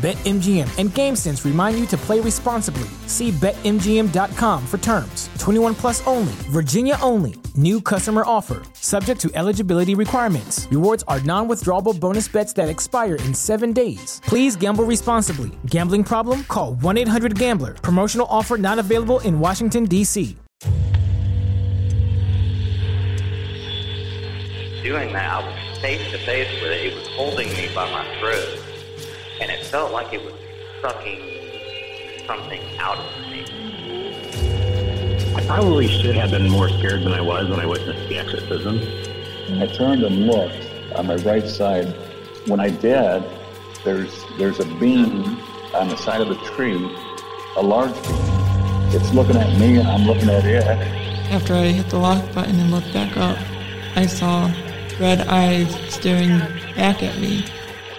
BetMGM and GameSense remind you to play responsibly. See BetMGM.com for terms. 21 plus only, Virginia only. New customer offer, subject to eligibility requirements. Rewards are non withdrawable bonus bets that expire in seven days. Please gamble responsibly. Gambling problem? Call 1 800 Gambler. Promotional offer not available in Washington, D.C. Doing that, I was face to face with it. It was holding me by my throat and it felt like it was sucking something out of me. I probably should have been more scared than I was when I witnessed the exorcism. I turned and looked on my right side. When I did, there's there's a beam on the side of the tree, a large beam. It's looking at me and I'm looking at it. After I hit the lock button and looked back up, I saw red eyes staring back at me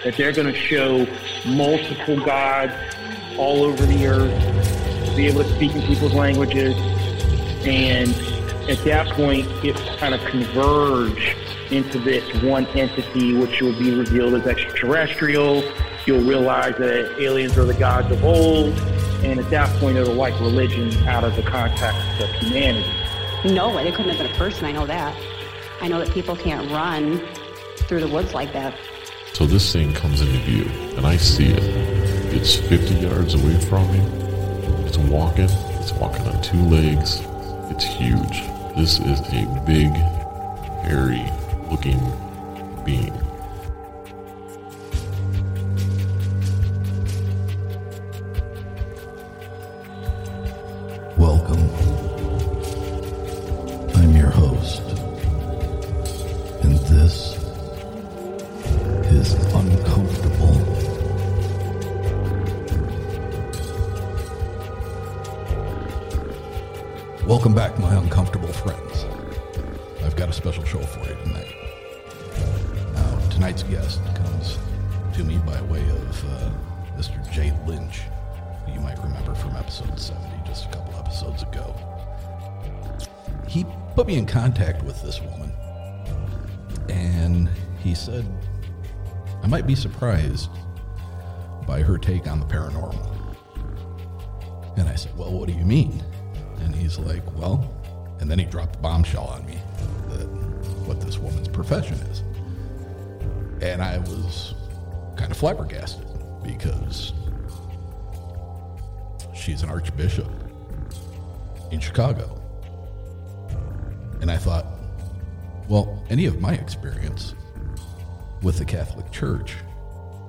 that they're going to show multiple gods all over the earth, be able to speak in people's languages, and at that point, it kind of converge into this one entity, which will be revealed as extraterrestrial. You'll realize that aliens are the gods of old, and at that point, it'll wipe religion out of the context of humanity. No, way, it couldn't have been a person. I know that. I know that people can't run through the woods like that. So this thing comes into view, and I see it. It's 50 yards away from me. It's walking. It's walking on two legs. It's huge. This is a big, hairy looking being. Surprised by her take on the paranormal. And I said, Well, what do you mean? And he's like, Well, and then he dropped the bombshell on me that what this woman's profession is. And I was kind of flabbergasted because she's an archbishop in Chicago. And I thought, well, any of my experience with the Catholic Church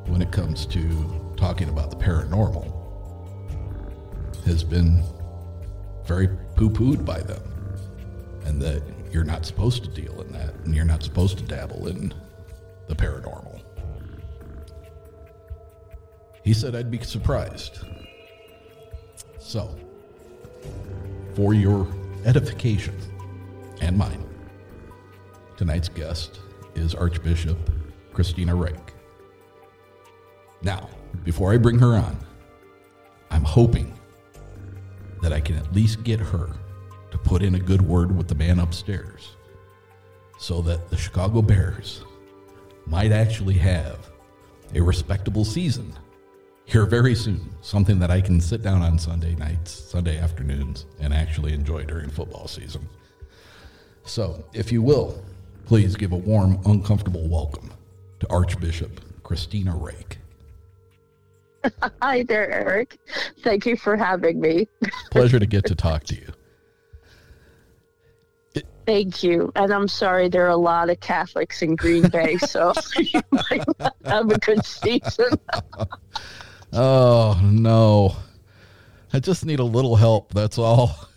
when it comes to talking about the paranormal has been very poo pooed by them. And that you're not supposed to deal in that, and you're not supposed to dabble in the paranormal. He said I'd be surprised. So, for your edification and mine, tonight's guest is Archbishop Kristina Rake. Now, before I bring her on, I'm hoping that I can at least get her to put in a good word with the man upstairs so that the Chicago Bears might actually have a respectable season here very soon. Something that I can sit down on Sunday nights, Sunday afternoons, and actually enjoy during football season. So, if you will, please give a warm, uncomfortable welcome to Archbishop Kristina Rake. Hi there, Eric. Thank you for having me. Pleasure to get to talk to you. Thank you. And I'm sorry there are a lot of Catholics in Green Bay, so you might not have a good season. oh, no. I just need a little help. That's all.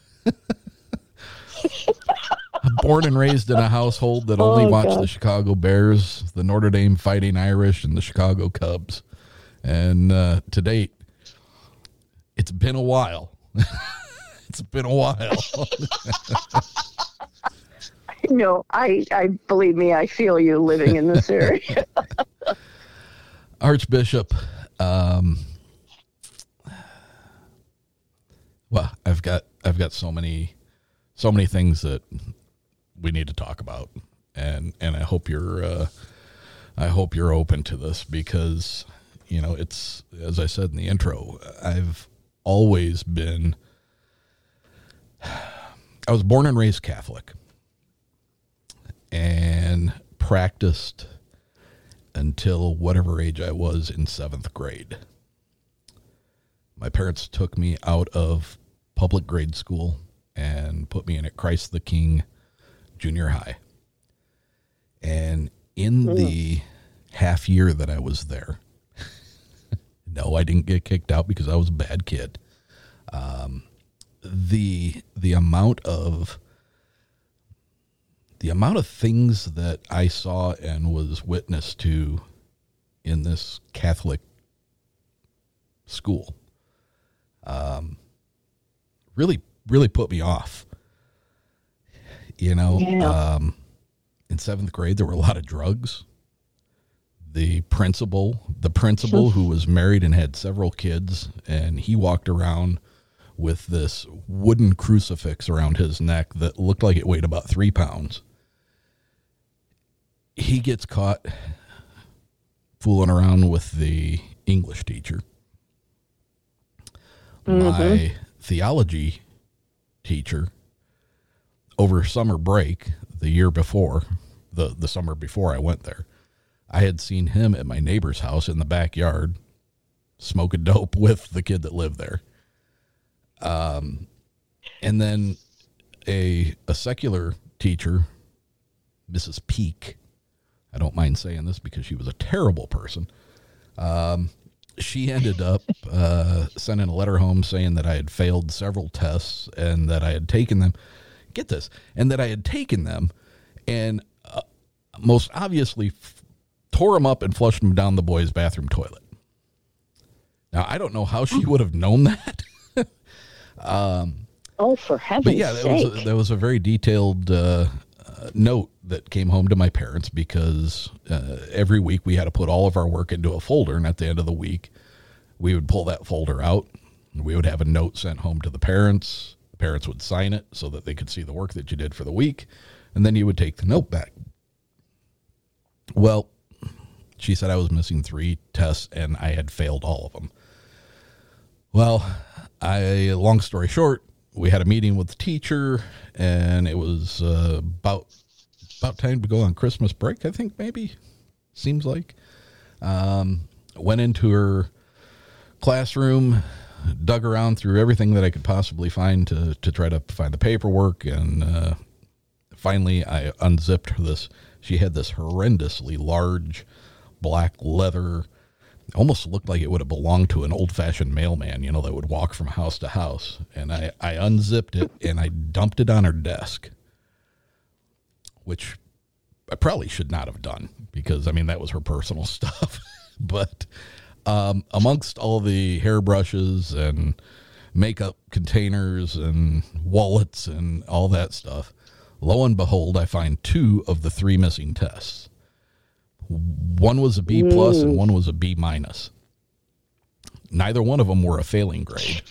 born and raised in a household that only Oh, watched God. the Chicago Bears, the Notre Dame Fighting Irish, and the Chicago Cubs. And uh, to date, it's been a while. it's been a while. No, I, I believe me, I feel you living in this area. Archbishop, um, well, I've got I've got so many so many things that we need to talk about, and and I hope you're uh, I hope you're open to this because you know it's as I said in the intro, I've always been I was born and raised Catholic and practiced until whatever age I was in seventh grade. My parents took me out of public grade school and put me in at Christ the King Junior High. And in hmm. the half year that I was there, no, I didn't get kicked out because I was a bad kid. Um, the the amount of the amount of things that I saw and was witness to in this Catholic school um, really, really put me off. You know, Yeah. um, in seventh grade, there were a lot of drugs. The principal, the principal who was married and had several kids, and he walked around with this wooden crucifix around his neck that looked like it weighed about three pounds. He gets caught fooling around with the English teacher. Mm-hmm. My theology teacher over summer break the year before, the, the summer before I went there, I had seen him at my neighbor's house in the backyard smoking dope with the kid that lived there. Um, and then a a secular teacher, Mrs. Peak. I don't mind saying this because she was a terrible person. Um, she ended up uh, sending a letter home saying that I had failed several tests and that I had taken them. Get this, and that I had taken them, and uh, most obviously tore them up and flushed them down the boys' bathroom toilet. Now I don't know how she would have known that. um, oh, for heaven's but yeah, that sake. was a, that was a very detailed uh, uh, note that came home to my parents because uh, every week we had to put all of our work into a folder, and at the end of the week, we would pull that folder out. and We would have a note sent home to the parents. The parents would sign it so that they could see the work that you did for the week, and then you would take the note back. Well, she said I was missing three tests and I had failed all of them. Well, I long story short, we had a meeting with the teacher, and it was uh, about about time to go on Christmas break. I think maybe seems like. Um, went into her classroom, dug around through everything that I could possibly find to to try to find the paperwork, and uh, finally I unzipped this. She had this horrendously large black leather almost looked like it would have belonged to an old fashioned mailman, you know, that would walk from house to house. And I, I unzipped it and I dumped it on her desk, which I probably should not have done because, I mean, that was her personal stuff. but um, amongst all the hairbrushes and makeup containers and wallets and all that stuff, lo and behold, I find two of the three missing tests one was a B plus and mm. one was a B minus. Neither one of them were a failing grade.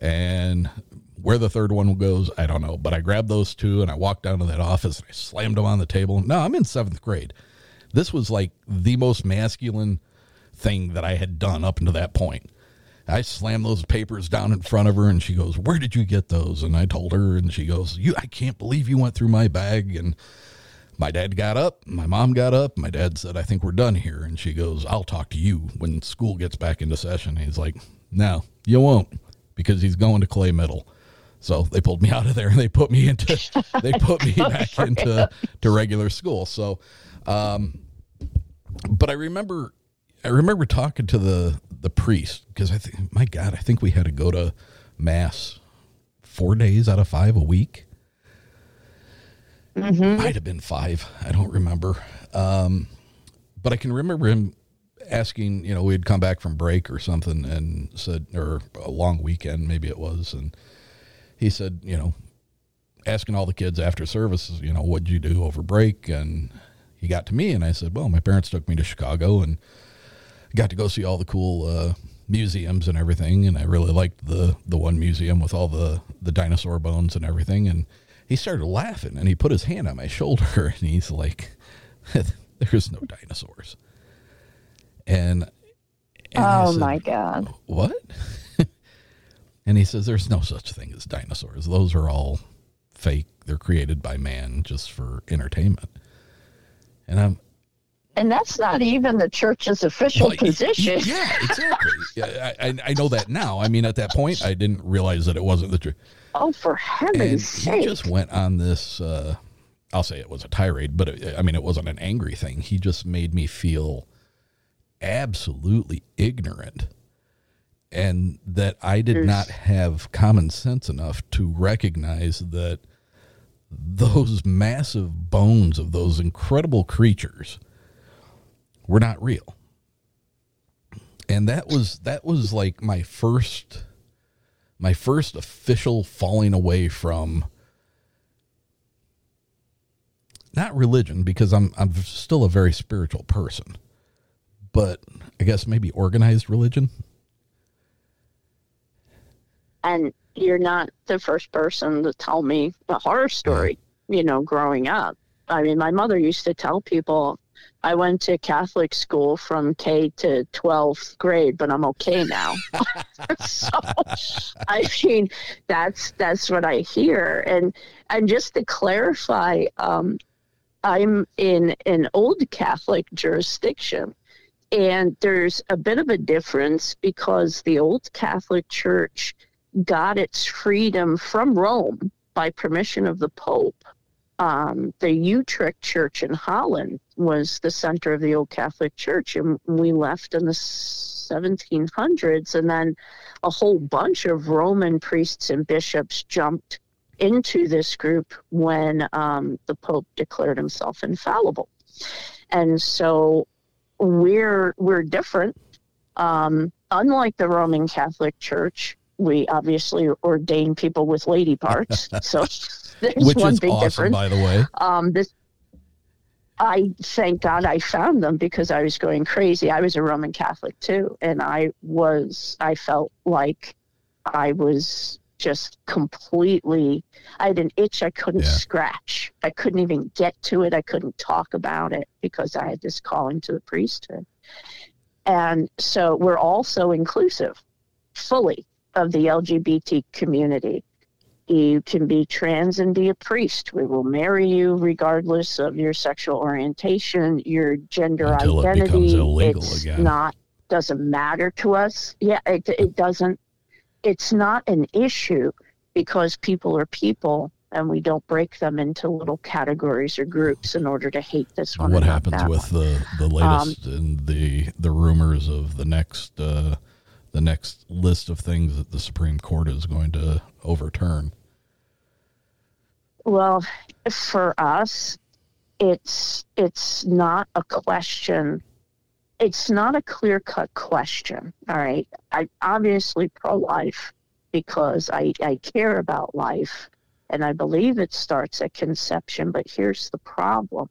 And where the third one goes, I don't know. But I grabbed those two and I walked down to that office and I slammed them on the table. No, I'm in seventh grade. This was like the most masculine thing that I had done up until that point. I slammed those papers down in front of her and she goes, Where did you get those? And I told her and she goes, You I can't believe you went through my bag and my dad got up, my mom got up. My dad said, I think we're done here. And she goes, I'll talk to you when school gets back into session. And He's like, No, you won't, because he's going to Clay Middle. So they pulled me out of there and they put me into they put me back into to regular school. So um but I remember I remember talking to the the priest because I think my God, I think we had to go to mass four days out of five a week Mhm. Might have been five. I don't remember. Um, but I can remember him asking, you know, we'd come back from break or something and said, or a long weekend, maybe it was. And he said, you know, asking all the kids after services, you know, what'd you do over break? And he got to me and I said, well, my parents took me to Chicago and got to go see all the cool uh, museums and everything. And I really liked the, the one museum with all the, the dinosaur bones and everything. And he started laughing and he put his hand on my shoulder and he's like, there's no dinosaurs. And, and Oh said, my God. what? and he says, there's no such thing as dinosaurs. Those are all fake. They're created by man just for entertainment. And I'm, And that's not even the church's official Well, position. Yeah, exactly. I, I, I know that now. I mean, at that point, I didn't realize that it wasn't the truth. Oh, for And sake! he just went on this. Uh, I'll say it was a tirade, but it, I mean, it wasn't an angry thing. He just made me feel absolutely ignorant, and that I did not have common sense enough to recognize that those massive bones of those incredible creatures were not real. And that was that was like my first my first official falling away from not religion because I'm I'm still a very spiritual person. But I guess maybe organized religion. and you're not the first person to tell me a horror story, uh-huh. you know, growing up. I mean, my mother used to tell people I went to Catholic school from K to 12th grade, but I'm okay now. so, I mean, that's that's what I hear. And and just to clarify, um, I'm in an old Catholic jurisdiction. And there's a bit of a difference because the old Catholic Church got its freedom from Rome by permission of the Pope. Um, the Utrecht Church in Holland was the center of the old Catholic Church, and we left in the 1700s. And then a whole bunch of Roman priests and bishops jumped into this group when um, the Pope declared himself infallible. And so we're we're different. Um, unlike the Roman Catholic Church, we obviously ordain people with lady parts. so there's Which one big awesome, difference. by the way. Um, this, I thank God I found them because I was going crazy. I was a Roman Catholic too, and I was I felt like I was just completely. I had an itch I couldn't Yeah. scratch. I couldn't even get to it. I couldn't talk about it because I had this calling to the priesthood. And so we're also inclusive, fully, of the LGBT community. You can be trans and be a priest. We will marry you regardless of your sexual orientation, your gender Until it identity. illegal it's again. not doesn't matter to us. Yeah, it it doesn't. It's not an issue because people are people, and we don't break them into little categories or groups in order to hate this one. what happens with one. the the latest and the the rumors of the next uh, next list of things that the Supreme Court is going to overturn? Well, for us, it's it's not a question. It's not a clear cut question. All right. I obviously pro life because I, I care about life and I believe it starts at conception, but here's the problem.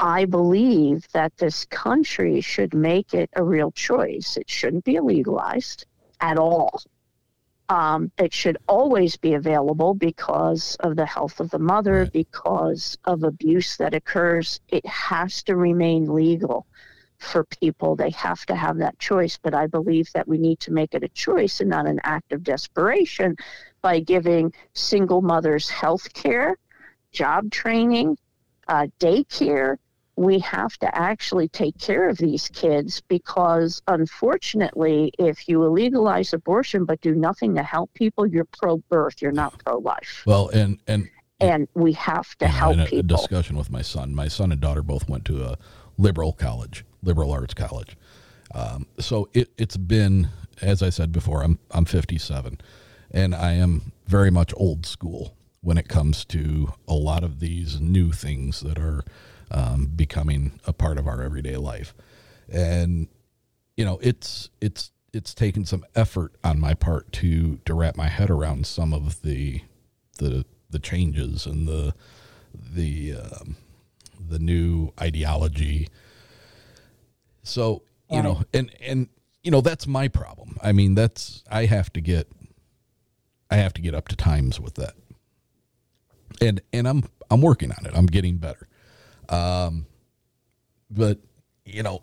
I believe that this country should make it a real choice. It shouldn't be legalized at all. Um, it should always be available because of the health of the mother, Right. because of abuse that occurs. It has to remain legal for people. They have to have that choice. But I believe that we need to make it a choice and not an act of desperation by giving single mothers health care, job training, uh, daycare. We have to actually take care of these kids because, unfortunately, if you illegalize abortion but do nothing to help people, you're pro birth, you're not pro life. Well, and and And we have to help in a, a people. discussion with my son. My son and daughter both went to a liberal college, liberal arts college. Um, so it, it's been, as I said before, I'm I'm 57, and I am very much old school. when it comes to a lot of these new things that are um, becoming a part of our everyday life. And you know, it's it's it's taken some effort on my part to to wrap my head around some of the the the changes and the the um, the new ideology. So you know, and and you know that's my problem. I mean, that's I have to get I have to get up to times with that, and and I'm I'm working on it. I'm getting better. Um, but you know,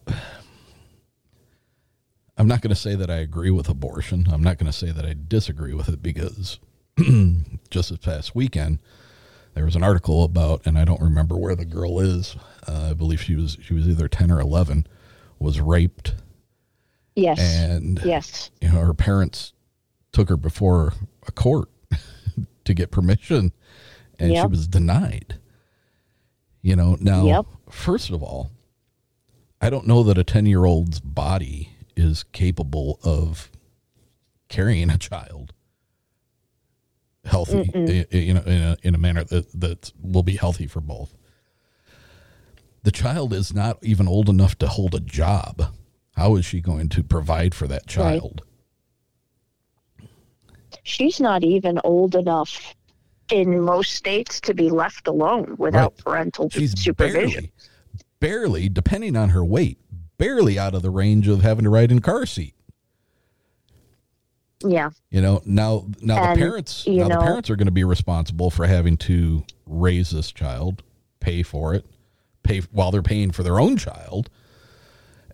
I'm not going to say that I agree with abortion. I'm not going to say that I disagree with it because just this past weekend there was an article about, and I don't remember where the girl is. Uh, I believe she was she was either ten or eleven, was raped. Yes. And yes, you know her parents took her before a court to get permission, and she was denied. You know now. Yep. First of all, I don't know that a ten year old's body is capable of carrying a child healthy Mm-mm. you know in a, in a manner that that will be healthy for both the child is not even old enough to hold a job how is she going to provide for that Right. child she's not even old enough in most states to be left alone without Right. parental she's supervision. barely barely depending on her weight barely out of the range of having to ride in a car seat Yeah. You know, now now And, the parents you now know- the parents are going to be responsible for having to raise this child, pay for it, pay while they're paying for their own child.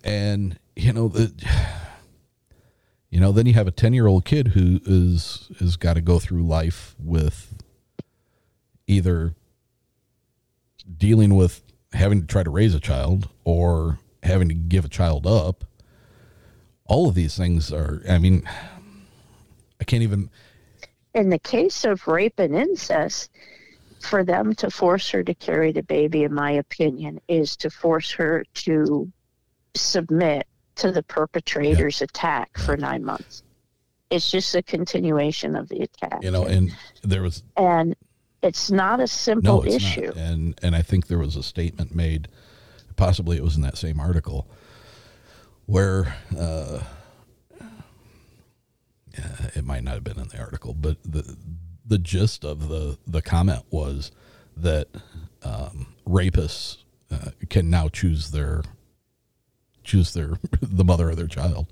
And you know, the you know, then you have a 10-year-old kid who is has got to go through life with either dealing with having to try to raise a child or having to give a child up. All of these things are I mean, I can't even. In the case of rape and incest, for them to force her to carry the baby, in my opinion, is to force her to submit to the perpetrator's attack for nine months. It's just a continuation of the attack. You know, and there was and it's not a simple no, it's issue. not. And and I think there was a statement made, possibly it was in that same article, where uh, it might not have been in the article, but the the gist of the the comment was that um, rapists uh, can now choose their choose their the mother of their child.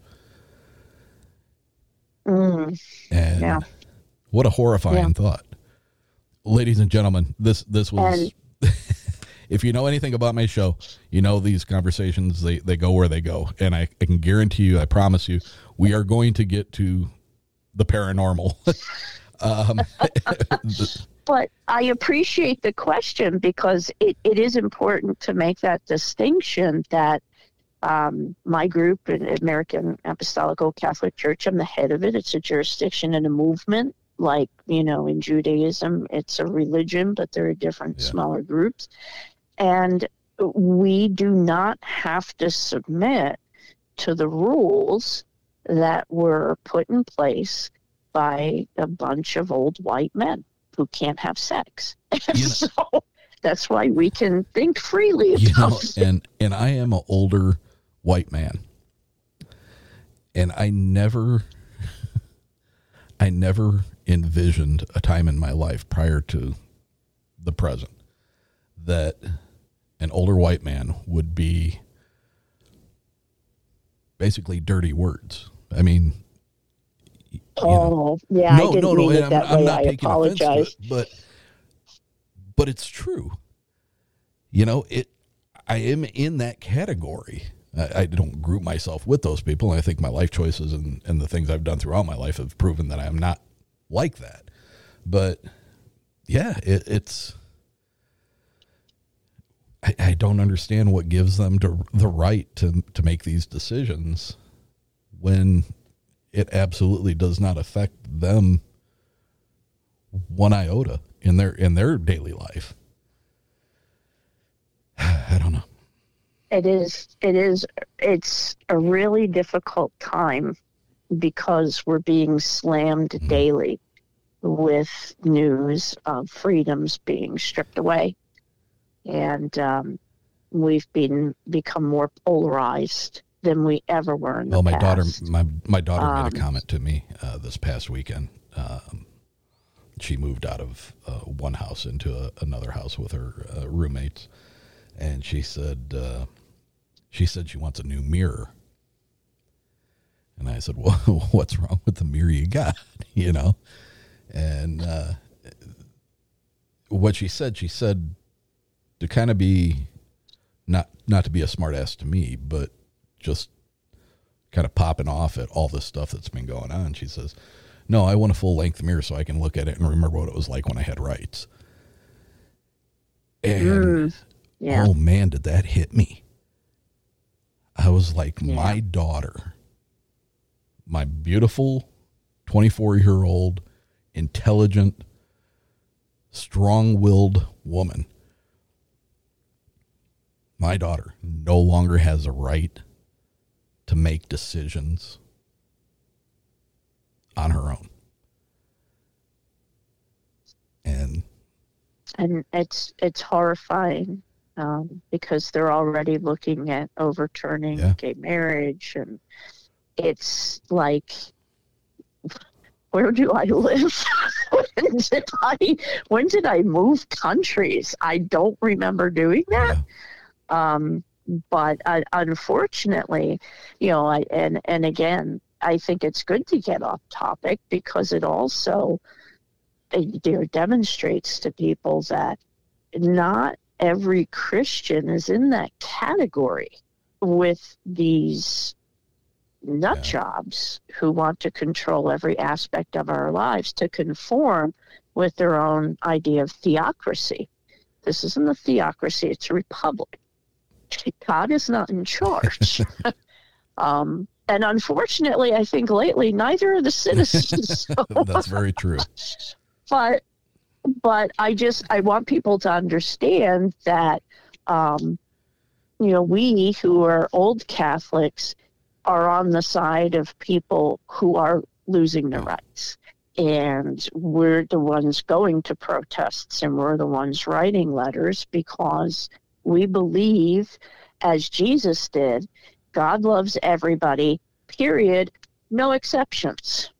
Mm, And Yeah. what a horrifying Yeah. thought. Ladies and gentlemen, this this was if you know anything about my show, you know these conversations they, they go where they go. And I, I can guarantee you, I promise you, we are going to get to the paranormal. um, but I appreciate the question because it, it is important to make that distinction that um, my group, American Apostolical Catholic Church, I'm the head of it. It's a jurisdiction and a movement. Like, you know, in Judaism, it's a religion, but there are different smaller groups. And we do not have to submit to the rules that were put in place by a bunch of old white men who can't have sex. so that's why we can think freely you know, and and I am an older white man, and I never, I never envisioned a time in my life prior to the present that an older white man would be basically dirty words. I mean, Oh, yeah, I didn't mean it I'm, that I'm way. not I taking offense to apologize. it, but but it's true. You know, it. I am in that category. I, I don't group myself with those people. And I think my life choices and, and the things I've done throughout my life have proven that I'm not like that. But yeah, it, it's. I, I don't understand what gives them to, the right to to make these decisions when it absolutely does not affect them one iota in their in their daily life. I don't know. It is. It is. It's a really difficult time because we're being slammed Mm-hmm. daily with news of freedoms being stripped away. And um, we've been become more polarized than we ever were in well, the my past. daughter, my my daughter made Um, a comment to me uh, this past weekend. Um, she moved out of uh, one house into a, another house with her uh, roommates, and she said uh, she said she wants a new mirror. And I said, "Well, what's wrong with the mirror you got?" You know, and uh, what she said, she said to kind of be not not to be a smartass to me, but just kind of popping off at all this stuff that's been going on. She says, "No, I want a full length mirror so I can look at it and remember what it was like when I had rights." And Mm, yeah. oh man, did that hit me? I was like, Yeah. my daughter, my beautiful twenty-four year old, intelligent, strong-willed woman. My daughter no longer has a right to make decisions on her own. And and it's it's horrifying um, because they're already looking at overturning Yeah. gay marriage, and it's like, where do I live? when did I when did I move countries? I don't remember doing that. Um, but uh, unfortunately, you know, I, and and again, I think it's good to get off topic because it also it you know, demonstrates to people that not every Christian is in that category with these nut jobs who want to control every aspect of our lives to conform with their own idea of theocracy. This isn't a theocracy, it's a republic. God is not in charge. um, and unfortunately, I think lately, neither are the citizens. So- that's very true. but but I just I want people to understand that um, you know we who are old Catholics are on the side of people who are losing their rights. And we're the ones going to protests and we're the ones writing letters because we believe, as Jesus did, God loves everybody, period, no exceptions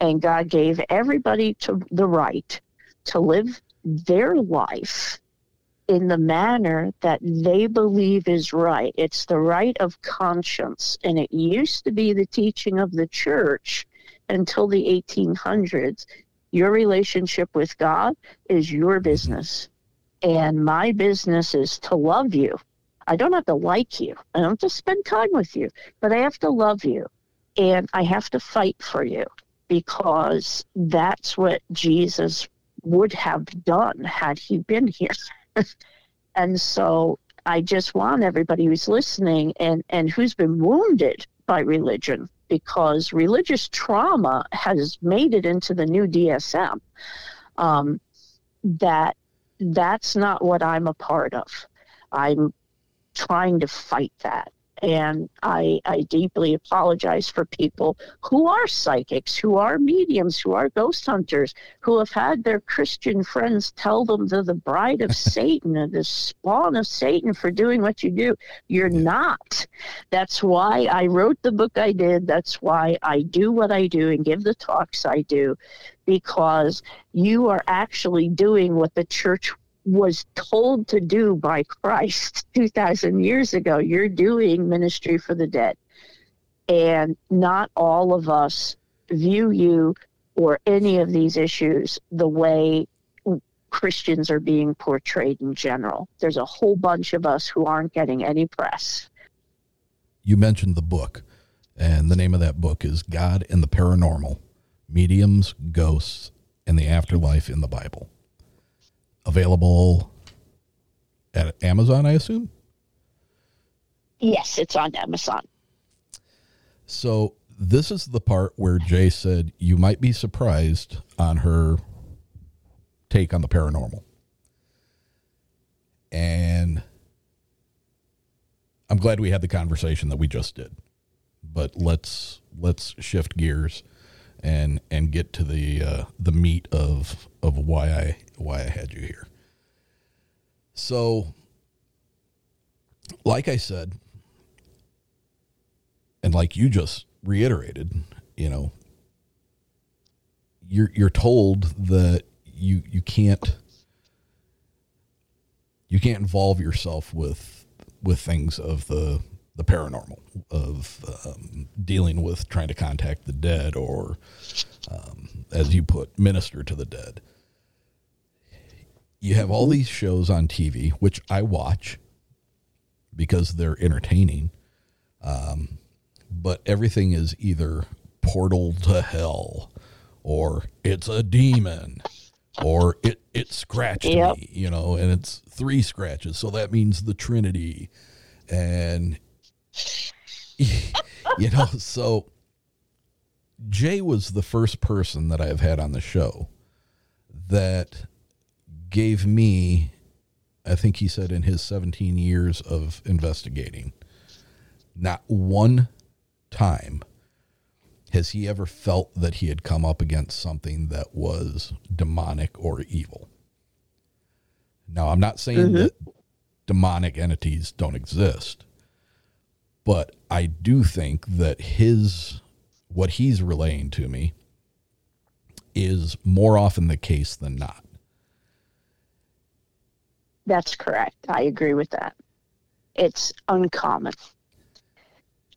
and God gave everybody to the right to live their life in the manner that they believe is right. It's the right of conscience, and it used to be the teaching of the church until the 1800s. Your relationship with God is your mm-hmm. business, and my business is to love you. I don't have to like you. I don't have to spend time with you, but I have to love you and I have to fight for you because that's what Jesus would have done had he been here. and so I just want everybody who's listening and, and who's been wounded by religion because religious trauma has made it into the new DSM um, that that's not what I'm a part of. I'm trying to fight that. And I, I deeply apologize for people who are psychics, who are mediums, who are ghost hunters, who have had their Christian friends tell them they're the bride of Satan and the spawn of Satan for doing what you do. You're not. That's why I wrote the book I did. That's why I do what I do and give the talks I do, because you are actually doing what the church was told to do by Christ 2,000 years ago. You're doing ministry for the dead. And not all of us view you or any of these issues the way Christians are being portrayed in general. There's a whole bunch of us who aren't getting any press. You mentioned the book, and the name of that book is God and the Paranormal Mediums, Ghosts, and the Afterlife in the Bible. Available at Amazon, I assume? Yes, it's on Amazon. So, this is the part where Jay said you might be surprised on her take on the paranormal. And I'm glad we had the conversation that we just did. But let's let's shift gears and and get to the uh, the meat of of why I why I had you here. So, like I said, and like you just reiterated, you know, you're you're told that you you can't you can't involve yourself with with things of the the paranormal of um, dealing with trying to contact the dead or um, as you put minister to the dead you have all these shows on tv which i watch because they're entertaining um, but everything is either portal to hell or it's a demon or it it scratched Yep. me you know and it's three scratches so that means the trinity and you know so jay was the first person that i've had on the show that gave me i think he said in his 17 years of investigating not one time has he ever felt that he had come up against something that was demonic or evil? Now, I'm not saying mm-hmm. that demonic entities don't exist, but I do think that his what he's relaying to me is more often the case than not. That's correct. I agree with that. It's uncommon.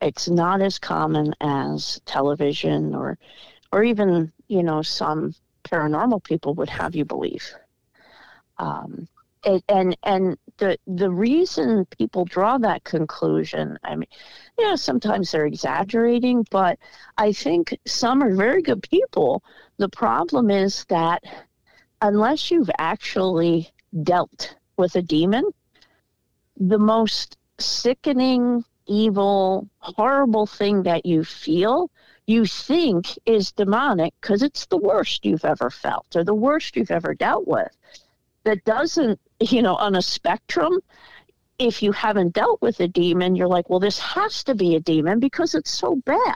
It's not as common as television or or even, you know, some paranormal people would have you believe. Um, it, and and the the reason people draw that conclusion, I mean, yeah, sometimes they're exaggerating, but I think some are very good people. The problem is that unless you've actually dealt with a demon, the most sickening, evil, horrible thing that you feel, you think is demonic because it's the worst you've ever felt or the worst you've ever dealt with. That doesn't, you know, on a spectrum, if you haven't dealt with a demon, you're like, well, this has to be a demon because it's so bad.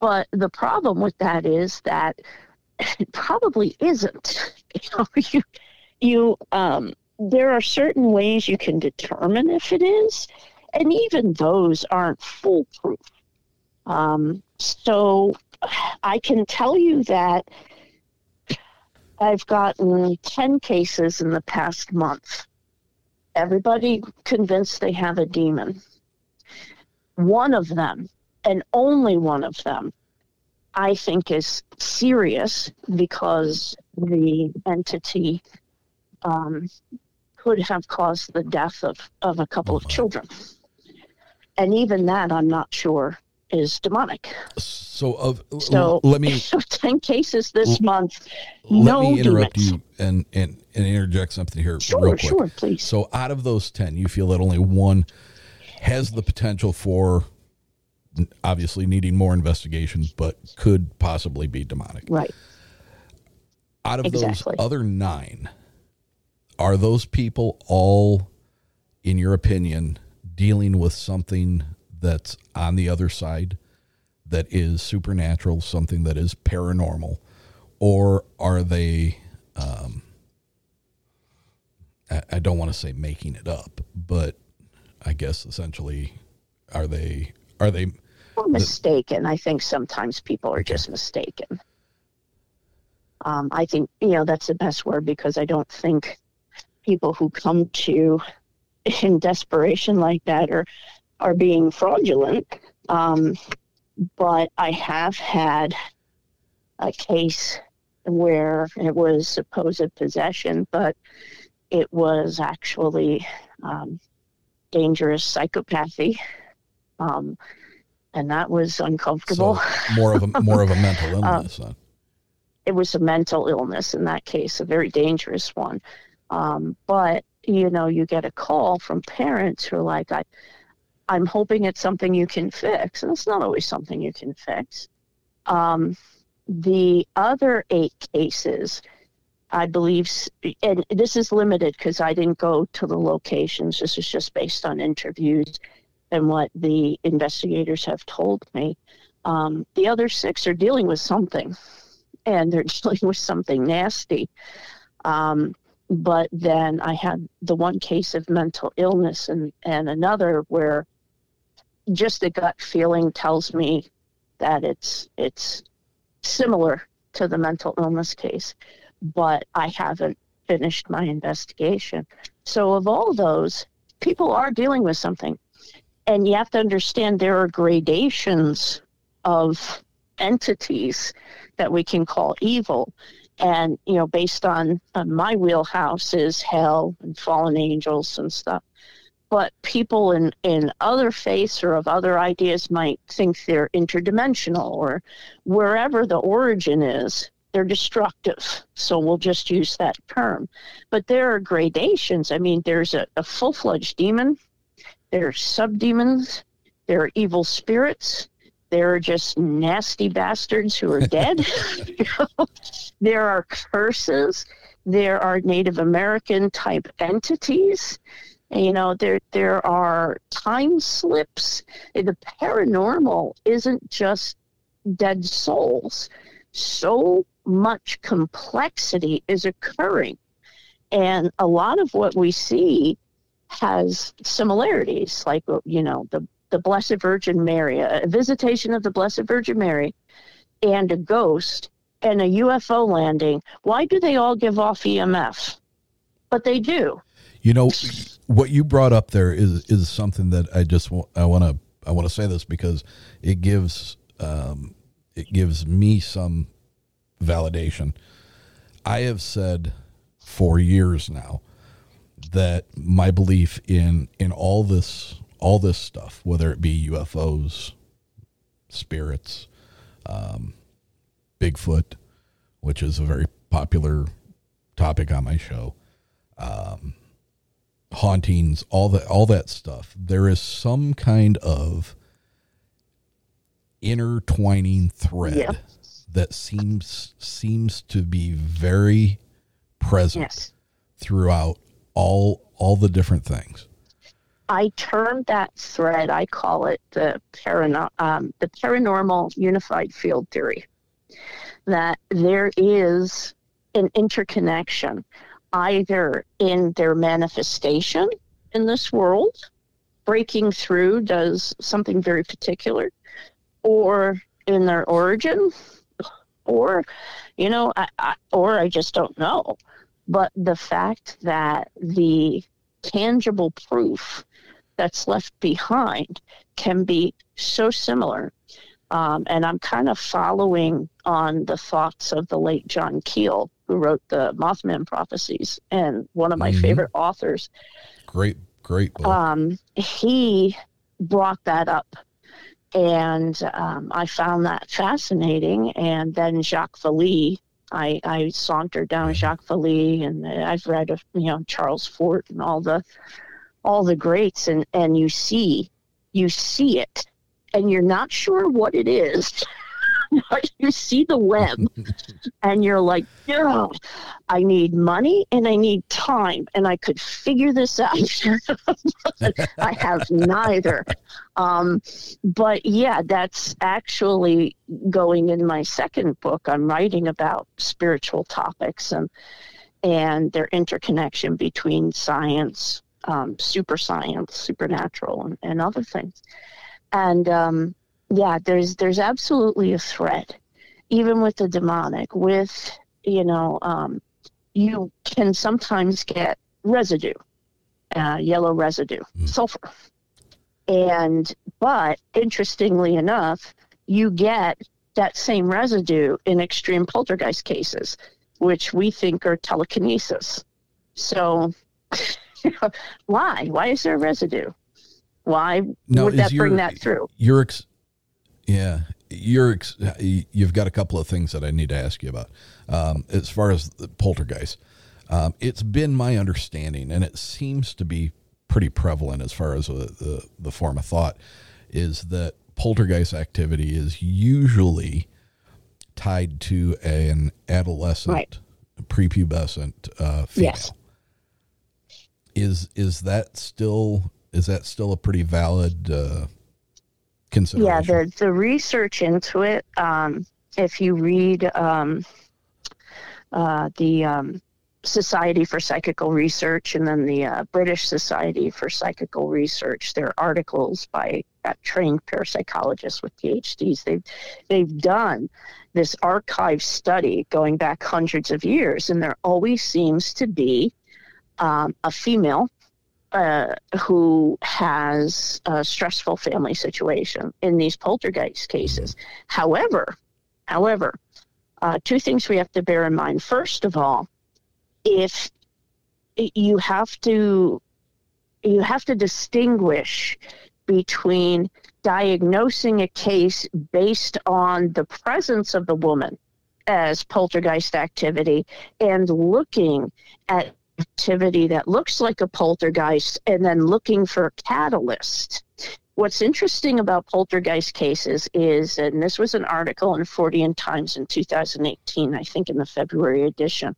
But the problem with that is that it probably isn't. You know, you, you, um, there are certain ways you can determine if it is, and even those aren't foolproof. Um, so I can tell you that I've gotten 10 cases in the past month. Everybody convinced they have a demon. One of them, and only one of them, I think is serious because the entity um, could have caused the death of, of a couple oh, of children. And even that, I'm not sure is demonic. So, of So, let me so 10 cases this month. let no me interrupt demons. you and, and and interject something here Sure, real quick. sure, please. So, out of those ten, you feel that only one has the potential for obviously needing more investigation, but could possibly be demonic. Right. Out of Exactly. those other nine, are those people all, in your opinion, dealing with something that's on the other side that is supernatural, something that is paranormal, or are they? Um, I, I don't want to say making it up, but I guess essentially, are they? Are they? Mistaken. I think sometimes people are just mistaken. Um, I think, you know, that's the best word because I don't think people who come to in desperation like that are, are being fraudulent. Um, but I have had a case where it was supposed possession, but it was actually um, dangerous psychopathy. Um, and that was uncomfortable. So more of a more of a mental illness. huh? it was a mental illness in that case, a very dangerous one. Um, but you know, you get a call from parents who are like, "I, I'm hoping it's something you can fix," and it's not always something you can fix. Um, the other eight cases, I believe, and this is limited because I didn't go to the locations. This is just based on interviews and what the investigators have told me. Um, the other six are dealing with something, and they're dealing with something nasty. Um, but then I had the one case of mental illness and, and another where just a gut feeling tells me that it's it's similar to the mental illness case, but I haven't finished my investigation. So of all those, people are dealing with something. And you have to understand there are gradations of entities that we can call evil and you know based on, on my wheelhouse is hell and fallen angels and stuff. But people in, in other faiths or of other ideas might think they're interdimensional or wherever the origin is they're destructive. So we'll just use that term. But there are gradations. I mean there's a, a full-fledged demon. There are subdemons. There are evil spirits there are just nasty bastards who are dead. there are curses. There are Native American type entities. You know, there there are time slips. The paranormal isn't just dead souls. So much complexity is occurring. And a lot of what we see has similarities, like, you know, the the Blessed Virgin Mary, a visitation of the Blessed Virgin Mary, and a ghost and a UFO landing, why do they all give off EMF? But they do. You know, what you brought up there is is something that I just want, I want to I want to say this because it gives um, it gives me some validation. I have said for years now that my belief in in all this all this stuff, whether it be UFOs, spirits, um, Bigfoot, which is a very popular topic on my show, um, hauntings, all that, all that stuff. There is some kind of intertwining thread yeah. that seems seems to be very present yes. throughout all all the different things. I term that thread, I call it the, parano- um, the paranormal unified field theory. That there is an interconnection either in their manifestation in this world, breaking through does something very particular, or in their origin, or, you know, I, I, or I just don't know. But the fact that the tangible proof that's left behind can be so similar. Um, and I'm kind of following on the thoughts of the late John Keel, who wrote the Mothman Prophecies, and one of my mm-hmm. favorite authors. Great, great. Um, he brought that up, and um, I found that fascinating. And then Jacques Vallée, I, I sauntered down mm-hmm. Jacques Vallée, and I've read, of you know, Charles Fort and all the all the greats and and you see you see it. And you're not sure what it is but you see the web. And you're like yeah i need money and i need time and i could figure this out. I have neither. Um, but yeah that's actually going in my second book. I'm writing about spiritual topics and and their interconnection between science um, super science, supernatural, and, and other things. And um, yeah, there's there's absolutely a thread, even with the demonic. With you know, um, you can sometimes get residue, uh, yellow residue, mm. sulfur, and but interestingly enough, you get that same residue in extreme poltergeist cases, which we think are telekinesis. So why? Why is there residue? Why now, would that your, bring that through? Your ex- yeah, you're ex- you've got a couple of things that I need to ask you about. Um, as far as the poltergeist, um, it's been my understanding, and it seems to be pretty prevalent as far as a, the the form of thought, is that poltergeist activity is usually tied to an adolescent, right. prepubescent uh, female. Yes is is that still is that still a pretty valid uh, consideration. Yeah, the the research into it. Um, if you read um, uh, the um, Society for Psychical Research and then the uh, British Society for Psychical Research, there are articles by uh, trained parapsychologists with PhDs. They've they've done this archive study going back hundreds of years, and there always seems to be um, a female uh, who has a stressful family situation in these poltergeist cases. However, however, uh, two things we have to bear in mind. First of all, if you have to you have to distinguish between diagnosing a case based on the presence of the woman as poltergeist activity and looking at activity that looks like a poltergeist and then looking for a catalyst. What's interesting about poltergeist cases is, and this was an article in Fortean Times in 2018, I think in the February edition,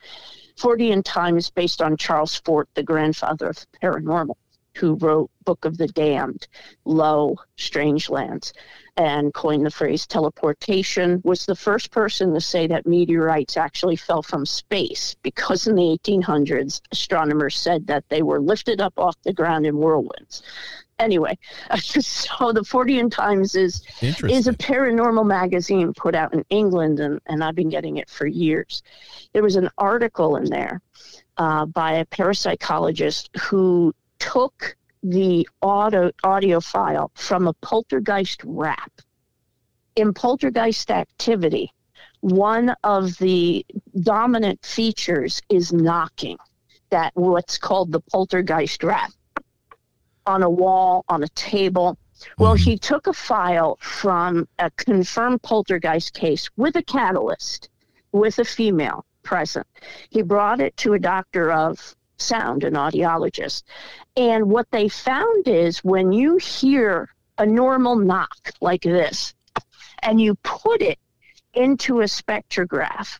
Fortean Times based on Charles Fort, the grandfather of the paranormal who wrote Book of the Damned, Lo, Strangelands, and coined the phrase teleportation, was the first person to say that meteorites actually fell from space because in the 1800s, astronomers said that they were lifted up off the ground in whirlwinds. Anyway, so the Fortean Times is is a paranormal magazine put out in England, and, and I've been getting it for years. There was an article in there uh, by a parapsychologist who took the audio, audio file from a poltergeist rap. In poltergeist activity, one of the dominant features is knocking, that what's called the poltergeist rap on a wall, on a table. Well, Mm-hmm. he took a file from a confirmed poltergeist case with a catalyst, with a female present. He brought it to a doctor of sound, an audiologist. And what they found is when you hear a normal knock like this, and you put it into a spectrograph,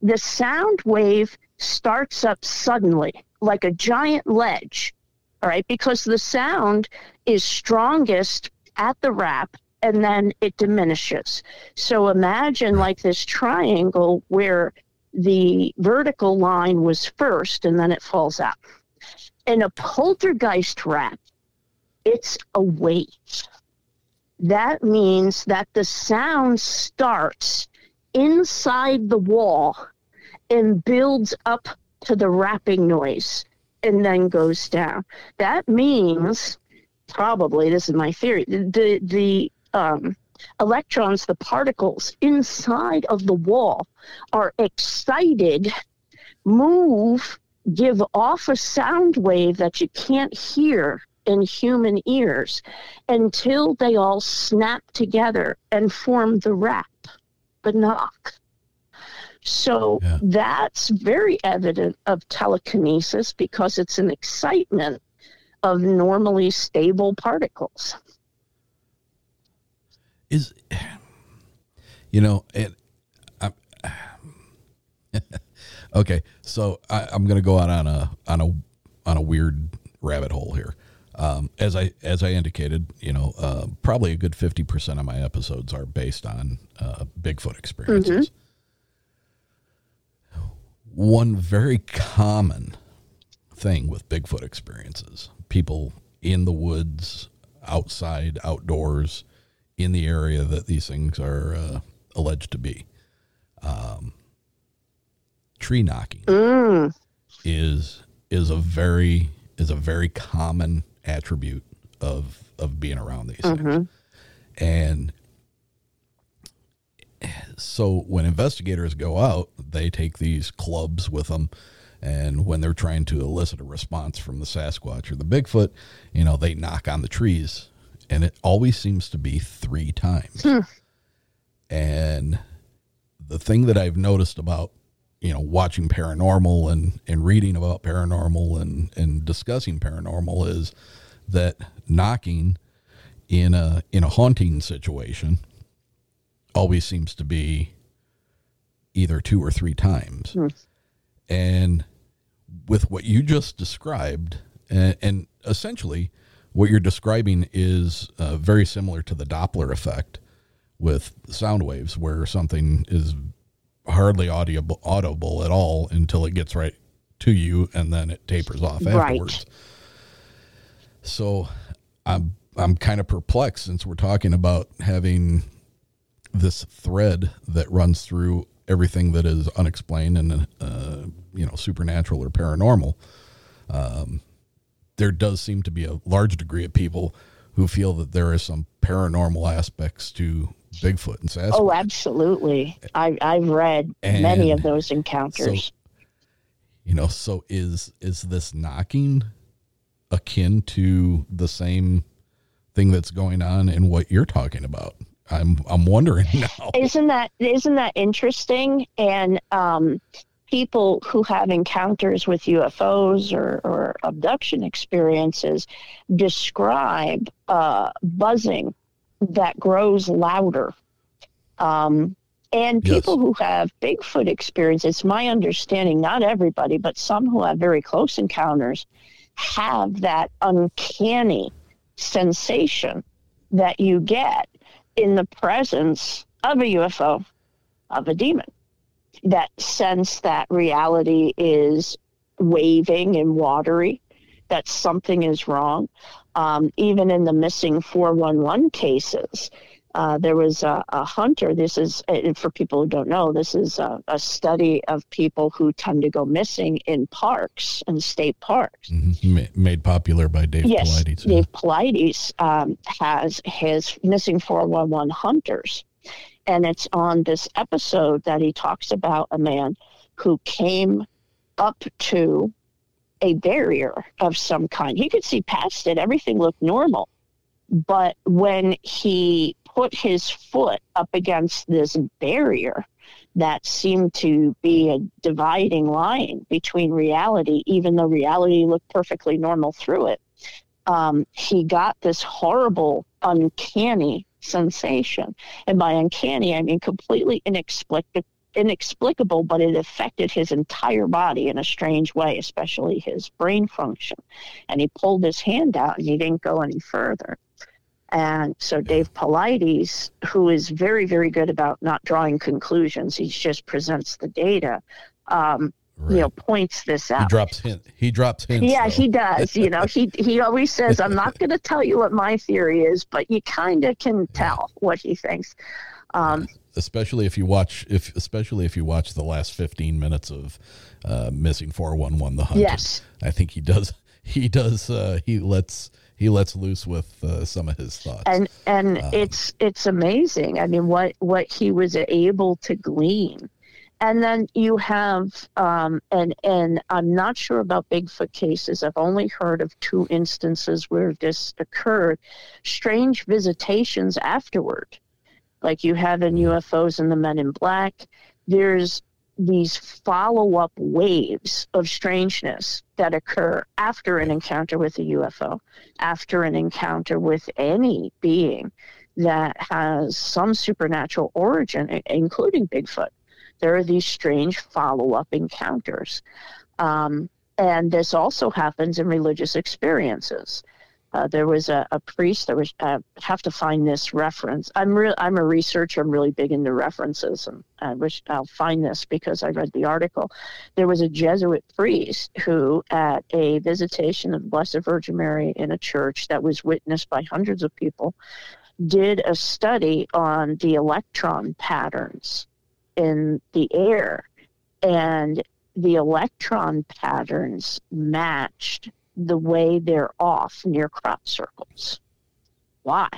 the sound wave starts up suddenly, like a giant ledge, all right, because the sound is strongest at the rap and then it diminishes. So imagine like this triangle where the vertical line was first and then it falls out. In a poltergeist rap, it's a wave. That means that the sound starts inside the wall and builds up to the rapping noise and then goes down. That means probably this is my theory. The the um, electrons, the particles inside of the wall, are excited, move, give off a sound wave that you can't hear in human ears until they all snap together and form the rap, the knock. So that's very evident of telekinesis because it's an excitement of normally stable particles. Is you know it I'm, okay so I, i'm gonna go out on a on a on a weird rabbit hole here. Um, as i as i indicated you know uh, probably a good 50% of my episodes are based on uh, bigfoot experiences. One very common thing with Bigfoot experiences people in the woods, outside, outdoors, in the area that these things are uh, alleged to be. Um, tree knocking Mm. is is a very is a very common attribute of of being around these things. Mhm. And so when investigators go out, they take these clubs with them. And when they're trying to elicit a response from the Sasquatch or the Bigfoot, you know, they knock on the trees. And it always seems to be three times. Hmm. And the thing that I've noticed about, you know, watching paranormal and, and reading about paranormal and, and discussing paranormal is that knocking in a in a haunting situation always seems to be either two or three times. Hmm. And with what you just described, and, and essentially what you're describing is uh, very similar to the Doppler effect with sound waves, where something is hardly audible, audible at all until it gets right to you, and then it tapers off Right. afterwards. So, I'm I'm kind of perplexed since we're talking about having this thread that runs through everything that is unexplained and uh, you know supernatural or paranormal. Um, there does seem to be a large degree of people who feel that there is some paranormal aspects to Bigfoot and Sasquatch. Oh, absolutely. I, I've read many of those encounters. you know, so is is this knocking akin to the same thing that's going on in what you're talking about? I'm I'm wondering now. isn't that isn't that interesting and um, people who have encounters with ufos or, or abduction experiences describe uh, buzzing that grows louder um, and Yes. people who have bigfoot experience it's my understanding not everybody but some who have very close encounters have that uncanny sensation that you get in the presence of a UFO, of a demon. That sense that reality is waving and watery, that something is wrong. Um, even in the missing 411 cases, uh, there was a, a hunter. This is, for people who don't know, this is a, a study of people who tend to go missing in parks and state parks. Ma- made popular by Dave yes, Paulides. Dave Paulides um, has his missing 411 hunters. And it's on this episode that he talks about a man who came up to a barrier of some kind. He could see past it, everything looked normal. But when he put his foot up against this barrier that seemed to be a dividing line between reality, even though reality looked perfectly normal through it, um, he got this horrible, uncanny sensation. And by uncanny, I mean completely inexplicable. Inexplicable, but it affected his entire body in a strange way, especially his brain function. And he pulled his hand out and he didn't go any further. And so Dave Paulides, who is very, very good about not drawing conclusions, he just presents the data, um, you know, points this He out. drops hint. He drops hints. Yeah, though. he does. You know, he he always says, "I'm not going to tell you what my theory is, but you kind of can tell what he thinks." Um, especially if you watch if especially if you watch the last 15 minutes of uh, missing 411 the hunt Yes. i think he does he does uh, he lets he lets loose with uh, some of his thoughts and and Um, it's it's amazing. I mean, what what he was able to glean, and then you have um, and and I'm not sure about Bigfoot cases. I've only heard of two instances where this occurred. Strange visitations afterward, like you have in UFOs and the Men in Black. There's these follow up waves of strangeness that occur after an encounter with a UFO, after an encounter with any being that has some supernatural origin, including Bigfoot. There are these strange follow up encounters. Um, and this also happens in religious experiences. Uh, there was a, a priest. There was uh, have to find this reference. I'm real. I'm a researcher. I'm really big into references, and I wish I'll find this because I read the article. There was a Jesuit priest who, at a visitation of the Blessed Virgin Mary in a church that was witnessed by hundreds of people, did a study on the electron patterns in the air, and the electron patterns matched the way they're off near crop circles. Why?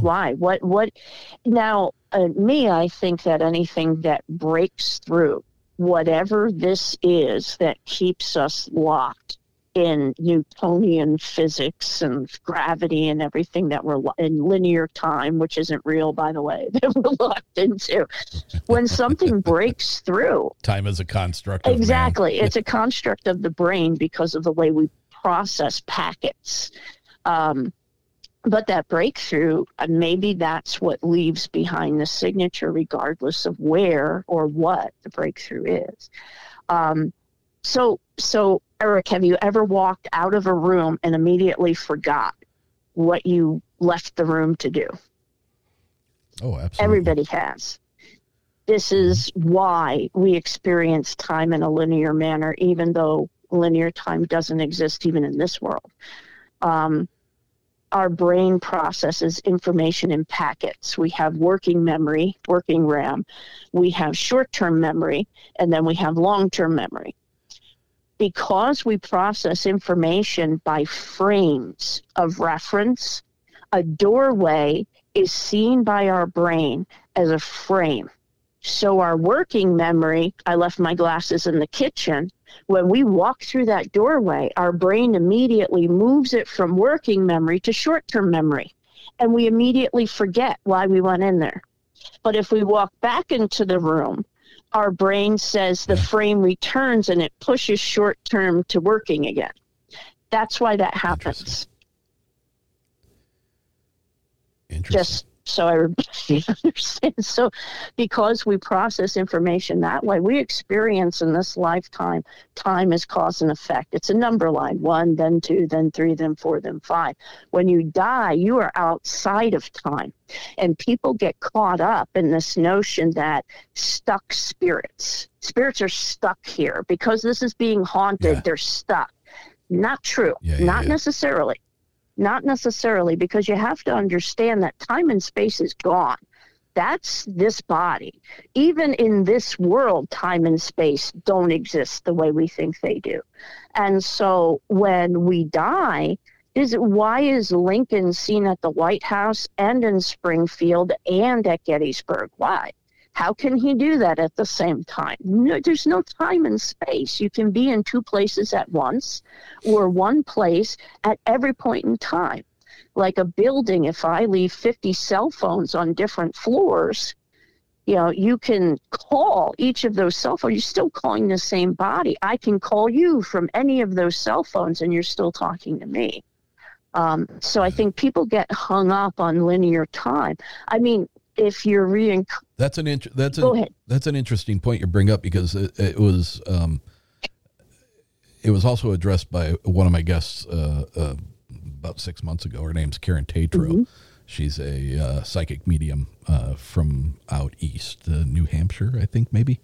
Why? What? What? Now, uh, me, I think that anything that breaks through whatever this is that keeps us locked in Newtonian physics and gravity and everything that we're in linear time, which isn't real, by the way, that we're locked into. When something breaks through, time is a construct of. Exactly. It's a construct of the brain because of the way we process packets. Um, but that breakthrough, uh, maybe that's what leaves behind the signature, regardless of where or what the breakthrough is. Um, so, so Eric, have you ever walked out of a room and immediately forgot what you left the room to do? Oh, absolutely. Everybody has. This is why we experience time in a linear manner, even though linear time doesn't exist even in this world. Um, our brain processes information in packets. We have working memory, working RAM, we have short term memory, and then we have long term memory. Because we process information by frames of reference, a doorway is seen by our brain as a frame. So, our working memory, I left my glasses in the kitchen. When we walk through that doorway, our brain immediately moves it from working memory to short term memory. And we immediately forget why we went in there. But if we walk back into the room, our brain says the frame returns and it pushes short term to working again. That's why that happens. Interesting. Just so everybody understands. So, because we process information that way, we experience in this lifetime time is cause and effect. It's a number line one, then two, then three, then four, then five. When you die, you are outside of time. And people get caught up in this notion that stuck spirits, spirits are stuck here because this is being haunted, Yeah. they're stuck. Not true. Yeah, yeah, Not necessarily. Not necessarily, because you have to understand that time and space is gone. That's this body. Even in this world, time and space don't exist the way we think they do. And so when we die, is why is Lincoln seen at the White House and in Springfield and at Gettysburg? Why? How can he do that at the same time? No, there's no time and space. You can be in two places at once or one place at every point in time. Like a building, if I leave 50 cell phones on different floors, you know, you can call each of those cell phones. You're still calling the same body. I can call you from any of those cell phones and you're still talking to me. Um, so I think people get hung up on linear time. I mean, if you're reinc- That's an int- that's Go an, ahead. that's an interesting point you bring up because it, it was um, it was also addressed by one of my guests uh, uh, about six months ago. Her name's Karen Tatro. Mm-hmm. She's a uh, psychic medium uh, from out east, uh, New Hampshire, I think maybe.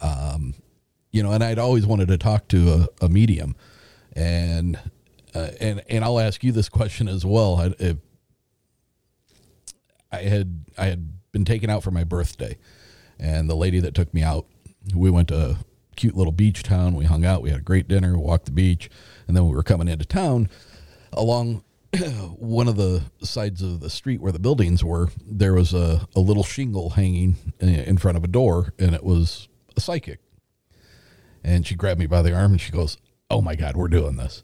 Um, you know, and I'd always wanted to talk to a, a medium, and uh, and and I'll ask you this question as well. I, if, I had I had been taken out for my birthday, and the lady that took me out, we went to a cute little beach town. We hung out. We had a great dinner. Walked the beach, and then we were coming into town. Along one of the sides of the street where the buildings were, there was a, a little shingle hanging in front of a door, and it was a psychic. And she grabbed me by the arm and she goes, "Oh my God, we're doing this."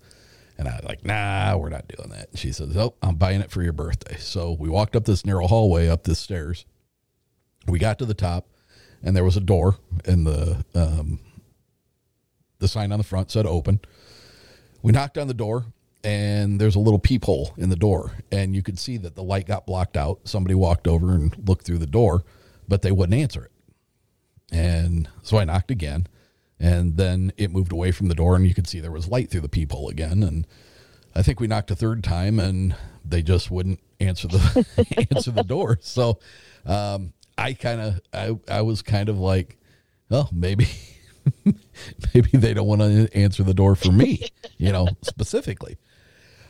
And I was like, nah, we're not doing that. She says, oh, I'm buying it for your birthday. So we walked up this narrow hallway, up the stairs. We got to the top, and there was a door, and the um, the sign on the front said open. We knocked on the door, and there's a little peephole in the door, and you could see that the light got blocked out. Somebody walked over and looked through the door, but they wouldn't answer it. And so I knocked again, and then it moved away from the door, and you could see there was light through the peephole again. And I think we knocked a third time, and they just wouldn't answer the answer the door. So um, I kind of I I was kind of like, well, maybe maybe they don't want to answer the door for me, you know, specifically.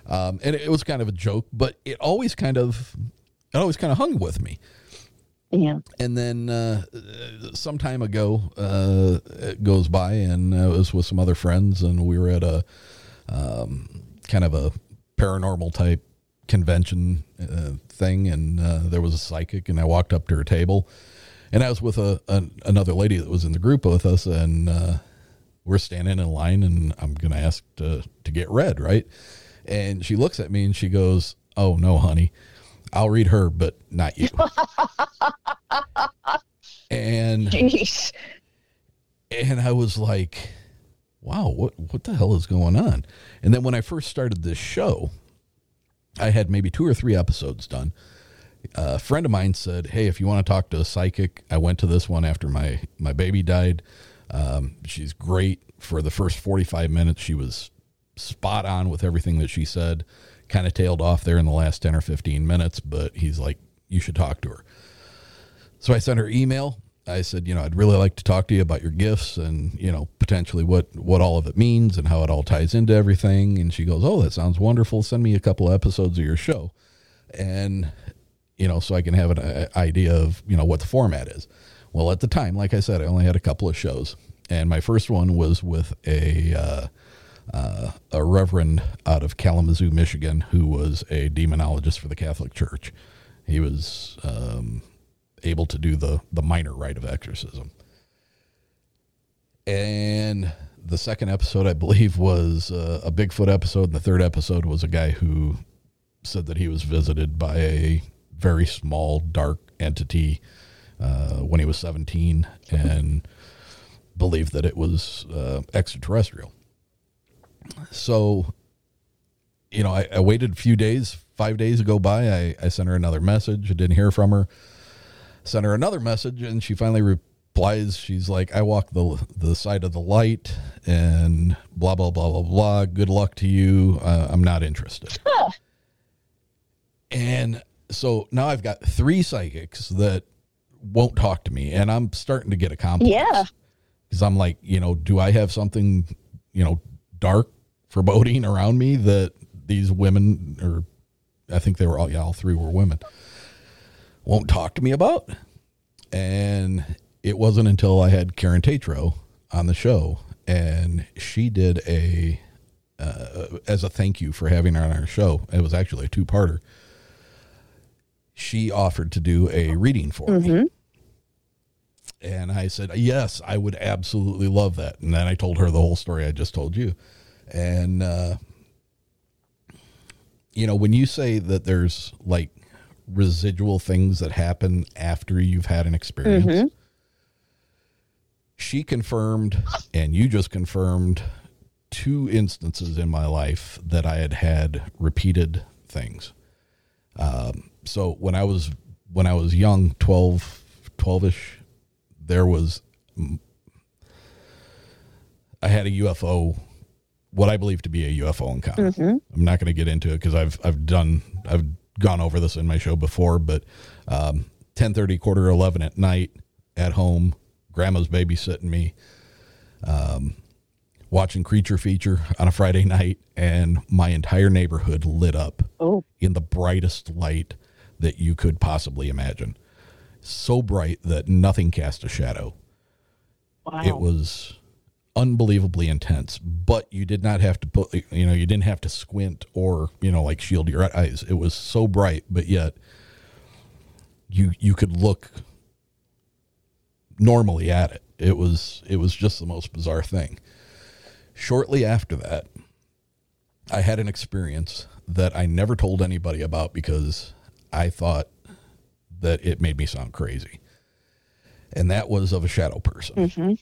Um, and it was kind of a joke, but it always kind of it always kind of hung with me. Yeah. And then uh, some time ago, uh, it goes by, and I was with some other friends, and we were at a um, kind of a paranormal type convention uh, thing, and uh, there was a psychic, and I walked up to her table, and I was with a, a another lady that was in the group with us, and uh, we're standing in line, and I'm gonna ask to to get read, right? And she looks at me and she goes, "Oh no, honey." I'll read her, but not you. and Jeez. and I was like, wow, what what the hell is going on? And then when I first started this show, I had maybe two or three episodes done. A friend of mine said, "Hey, if you want to talk to a psychic, I went to this one after my my baby died. Um, she's great for the first 45 minutes. She was spot on with everything that she said. Kind of tailed off there in the last 10 or 15 minutes, but he's like, you should talk to her. So I sent her email. I said, you know, I'd really like to talk to you about your gifts and, you know, potentially what what all of it means and how it all ties into everything. And she goes, "Oh, that sounds wonderful. Send me a couple episodes of your show." And you know, so I can have an uh, idea of, you know, what the format is. Well, at the time, like I said, I only had a couple of shows. And my first one was with a uh, uh, a reverend out of Kalamazoo, Michigan, who was a demonologist for the Catholic Church. He was um, able to do the the minor rite of exorcism. And the second episode, I believe, was uh, a Bigfoot episode. And the third episode was a guy who said that he was visited by a very small, dark entity uh, when he was 17 and believed that it was uh, extraterrestrial. So, you know, I, I, waited a few days, five days ago by. I, I sent her another message. I didn't hear from her. Sent her another message and she finally replies. She's like i walk the the side of the light and blah blah blah blah blah. Good luck to you. Uh, i'm not interested. Huh. and so now i've got three psychics that won't talk to me and i'm starting to get a complex. Yeah. Because i'm like you know do i have something you know dark foreboding around me that these women or i think they were all yeah all three were women won't talk to me about. And it wasn't until I had Karen Tatro on the show, and she did a uh, as a thank you for having her on our show. It was actually a two parter. She offered to do a reading for mm-hmm. me. And I said, Yes, I would absolutely love that. And then I told her the whole story I just told you. And, uh, you know, when you say that there's like residual things that happen after you've had an experience. Mm-hmm. She confirmed, and you just confirmed two instances in my life that I had had repeated things. Um, so when I was when I was young, 12, 12ish, there was I had a UFO what I believe to be a UFO encounter. Mm-hmm. I'm not going to get into it because I've I've done I've gone over this in my show before, but um, 10:30, quarter 11 at night at home, grandma's babysitting me, um, watching Creature Feature on a Friday night, and my entire neighborhood lit up oh. in the brightest light that you could possibly imagine. So bright that nothing cast a shadow. Wow. It was unbelievably intense, but you did not have to put, you know, you didn't have to squint or, you know, like shield your eyes. It was so bright, but yet you, you could look normally at it. It was, it was just the most bizarre thing. Shortly after that, I had an experience that I never told anybody about because I thought that it made me sound crazy. And that was of a shadow person. Mm-hmm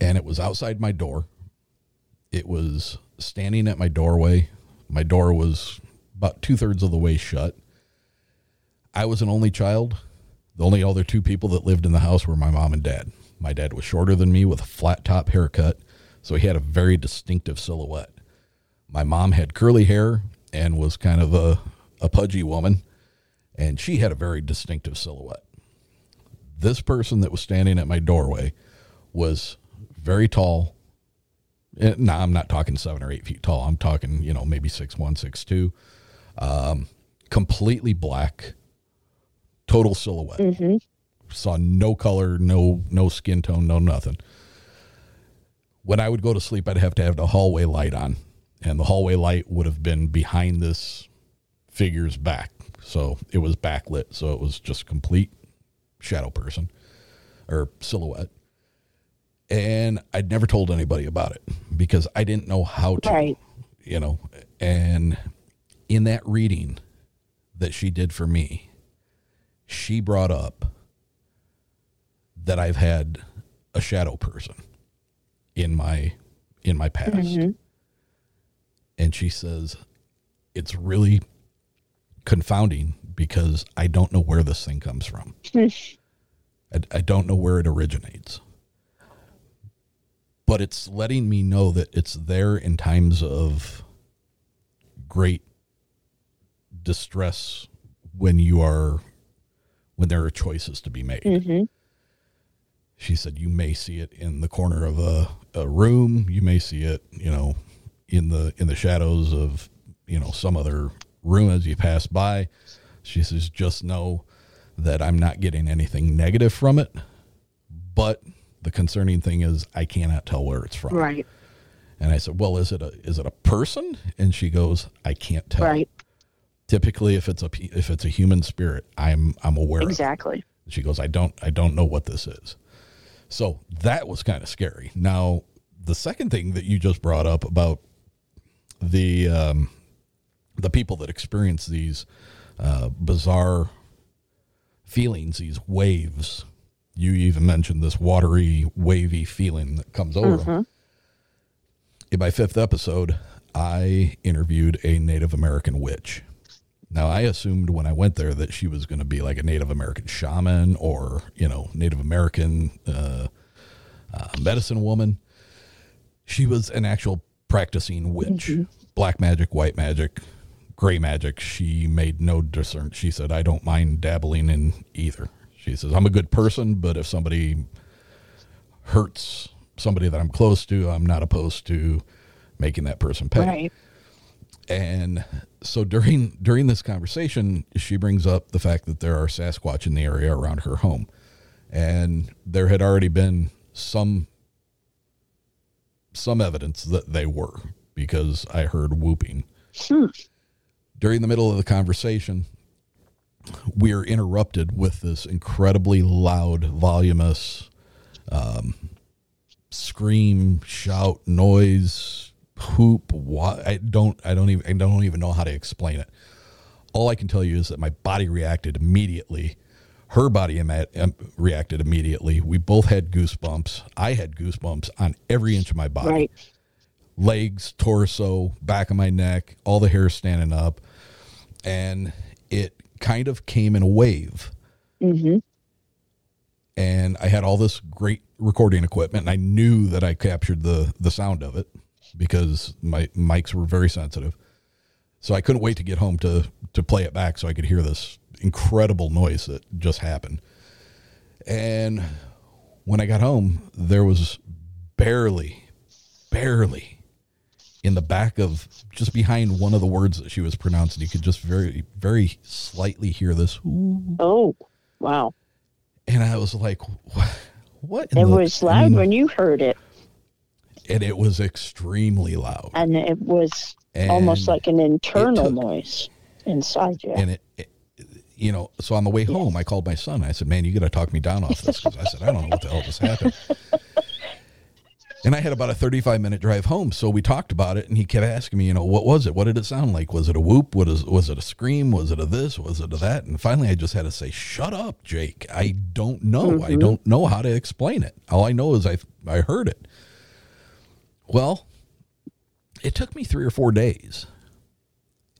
and it was outside my door. It was standing at my doorway. My door was about two thirds of the way shut. I was an only child. The only other two people that lived in the house were my mom and dad. My dad was shorter than me with a flat top haircut, so he had a very distinctive silhouette. My mom had curly hair and was kind of a, a pudgy woman, and she had a very distinctive silhouette. This person that was standing at my doorway was very tall. Eh, no, I'm not talking seven or eight feet tall. I'm talking, you know, maybe six one, six two. Um, completely black, total silhouette. Mm-hmm. Saw no color, no no skin tone, no nothing. When I would go to sleep, I'd have to have the hallway light on, and the hallway light would have been behind this figure's back, so it was backlit, so it was just complete shadow person or silhouette and I'd never told anybody about it because I didn't know how to, right. you know. And in that reading that she did for me, she brought up that I've had a shadow person in my in my past. Mm-hmm. And she says it's really confounding because I don't know where this thing comes from. I, I don't know where it originates but it's letting me know that it's there in times of great distress when you are when there are choices to be made. Mm-hmm. She said you may see it in the corner of a, a room, you may see it, you know, in the in the shadows of, you know, some other room as you pass by. She says just know that I'm not getting anything negative from it, but the concerning thing is I cannot tell where it's from. Right. And I said, "Well, is it a is it a person?" And she goes, "I can't tell." Right. Typically, if it's a if it's a human spirit, I'm I'm aware. of. Exactly. She goes, "I don't I don't know what this is." So that was kind of scary. Now, the second thing that you just brought up about the um, the people that experience these uh, bizarre feelings, these waves. You even mentioned this watery, wavy feeling that comes over them. In my fifth episode, I interviewed a Native American witch. Now, I assumed when I went there that she was going to be like a Native American shaman or, you know, Native American uh, uh, medicine woman. She was an actual practicing witch, black magic, white magic, gray magic. She made no discern. She said, I don't mind dabbling in either. She says, I'm a good person, but if somebody hurts somebody that I'm close to, I'm not opposed to making that person pay. Right. And so during during this conversation, she brings up the fact that there are Sasquatch in the area around her home, and there had already been some some evidence that they were because I heard whooping Hmm. During the middle of the conversation. We are interrupted with this incredibly loud, voluminous um, scream, shout, noise, hoop. What I don't, I don't even, I don't even know how to explain it. All I can tell you is that my body reacted immediately. Her body ima- um, reacted immediately. We both had goosebumps. I had goosebumps on every inch of my body Right. legs, torso, back of my neck, all the hair standing up. And it kind of came in a wave. Mm-hmm. And I had all this great recording equipment and I knew that I captured the the sound of it because my mics were very sensitive. So I couldn't wait to get home to to play it back so I could hear this incredible noise that just happened. And when I got home, there was barely, barely in the back of just behind one of the words that she was pronouncing, you could just very, very slightly hear this. "Ooh." Oh, wow. And I was like, what? It was I loud mean, when you heard it, and it was extremely loud. and it was almost like an internal took- noise inside you. And it, it, you know, so on the way home, I called my son. I said, "Man, you got to talk me down off this," because I said, "I don't know what the hell just happened." and I had about a thirty-five minute drive home, so we talked about it, and he kept asking me, you know, what was it? What did it sound like? Was it a whoop? What is? Was it a scream? Was it a this? Was it a that? And finally, I just had to say, "Shut up, Jake! I don't know. I don't know how to explain it. All I know is I I heard it." Well, it took me three or four days,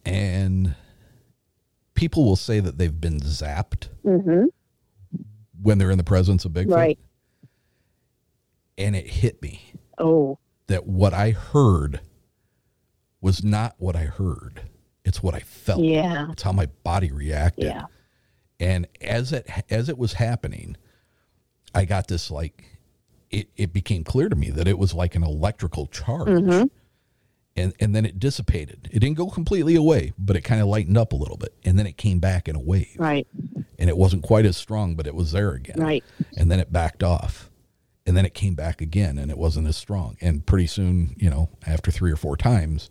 and people will say that they've been zapped mm-hmm. when they're in the presence of Bigfoot. Right. And it hit me Oh, that what I heard was not what I heard. It's what I felt. Yeah. It's how my body reacted. yeah. And as it as it was happening, I got this like it, it became clear to me that it was like an electrical charge. Mm-hmm. And and then it dissipated. It didn't go completely away, but it kind of lightened up a little bit. And then it came back in a wave. Right. And it wasn't quite as strong, but it was there again. Right. And then it backed off. And then it came back again and it wasn't as strong. And pretty soon, you know, after three or four times,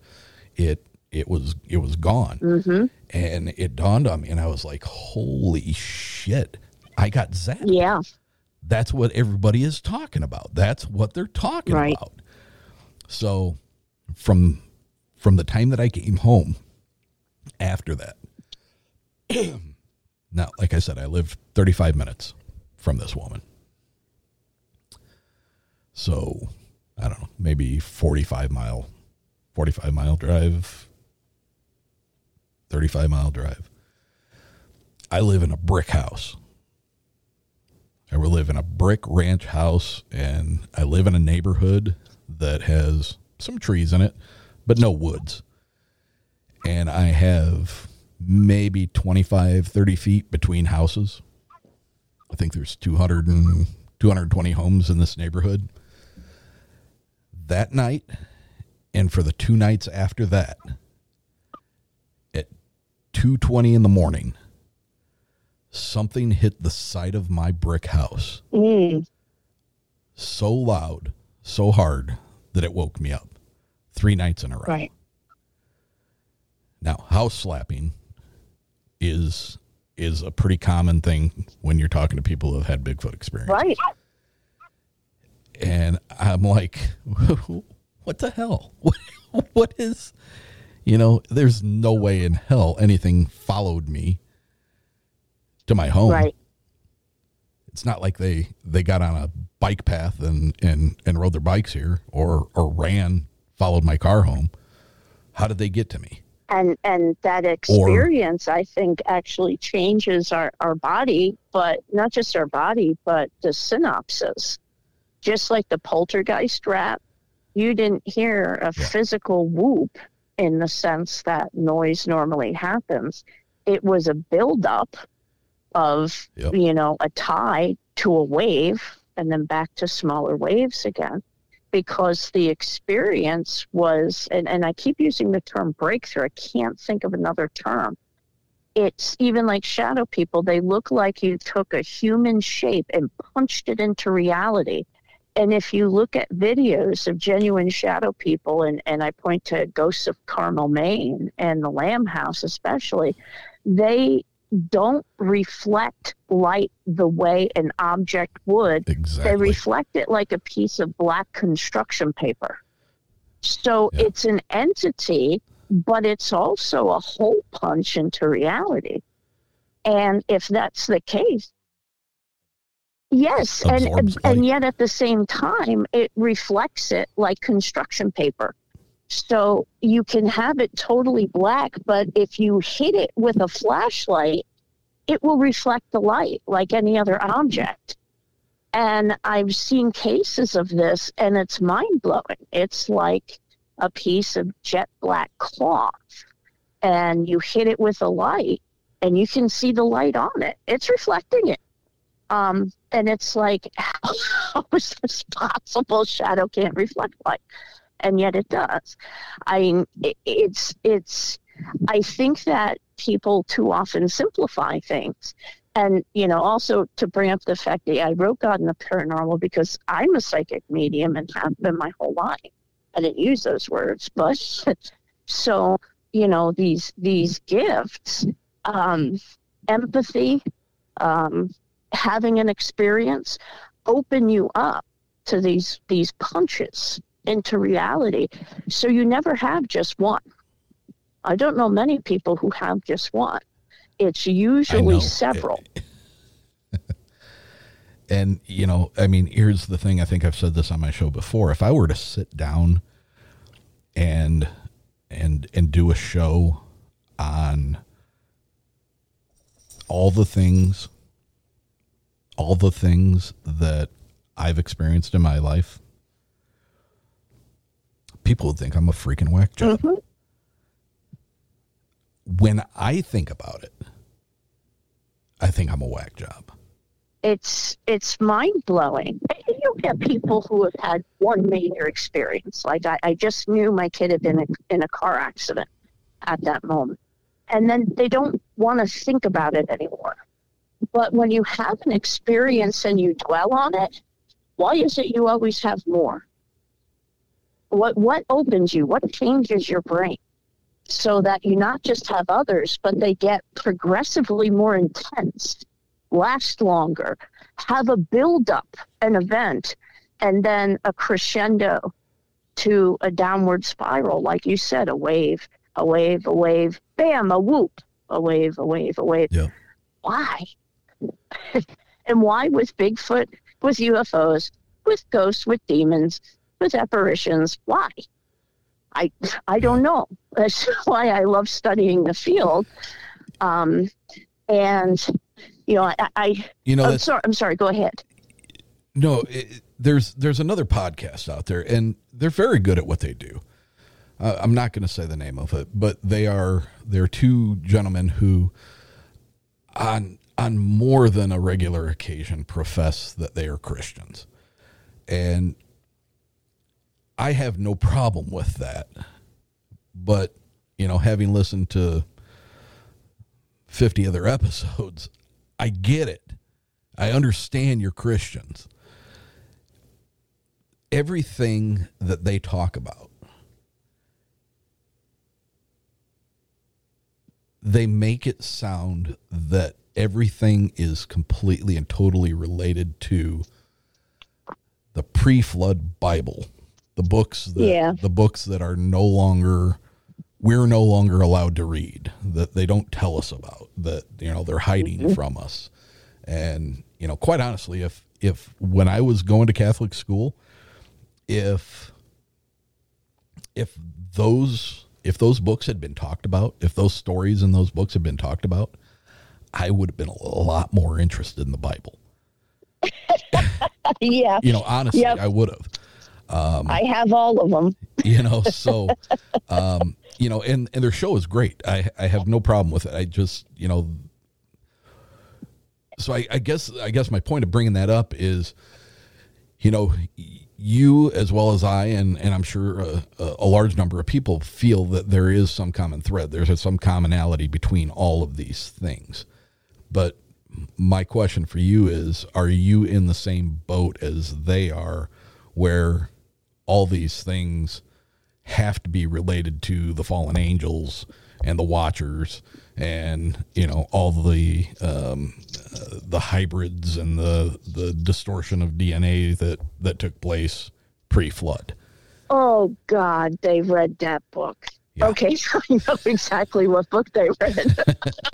it it was it was gone. Mm-hmm. And it dawned on me and I was like, "Holy shit. I got zapped." Yeah. That's what everybody is talking about. That's what they're talking Right. about. So from from the time that I came home after that. now, like I said, I lived 35 minutes from this woman. So, I don't know, maybe 45 mile 45 mile drive 35 mile drive. I live in a brick house. I live in a brick ranch house and I live in a neighborhood that has some trees in it, but no woods. And I have maybe 25, 30 feet between houses. I think there's 200 and 220 homes in this neighborhood. That night, and for the two nights after that, at 2:20 in the morning, something hit the side of my brick house Mm. so loud, so hard that it woke me up. Three nights in a row. Right. Now, house slapping is is a pretty common thing when you're talking to people who have had Bigfoot experience. Right. And I'm like, what the hell? What, what is, you know, there's no way in hell anything followed me to my home. Right. It's not like they they got on a bike path and and and rode their bikes here or or ran followed my car home. How did they get to me? and and that experience i think actually changes our our body but not just our body but the synapses just like the poltergeist rap you didn't hear a physical whoop in the sense that noise normally happens. It was a buildup of Yep. you know a tie to a wave and then back to smaller waves again because the experience was and, and i keep using the term breakthrough. I can't think of another term. It's even like shadow people they look like you took a human shape and punched it into reality and if you look at videos of genuine shadow people and, and i point to ghosts of carmel maine and the lamb house especially they don't reflect light the way an object would Exactly. they reflect it like a piece of black construction paper. So it's an entity, but it's also a hole punch into reality. And if that's the case, yes, and Absorbs and yet at the same time, it reflects it like construction paper. So you can have it totally black, but if you hit it with a flashlight, it will reflect the light like any other object. And I've seen cases of this, and it's mind blowing. It's like a piece of jet black cloth, and you hit it with a light, and you can see the light on it. It's reflecting it. Um, and it's like, how is this possible? Shadow can't reflect light, and yet it does. I mean, it, it's it's. I think that people too often simplify things. And, you know, also to bring up the fact that I wrote God and the Paranormal because I'm a psychic medium and have been my whole life. I didn't use those words, but so, you know, these these gifts, um, empathy, um, having an experience open you up to these these punches into reality. So you never have just one. I don't know many people who have just one. It's usually several. And you know, I mean, here's the thing. I think I've said this on my show before. If I were to sit down and and and do a show on all the things all the things that I've experienced in my life, people would think I'm a freaking whack job. Mm-hmm. When I think about it, I think I'm a whack job. it's it's mind blowing. You get people who have had one major experience. Like I, I just knew my kid had been in, in a car accident at that moment, and then they don't want to think about it anymore. But when you have an experience and you dwell on it, why is it you always have more? What what opens you? What changes your brain? So that you not just have others, but they get progressively more intense last longer, have a build up, an event, and then a crescendo to a downward spiral, like you said, a wave, a wave, a wave, bam, a whoop, a wave, a wave, a wave. Yeah. Why? and why with Bigfoot, with UFOs, with ghosts, with demons, with apparitions? Why? I I don't know. That's why I love studying the field. Um, and you know, I, I You know, I'm sorry. I'm sorry. Go ahead. No, it, there's there's another podcast out there, and they're very good at what they do. Uh, I'm not going to say the name of it, but they are they're two gentlemen who, on on more than a regular occasion, profess that they are Christians, and I have no problem with that. But you know, having listened to 50 other episodes, I get it. I understand you're Christians. Everything that they talk about, they make it sound that everything is completely and totally related to the pre-flood Bible, the books that Yeah. the books that are no longer we're no longer allowed to read that they don't tell us about that you know they're hiding mm-hmm. from us. And you know quite honestly if if when i was going to catholic school if if those if those books had been talked about if those stories in those books had been talked about i would have been a lot more interested in the bible yeah. you know honestly Yep. i would have um, I have all of them. you know so um you know and and their show is great i i have no problem with it i just you know so i i guess i guess my point of bringing that up is you know you as well as i and and i'm sure a, a a large number of people feel that there is some common thread there's some commonality between all of these things but my question for you is are you in the same boat as they are where all these things have to be related to the fallen angels and the watchers and you know all the um, uh, the hybrids and the the distortion of DNA that that took place pre-flood Oh God, they've read that book. Okay, so I know exactly what book they read.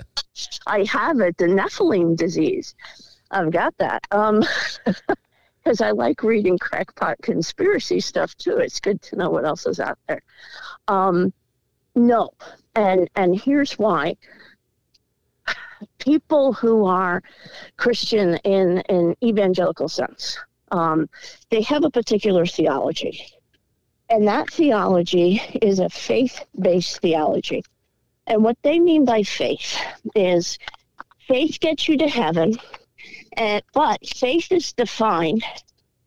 I have it, the Nephilim disease. I've got that. Um, because I like reading crackpot conspiracy stuff too. It's good to know what else is out there. Um, no, and and here's why. People who are Christian in an evangelical sense, um, they have a particular theology, and that theology is a faith-based theology. And what they mean by faith is faith gets you to heaven, and, but faith is defined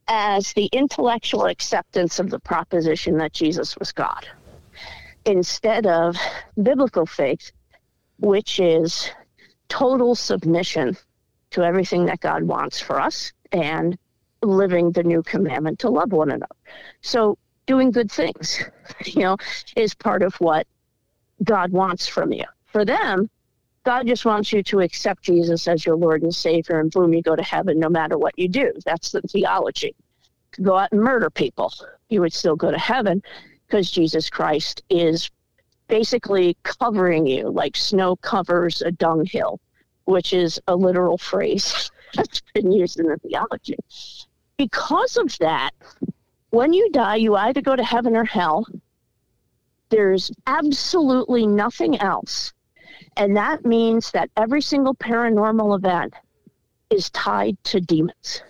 as the intellectual acceptance of the proposition that Jesus was God, instead of biblical faith, which is total submission to everything that God wants for us and living the new commandment to love one another. So, doing good things, you know, is part of what God wants from you. For them, God just wants you to accept Jesus as your Lord and Savior, and boom, you go to heaven no matter what you do. That's the theology. Go out and murder people, you would still go to heaven because Jesus Christ is basically covering you like snow covers a dunghill, which is a literal phrase that's been used in the theology. Because of that, when you die, you either go to heaven or hell. There's absolutely nothing else. And that means that every single paranormal event is tied to demons.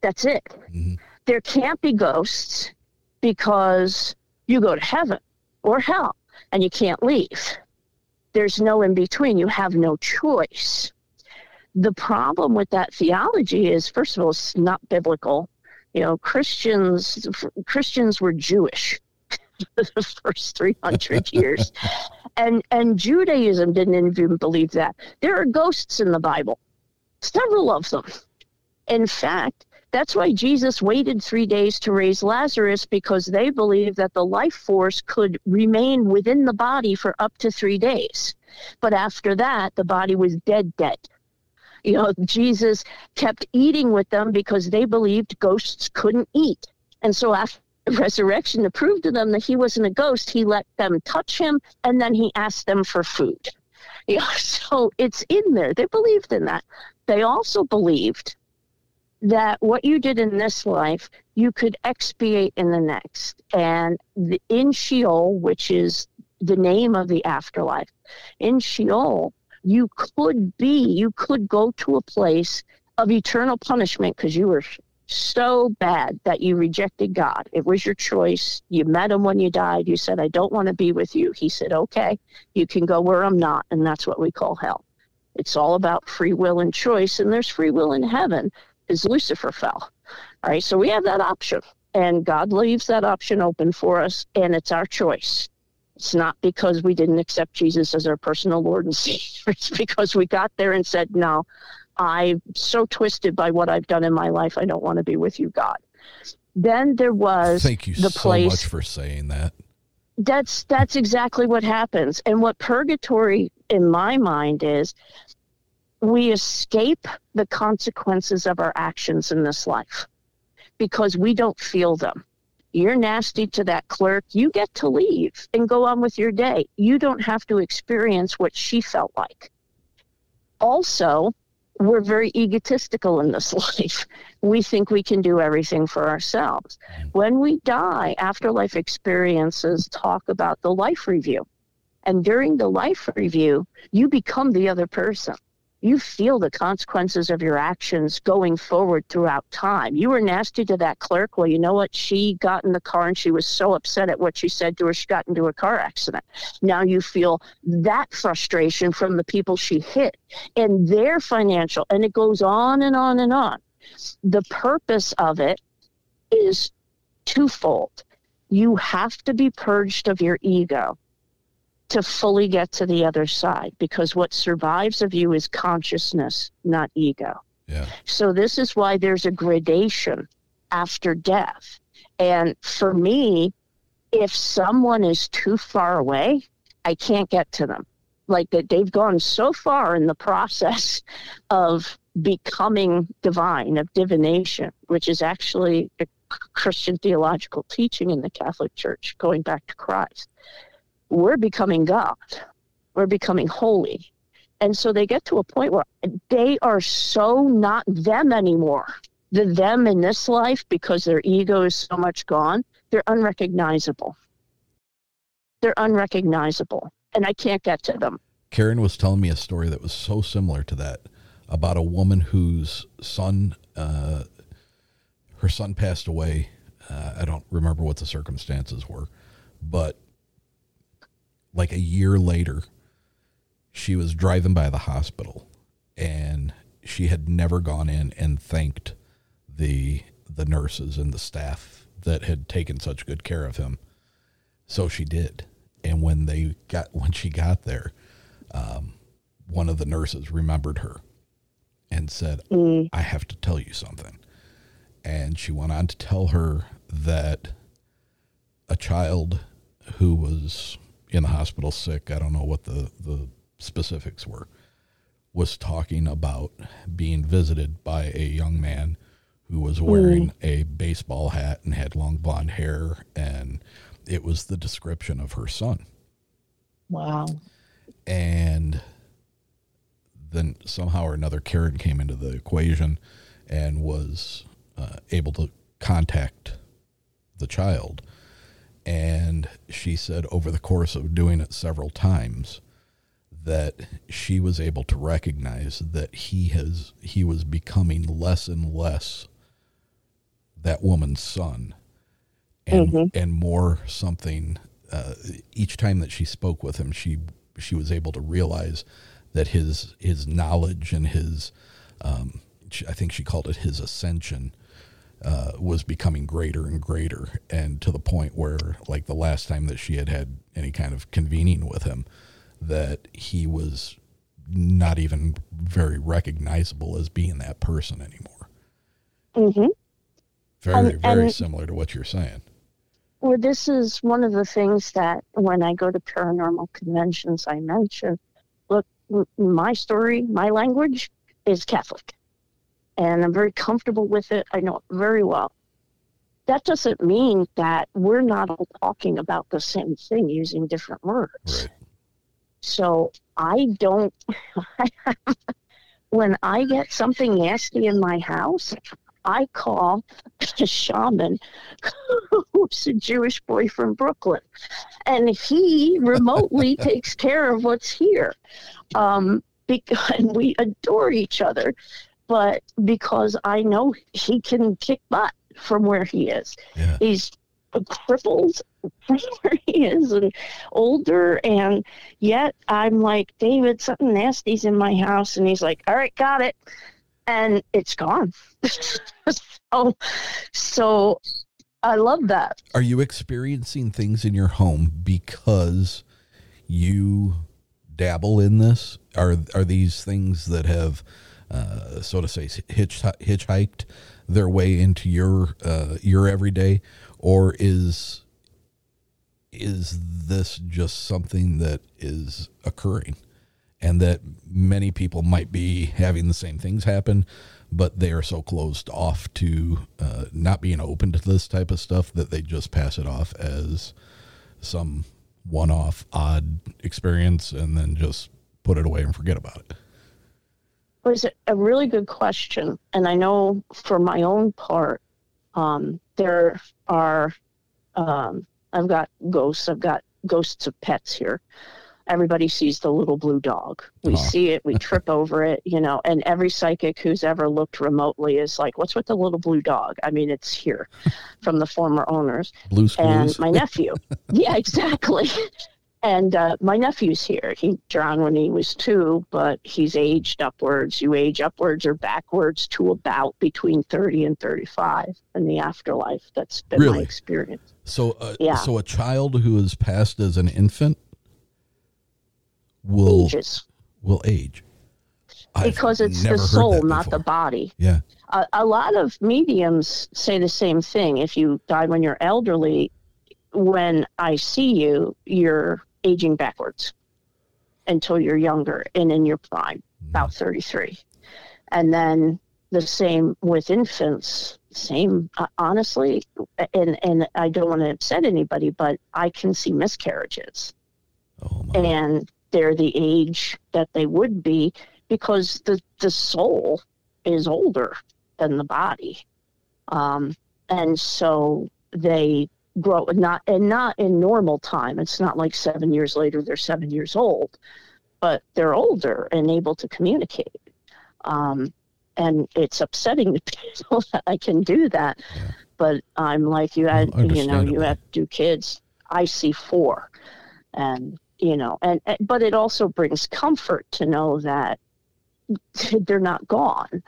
That's it. Mm-hmm. There can't be ghosts because you go to heaven or hell and you can't leave. There's no in between. You have no choice. The problem with that theology is, first of all, it's not biblical. You know, Christians Christians were Jewish for the first 300 years. And and Judaism didn't even believe that. There are ghosts in the Bible. Several of them. In fact, that's why Jesus waited 3 days to raise Lazarus because they believed that the life force could remain within the body for up to 3 days. But after that, the body was dead dead. You know, Jesus kept eating with them because they believed ghosts couldn't eat. And so after resurrection, to prove to them that he wasn't a ghost, he let them touch him and then he asked them for food. You know, so it's in there. They believed in that. They also believed that what you did in this life, you could expiate in the next. And the, in Sheol, which is the name of the afterlife, in Sheol, you could be, you could go to a place of eternal punishment because you were so bad that you rejected God. It was your choice. You met him when you died. You said, I don't want to be with you. He said, Okay, you can go where I'm not. And that's what we call hell. It's all about free will and choice. And there's free will in heaven because Lucifer fell. All right, so we have that option. And God leaves that option open for us, and it's our choice. It's not because we didn't accept Jesus as our personal Lord and Savior. It's because we got there and said, No, I'm so twisted by what I've done in my life. I don't want to be with you, God. Then there was Thank you the so place. much for saying that. That's that's exactly what happens. And what purgatory in my mind is we escape the consequences of our actions in this life because we don't feel them. You're nasty to that clerk. You get to leave and go on with your day. You don't have to experience what she felt like. Also, we're very egotistical in this life. We think we can do everything for ourselves. Mm. When we die, afterlife experiences talk about the life review. And during the life review, you become the other person. You feel the consequences of your actions going forward throughout time. You were nasty to that clerk. Well, you know what? She got in the car and she was so upset at what she said to her, she got into a car accident. Now you feel that frustration from the people she hit and their financial, and it goes on and on and on. The purpose of it is twofold. You have to be purged of your ego to fully get to the other side because what survives of you is consciousness, not ego. Yeah. So this is why there's a gradation after death. And for me, if someone is too far away, I can't get to them. Like that they've gone so far in the process of becoming divine, of divination, which is actually a Christian theological teaching in the Catholic Church, going back to Christ we're becoming God. We're becoming holy. And so they get to a point where they are so not them anymore. The them in this life, because their ego is so much gone, they're unrecognizable. They're unrecognizable. And I can't get to them. Karen was telling me a story that was so similar to that about a woman whose son, uh, her son passed away. Uh, I don't remember what the circumstances were, but like a year later, she was driving by the hospital and she had never gone in and thanked the the nurses and the staff that had taken such good care of him. So she did. And when they got when she got there, um, one of the nurses remembered her and said, Mm. I have to tell you something. And she went on to tell her that a child who was in the hospital sick, I don't know what the, the specifics were, was talking about being visited by a young man who was wearing a baseball hat and had long blonde hair. And it was the description of her son. Wow. And then somehow or another, Karen came into the equation and was uh, able to contact the child. And she said over the course of doing it several times that she was able to recognize that he has he was becoming less and less that woman's son. And and more something uh, each time that she spoke with him she she was able to realize that his his knowledge and his um, I think she called it his ascension uh, was becoming greater and greater and to the point where like the last time that she had had any kind of convening with him that he was not even very recognizable as being that person anymore. Hmm very And- very and- similar to what you're saying. Well, this is one of the things that when I go to paranormal conventions, I mention. Look, m- my story, my language is Catholic, and I'm very comfortable with it. I know it very well. That doesn't mean that we're not all talking about the same thing using different words. So I don't, when I get something nasty in my house, I call a shaman who's a Jewish boy from Brooklyn. And he remotely takes care of what's here. Um, because, and we adore each other. But because I know he can kick butt from where he is. Yeah. He's crippled from where he is and older and yet I'm like, David, something nasty's in my house and he's like, All right, got it. And it's gone. so so I love that. Are you experiencing things in your home because you dabble in this? Are are these things that have, uh, so to say, hitch, hitchhiked their way into your uh, your everyday, or is is this just something that is occurring, and that many people might be having the same things happen, but they are so closed off to uh, not being open to this type of stuff that they just pass it off as some one-off odd experience and then just put it away and forget about it was a really good question. And I know for my own part, um, there are, um, I've got ghosts, I've got ghosts of pets here. Everybody sees the little blue dog. We Oh. see it, we trip over it, you know, and every psychic who's ever looked remotely is like, what's with the little blue dog? I mean, it's here from the former owners. Blue's and my nephew. yeah, exactly. And uh, my nephew's here. He drowned when he was two, but he's aged upwards. You age upwards or backwards to about between 30 and 35 in the afterlife. That's been my Really? experience. So, uh, Yeah. so a child who is passed as an infant will Ages. will age I've Because it's the soul, not the body. Yeah, a lot of mediums say the same thing. If you die when you're elderly, when I see you, you're aging backwards until you're younger and in your prime, about 33. And then the same with infants, same, uh, honestly, and, and I don't want to upset anybody, but I can see miscarriages. Oh my. And they're the age that they would be because the, the soul is older than the body. Um, and so they grow and not and not in normal time. It's not like seven years later they're seven years old, but they're older and able to communicate. Um, and it's upsetting to people that I can do that. But I'm like you had you know, you have two kids. I see four. And you know, and, and but it also brings comfort to know that they're not gone.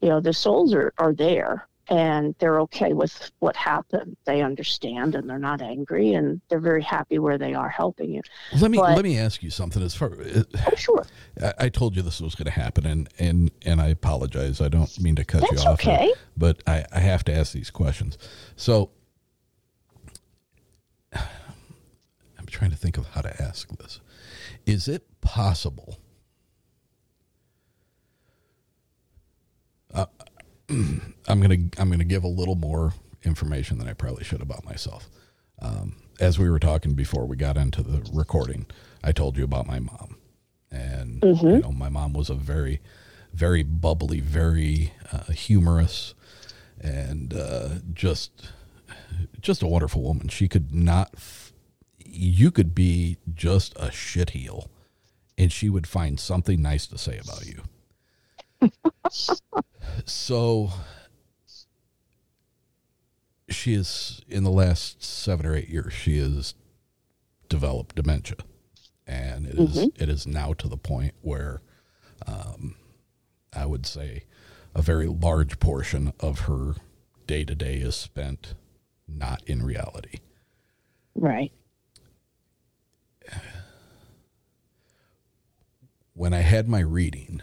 You know, the souls are, are there and they're okay with what happened. They understand and they're not angry and they're very happy where they are helping you. let me but- let me ask you something. As far Oh, sure. I, I told you this was going to happen, and and and I apologize. I don't mean to cut That's you off, okay. but I, I have to ask these questions. So I'm trying to think of how to ask this. Is it possible? Uh, I'm gonna I'm gonna give a little more information than I probably should about myself. Um, as we were talking before we got into the recording, I told you about my mom, and you know my mom was a very, very bubbly, very uh, humorous, and uh, just just a wonderful woman. She could not. F- you could be just a shitheel, and she would find something nice to say about you. So she is in the last seven or eight years she has developed dementia. And it is- it is now to the point where um, i would say a very large portion of her day to day is spent not in reality. Right. when I had my reading,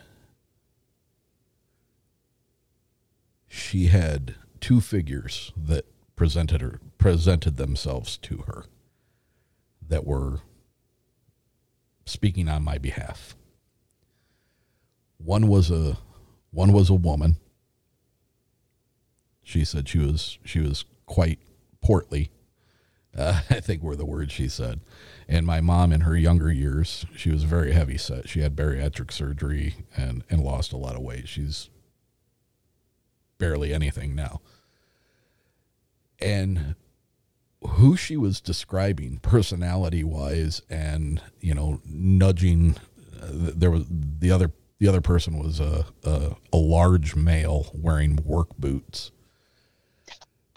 she had two figures that presented her presented themselves to her that were speaking on my behalf. One was a one was a woman. She said she was she was quite portly. Uh, I think were the words she said. And my mom, in her younger years, she was very heavy set. She had bariatric surgery and and lost a lot of weight. She's barely anything now. And who she was describing personality wise and you know nudging uh, there was the other The other person was a, a, a large male wearing work boots.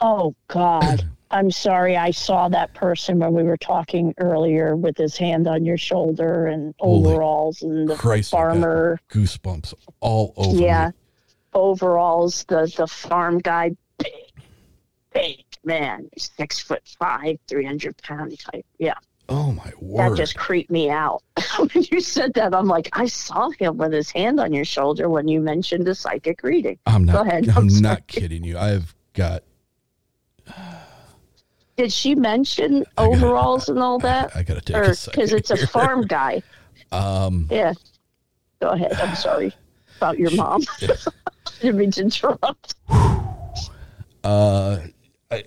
Oh God. I'm sorry. I saw that person when we were talking earlier with his hand on your shoulder and Holy overalls and the Christ, farmer. goosebumps all over. Yeah. me. Overalls, the the farm guy big, big man, six foot five, three hundred pound type. Yeah. Oh my word. That just creeped me out. when you said that, I'm like, I saw him with his hand on your shoulder when you mentioned a psychic reading. I'm not. Go ahead. I'm, I'm not kidding you. I've got. Did she mention overalls and all that? I gotta take or a second because it's a farm guy. Um. Yeah. Go ahead. I'm sorry about your mom. To interrupt. Uh. I.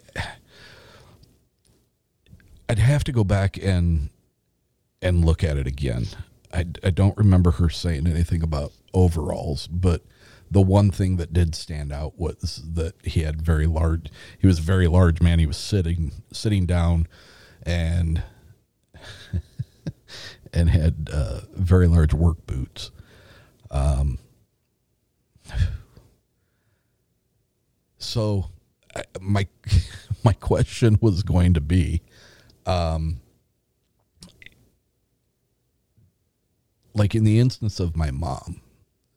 I'd have to go back and and look at it again. I, I don't remember her saying anything about overalls, but the one thing that did stand out was that he had very large. He was a very large man. He was sitting sitting down, and and had uh, very large work boots. Um. So, my my question was going to be, um, like in the instance of my mom,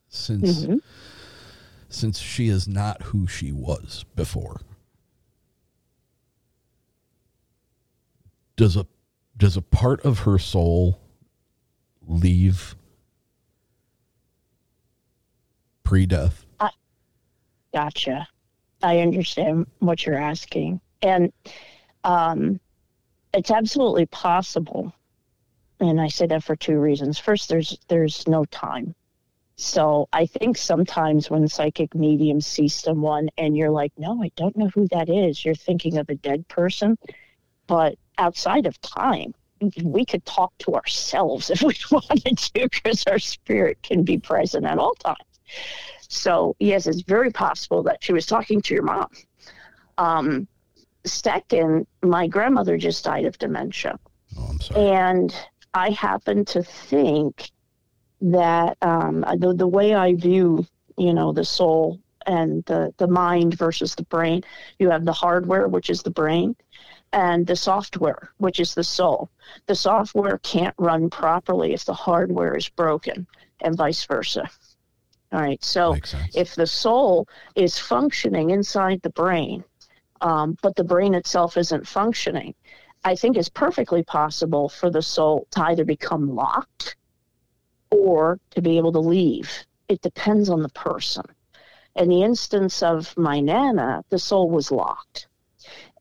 since Mhm. since she is not who she was before, does a does a part of her soul leave pre-death? Gotcha. I understand what you're asking. And um, it's absolutely possible. And I say that for two reasons. First, there's there's no time. So I think sometimes when psychic mediums see someone and you're like, no, I don't know who that is, you're thinking of a dead person. But outside of time, we could talk to ourselves if we wanted to because our spirit can be present at all times. So, yes, it's very possible that she was talking to your mom. Um, second, my grandmother just died of dementia. Oh, I'm sorry. And I happen to think that um, the, the way I view, you know, the soul and the, the mind versus the brain, you have the hardware, which is the brain, and the software, which is the soul. The software can't run properly if the hardware is broken, and vice versa. All right. So if the soul is functioning inside the brain, um, but the brain itself isn't functioning, I think it's perfectly possible for the soul to either become locked or to be able to leave. It depends on the person. In the instance of my Nana, the soul was locked.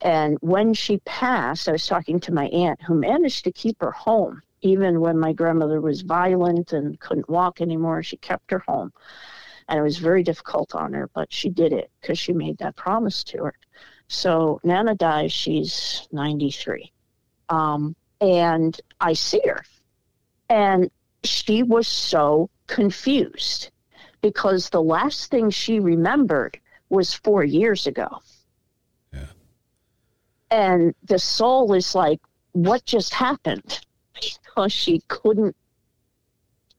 And when she passed, I was talking to my aunt who managed to keep her home. Even when my grandmother was violent and couldn't walk anymore, she kept her home. And it was very difficult on her, but she did it because she made that promise to her. So Nana dies, she's 93. Um, and I see her. And she was so confused because the last thing she remembered was four years ago. Yeah. And the soul is like, what just happened? Because she couldn't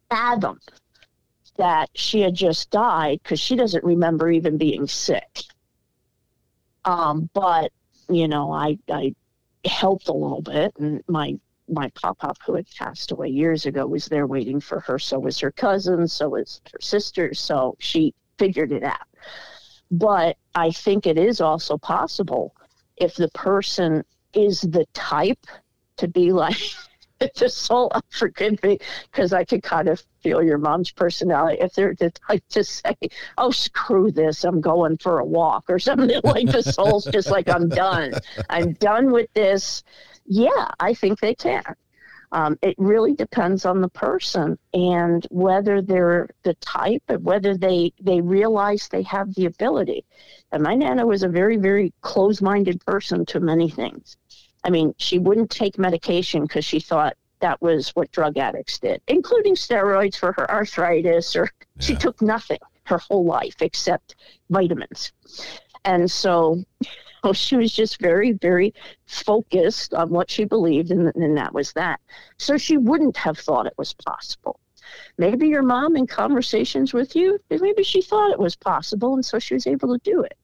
fathom that she had just died because she doesn't remember even being sick. Um, but you know, I I helped a little bit, and my my pop pop who had passed away years ago was there waiting for her. So was her cousin. So was her sister. So she figured it out. But I think it is also possible if the person is the type to be like the soul forgive me because I could kind of feel your mom's personality. If they're the type to say, "Oh, screw this, I'm going for a walk" or something like the soul's just like, "I'm done, I'm done with this." Yeah, I think they can. Um, it really depends on the person and whether they're the type and whether they they realize they have the ability. And my nana was a very very close-minded person to many things. I mean, she wouldn't take medication because she thought that was what drug addicts did, including steroids for her arthritis, or she took nothing her whole life except vitamins. And so well, oh, she was just very, very focused on what she believed, and, and that was that. So she wouldn't have thought it was possible. maybe your mom in conversations with you, maybe she thought it was possible, and so she was able to do it.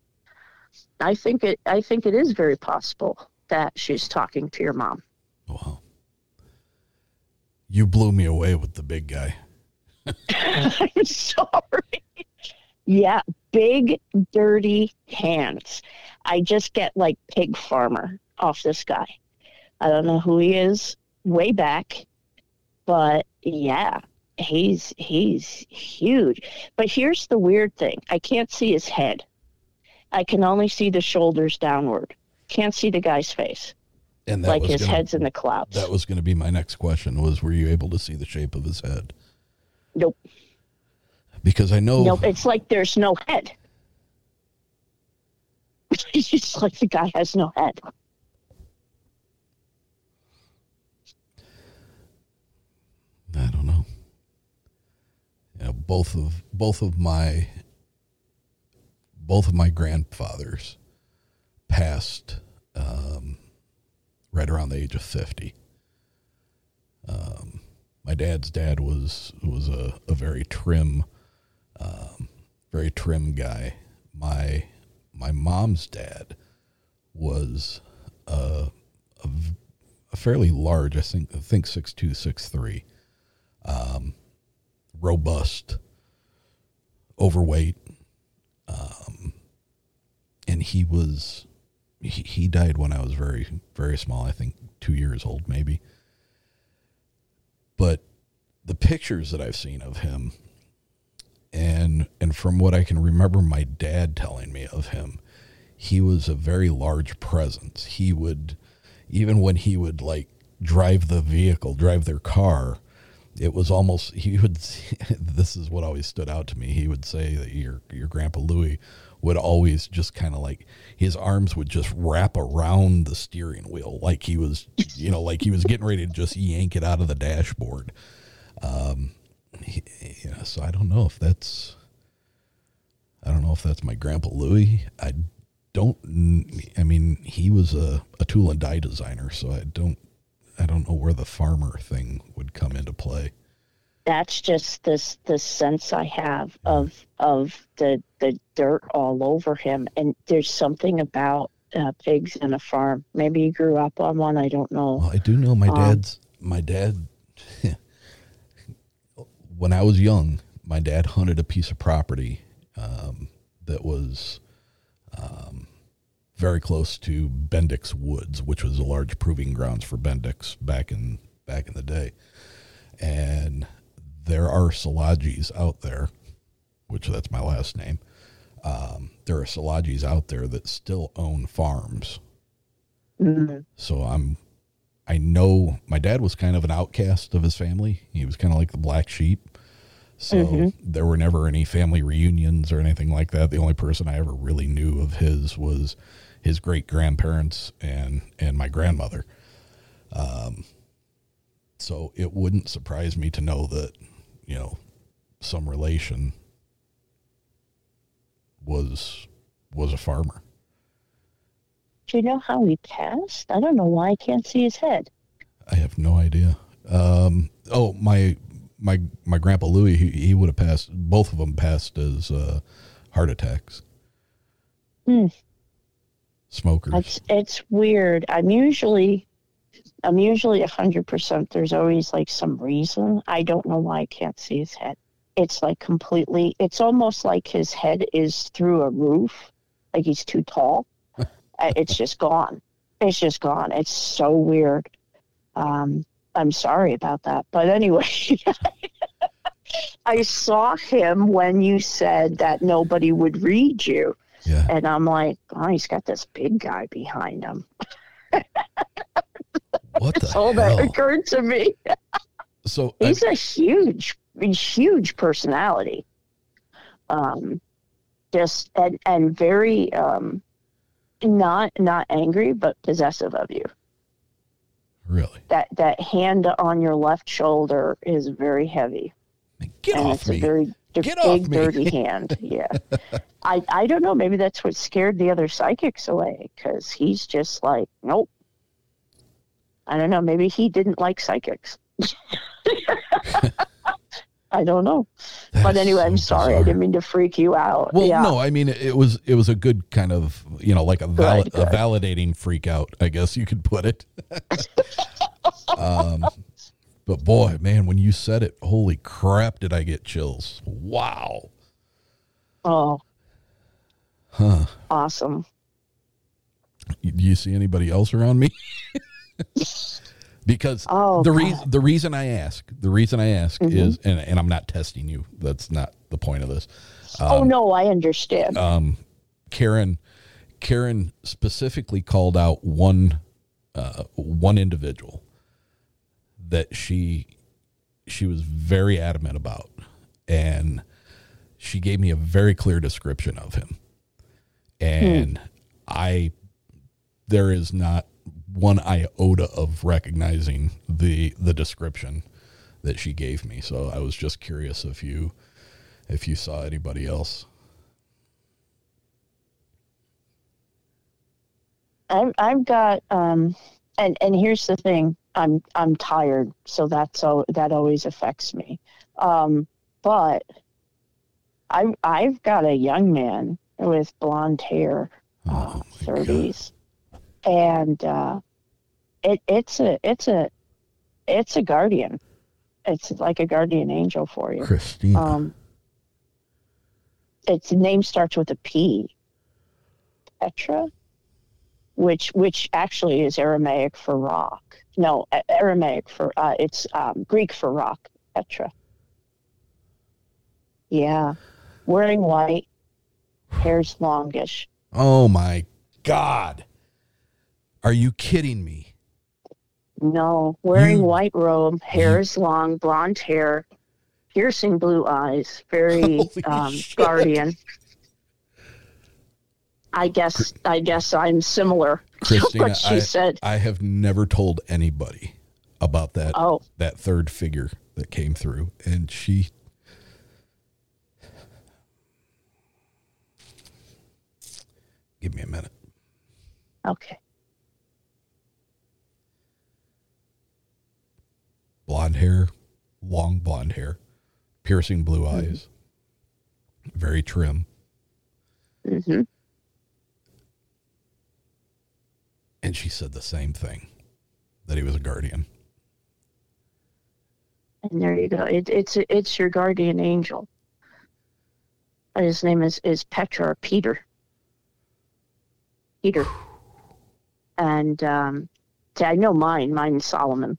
I think it. I think it is very possible that she's talking to your mom. Wow. You blew me away with the big guy. I'm sorry. Yeah, big dirty hands. I just get like pig farmer off this guy. I don't know who he is way back, but yeah, he's he's huge. But here's the weird thing. I can't see his head. I can only see the shoulders downward. Can't see the guy's face. And that like his gonna- head's in the clouds. That was going to be my next question was were you able to see the shape of his head? Nope. Because I know Nope. It's like there's no head. it's like the guy has no head. I don't know. You know, both of both of my both of my grandfathers passed um, right around the age of fifty. Um, my dad's dad was was a, a very trim, um, very trim guy. My my mom's dad was a fairly large, I think I think six two six three um, robust, overweight, um, and he was he, died when I was very very small. I think two years old, maybe. But the pictures that I've seen of him, and and from what I can remember, my dad telling me of him, he was a very large presence. He would, even when he would like drive the vehicle, drive their car, it was almost he would this is what always stood out to me he would say that your your grandpa louis would always just kind of like his arms would just wrap around the steering wheel like he was you know like he was getting ready to just yank it out of the dashboard um yeah so i don't know if that's i don't know if that's my grandpa louis i don't i mean he was a, a tool and die designer so i don't I don't know where the farmer thing would come into play. That's just this the sense I have of of the the dirt all over him, and there's something about uh, pigs in a farm. Maybe he grew up on one. I don't know. Well, I do know my Um, dad's my dad when I was young, my dad hunted a piece of property um, that was um, very close to Bendix Woods, which was a large proving grounds for Bendix back in back in the day. And there are Salagis out there, which that's my last name. Um, there are Salagis out there that still own farms. Mhm. So I'm I know my dad was kind of an outcast of his family. He was kind of like the black sheep. So Mhm. there were never any family reunions or anything like that. The only person I ever really knew of his was his great grandparents and and my grandmother. Um, so it wouldn't surprise me to know that you know some relation was was a farmer. Do you know how he passed? I don't know why I can't see his head. I have no idea. Um, oh, my my my grandpa Louis, he, he would have passed. Both of them passed as uh, heart attacks. Hmm. Smokers. It's it's weird. I'm usually I'm usually a hundred percent. There's always like some reason. I don't know why I can't see his head. It's like completely. It's almost like his head is through a roof, like he's too tall. Uh, it's just gone. It's just gone. It's so weird. Um, I'm sorry about that, but anyway. I saw him when you said that nobody would read you. Yeah. And I'm like, oh, he's got this big guy behind him. What the all that occurred to me. So He's a huge, huge personality. Um, just and and very um, not not angry, but possessive of you. really, That that hand on your left shoulder is very heavy. get and off it's me. a very Get big, off me. dirty hand. Yeah. I, I don't know. Maybe that's what scared the other psychics away because he's just like, nope. I don't know. Maybe he didn't like psychics. I don't know. but anyway, I'm sorry. I didn't mean to freak you out. Well, yeah. no, I mean it, was it was a good kind of you know like a, val- Good, a validating freak out, I guess you could put it. um, but boy, man, when you said it, holy crap, did I get chills? Wow. Oh, Huh. awesome. Do you see anybody else around me? because Oh, the reason the reason I ask the reason I ask Mhm. is and, and I'm not testing you. That's not the point of this. oh no, I understand. um, Karen Karen specifically called out one uh, one individual that she she was very adamant about and she gave me a very clear description of him and I there is not one iota of recognizing the the description that she gave me so I was just curious if you if you saw anybody else I've I've got um, and and here's the thing. I'm I'm tired, so that's so that always affects me. Um, but I I've got a young man with blonde hair, uh, thirties, and uh, it it's a it's a it's a guardian. It's like a guardian angel for you. Christina. Um, its name starts with a P. Petra, which which actually is Aramaic for rock. No, Aramaic for uh, it's um, Greek for rock. Petra. Yeah, wearing white, hair's longish. Oh my God. Are you kidding me? No, wearing You- white robe, hair is long, blonde hair, piercing blue eyes, very um, guardian. I guess I guess I'm similar to Christina, what she I, said. I have never told anybody about that Oh. that third figure that came through and she Give me a minute. Okay. Blonde hair, long blonde hair, piercing blue Mm-hmm. eyes. Very trim. hmm And she said the same thing that he was a guardian. And there you go. It, it's it's your guardian angel. His name is is Petra or Peter. Peter. And um, I know mine. Mine's Solomon.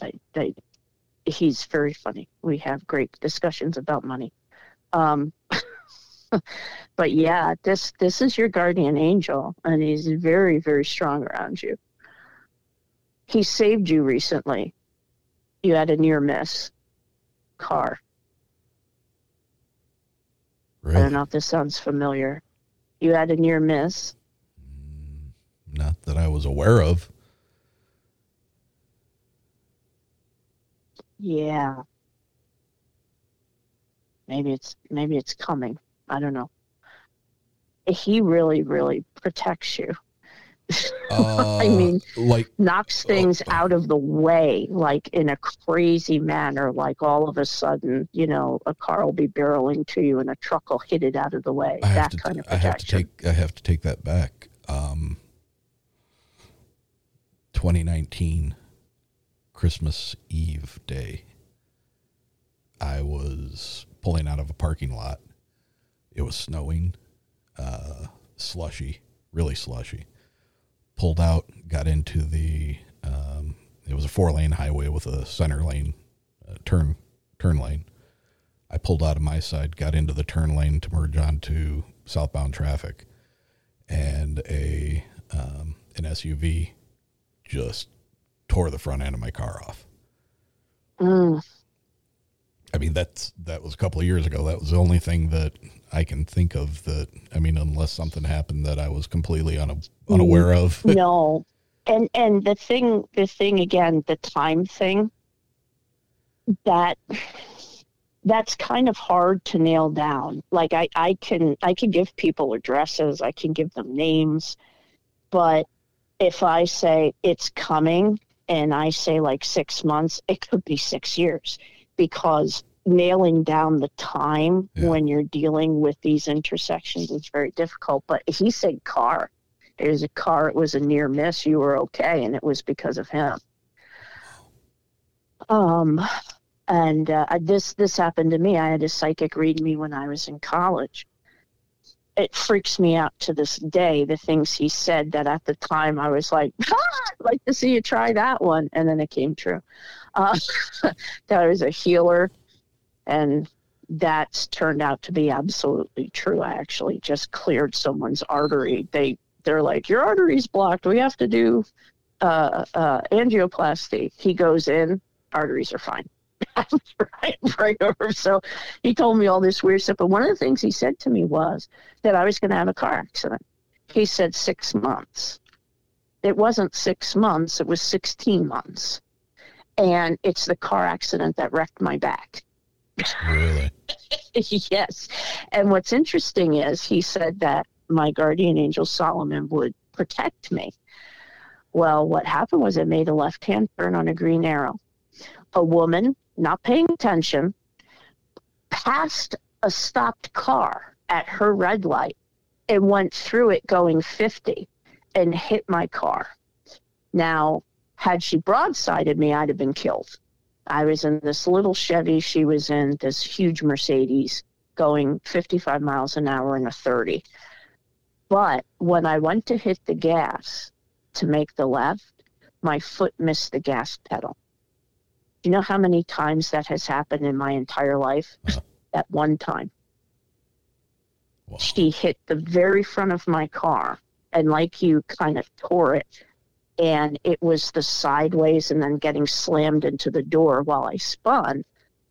I, I, he's very funny. We have great discussions about money. Um, but yeah, this this is your guardian angel, and he's very very strong around you. He saved you recently. You had a near miss car. I don't know if this sounds familiar. You had a near miss. Not that I was aware of. Yeah. Maybe it's maybe it's coming. I don't know. He really, really protects you. Uh, I mean, like knocks things out of the way, like in a crazy manner. Like all of a sudden, you know, a car will be barreling to you and a truck will hit it out of the way. I that kind of I have to take I have to take that back. Um 2019 Christmas Eve day. I was pulling out of a parking lot. It was snowing, uh slushy, really slushy. Pulled out, got into the um it was a four-lane highway with a center lane uh, turn turn lane. I pulled out of my side, got into the turn lane to merge onto southbound traffic, and a um, an SUV just tore the front end of my car off. Mm. I mean, that's that was a couple of years ago. That was the only thing that I can think of. That I mean, unless something happened that I was completely una, unaware of. no and and the thing the thing again the time thing that that's kind of hard to nail down like i i can i can give people addresses i can give them names but if i say it's coming and i say like 6 months it could be 6 years because nailing down the time when you're dealing with these intersections is very difficult. But he said car. It was a car. It was a near miss. You were okay, and it was because of him. Um, and uh, this this happened to me. I had a psychic read me when I was in college. It freaks me out to this day. The things he said that at the time I was like, ah, I'd like to see you try that one, and then it came true. Uh, that I was a healer, and that's turned out to be absolutely true. I actually just cleared someone's artery. They they're like, your artery's blocked. We have to do uh, uh, angioplasty. He goes in, arteries are fine. right, right over. So he told me all this weird stuff. But one of the things he said to me was that I was going to have a car accident. He said six months. It wasn't six months, it was 16 months. And it's the car accident that wrecked my back. Really? yes. And what's interesting is he said that my guardian angel Solomon would protect me. Well, what happened was I made a left hand turn on a green arrow. A woman, not paying attention, passed a stopped car at her red light and went through it going 50 and hit my car. Now, had she broadsided me, I'd have been killed. I was in this little Chevy. She was in this huge Mercedes going 55 miles an hour in a 30. But when I went to hit the gas to make the left, my foot missed the gas pedal. You know how many times that has happened in my entire life? At one time. She hit the very front of my car and, like you, kind of tore it. And it was the sideways and then getting slammed into the door while I spun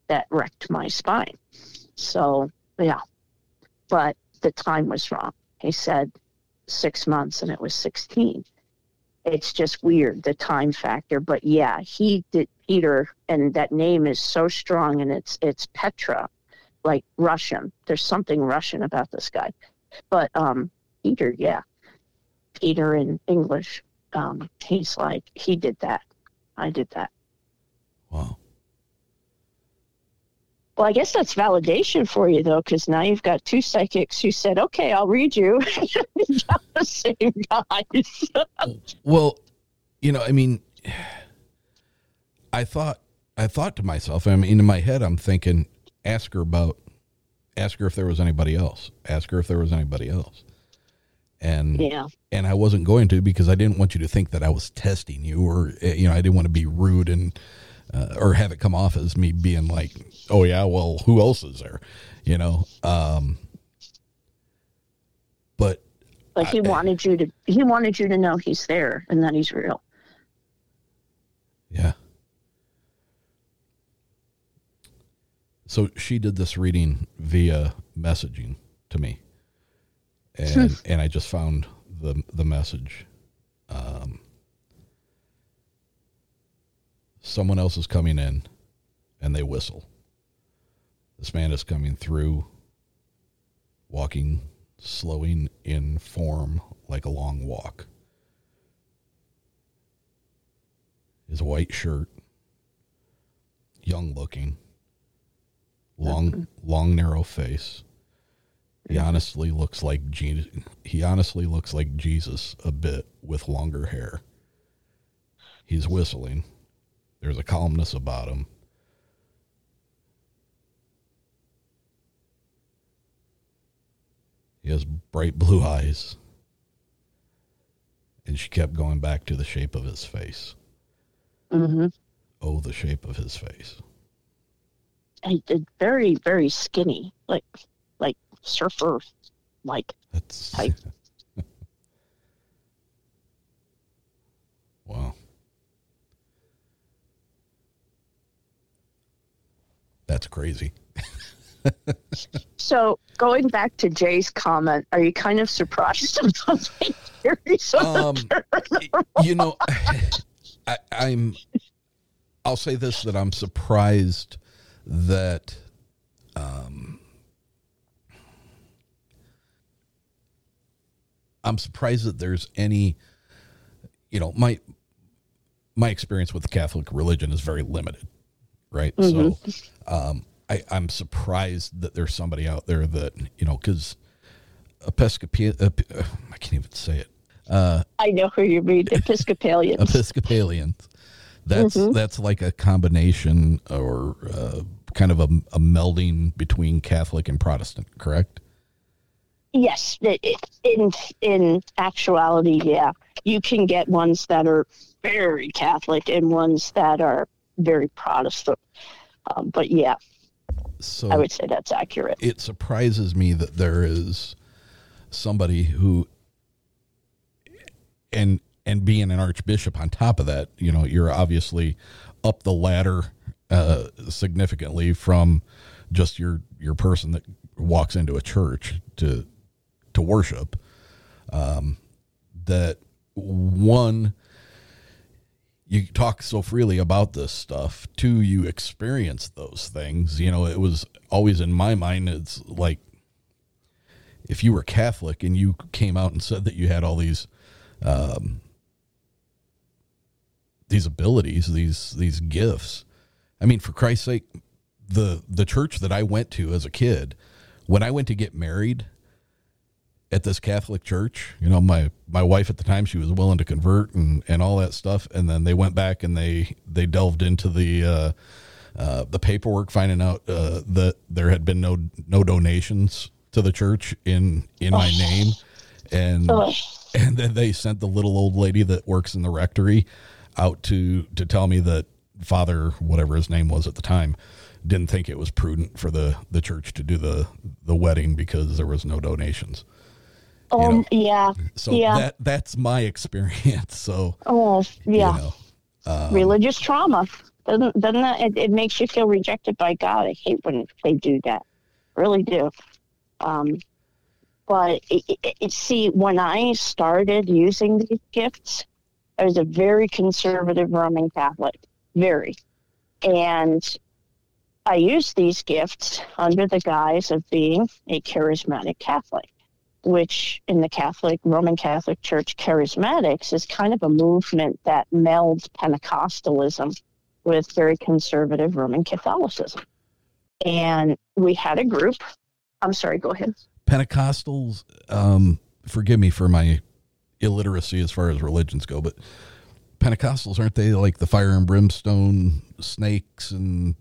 that wrecked my spine. So, yeah. But the time was wrong. He said six months and it was 16 it's just weird the time factor but yeah he did peter and that name is so strong and it's it's petra like russian. There's something russian about this guy. But um peter yeah. Peter in english um he's like he did that. I did that. Wow well, I guess that's validation for you, though, because now you've got two psychics who said, "Okay, I'll read you." the same guys. well, you know, I mean, I thought, I thought to myself, I mean, in my head, I'm thinking, ask her about, ask her if there was anybody else, ask her if there was anybody else, and yeah, and I wasn't going to because I didn't want you to think that I was testing you, or eh, you know, I didn't want to be rude and. Uh, or have it come off as me being like, oh yeah, well, who else is there? You know, um, but like he I, wanted you to, he wanted you to know he's there and that he's real. Yeah. So she did this reading via messaging to me, and and I just found the the message. Um, someone else is coming in, and they whistle. This man is coming through, walking, slowing in form like a long walk. His white shirt, young looking, long, long, narrow face. He honestly looks like Jesus. He honestly looks like Jesus a bit with longer hair. He's whistling. There's a calmness about him. He has bright blue eyes. And she kept going back to the shape of his face. Mm-hmm. Oh, the shape of his face. He did very, very skinny, like like surfer like That's type. wow. That's crazy. so going back to Jay's comment, are you kind of surprised about my theories? Um, you know, I, I'm. I'll say this: that I'm surprised that. Um, I'm surprised that there's any, you know, my my experience with the Catholic religion is very limited, right? Mhm. So, um, I, I'm surprised that there's somebody out there that you know because Episcopal. Uh, I can't even say it. Uh, I know who you mean, Episcopalians. Episcopalians. That's Mhm. that's like a combination or uh, kind of a, a melding between Catholic and Protestant, correct? Yes, in in actuality, yeah, you can get ones that are very Catholic and ones that are very Protestant. Um, but yeah, So I would say that's accurate. it surprises me that there is somebody who and and being an archbishop on top of that you know you're obviously up the ladder uh significantly from just your your person that walks into a church to to worship um that one you talk so freely about this stuff two you experience those things. You know it was always in my mind it's like if you were catholic and you came out and said that you had all these um these abilities these these gifts i mean for christ's sake the the church that i went to as a kid when i went to get married at this Catholic church. You know, my my wife at the time she was willing to convert and and all that stuff, and then they went back and they they delved into the uh, uh, the paperwork, finding out uh, that there had been no no donations to the church in in my Oh. name, and Ugh. and then they sent the little old lady that works in the rectory out to to tell me that Father whatever his name was at the time didn't think it was prudent for the the church to do the the wedding because there was no donations. Um, yeah, So yeah. that that's my experience. So oh, yeah. you know, um, Religious trauma doesn't doesn't that it, it makes you feel rejected by God? I hate when they do that. Really do. Um, but it, it, it, see, when I started using these gifts, I was a very conservative Roman Catholic, very, and I used these gifts under the guise of being a charismatic Catholic which in the Catholic, Roman Catholic Church, charismatics is kind of a movement that melds Pentecostalism with very conservative Roman Catholicism. And we had a group. I'm sorry, go ahead. Pentecostals. Um, forgive me for my illiteracy as far as religions go, but Pentecostals aren't they like the fire and brimstone snakes and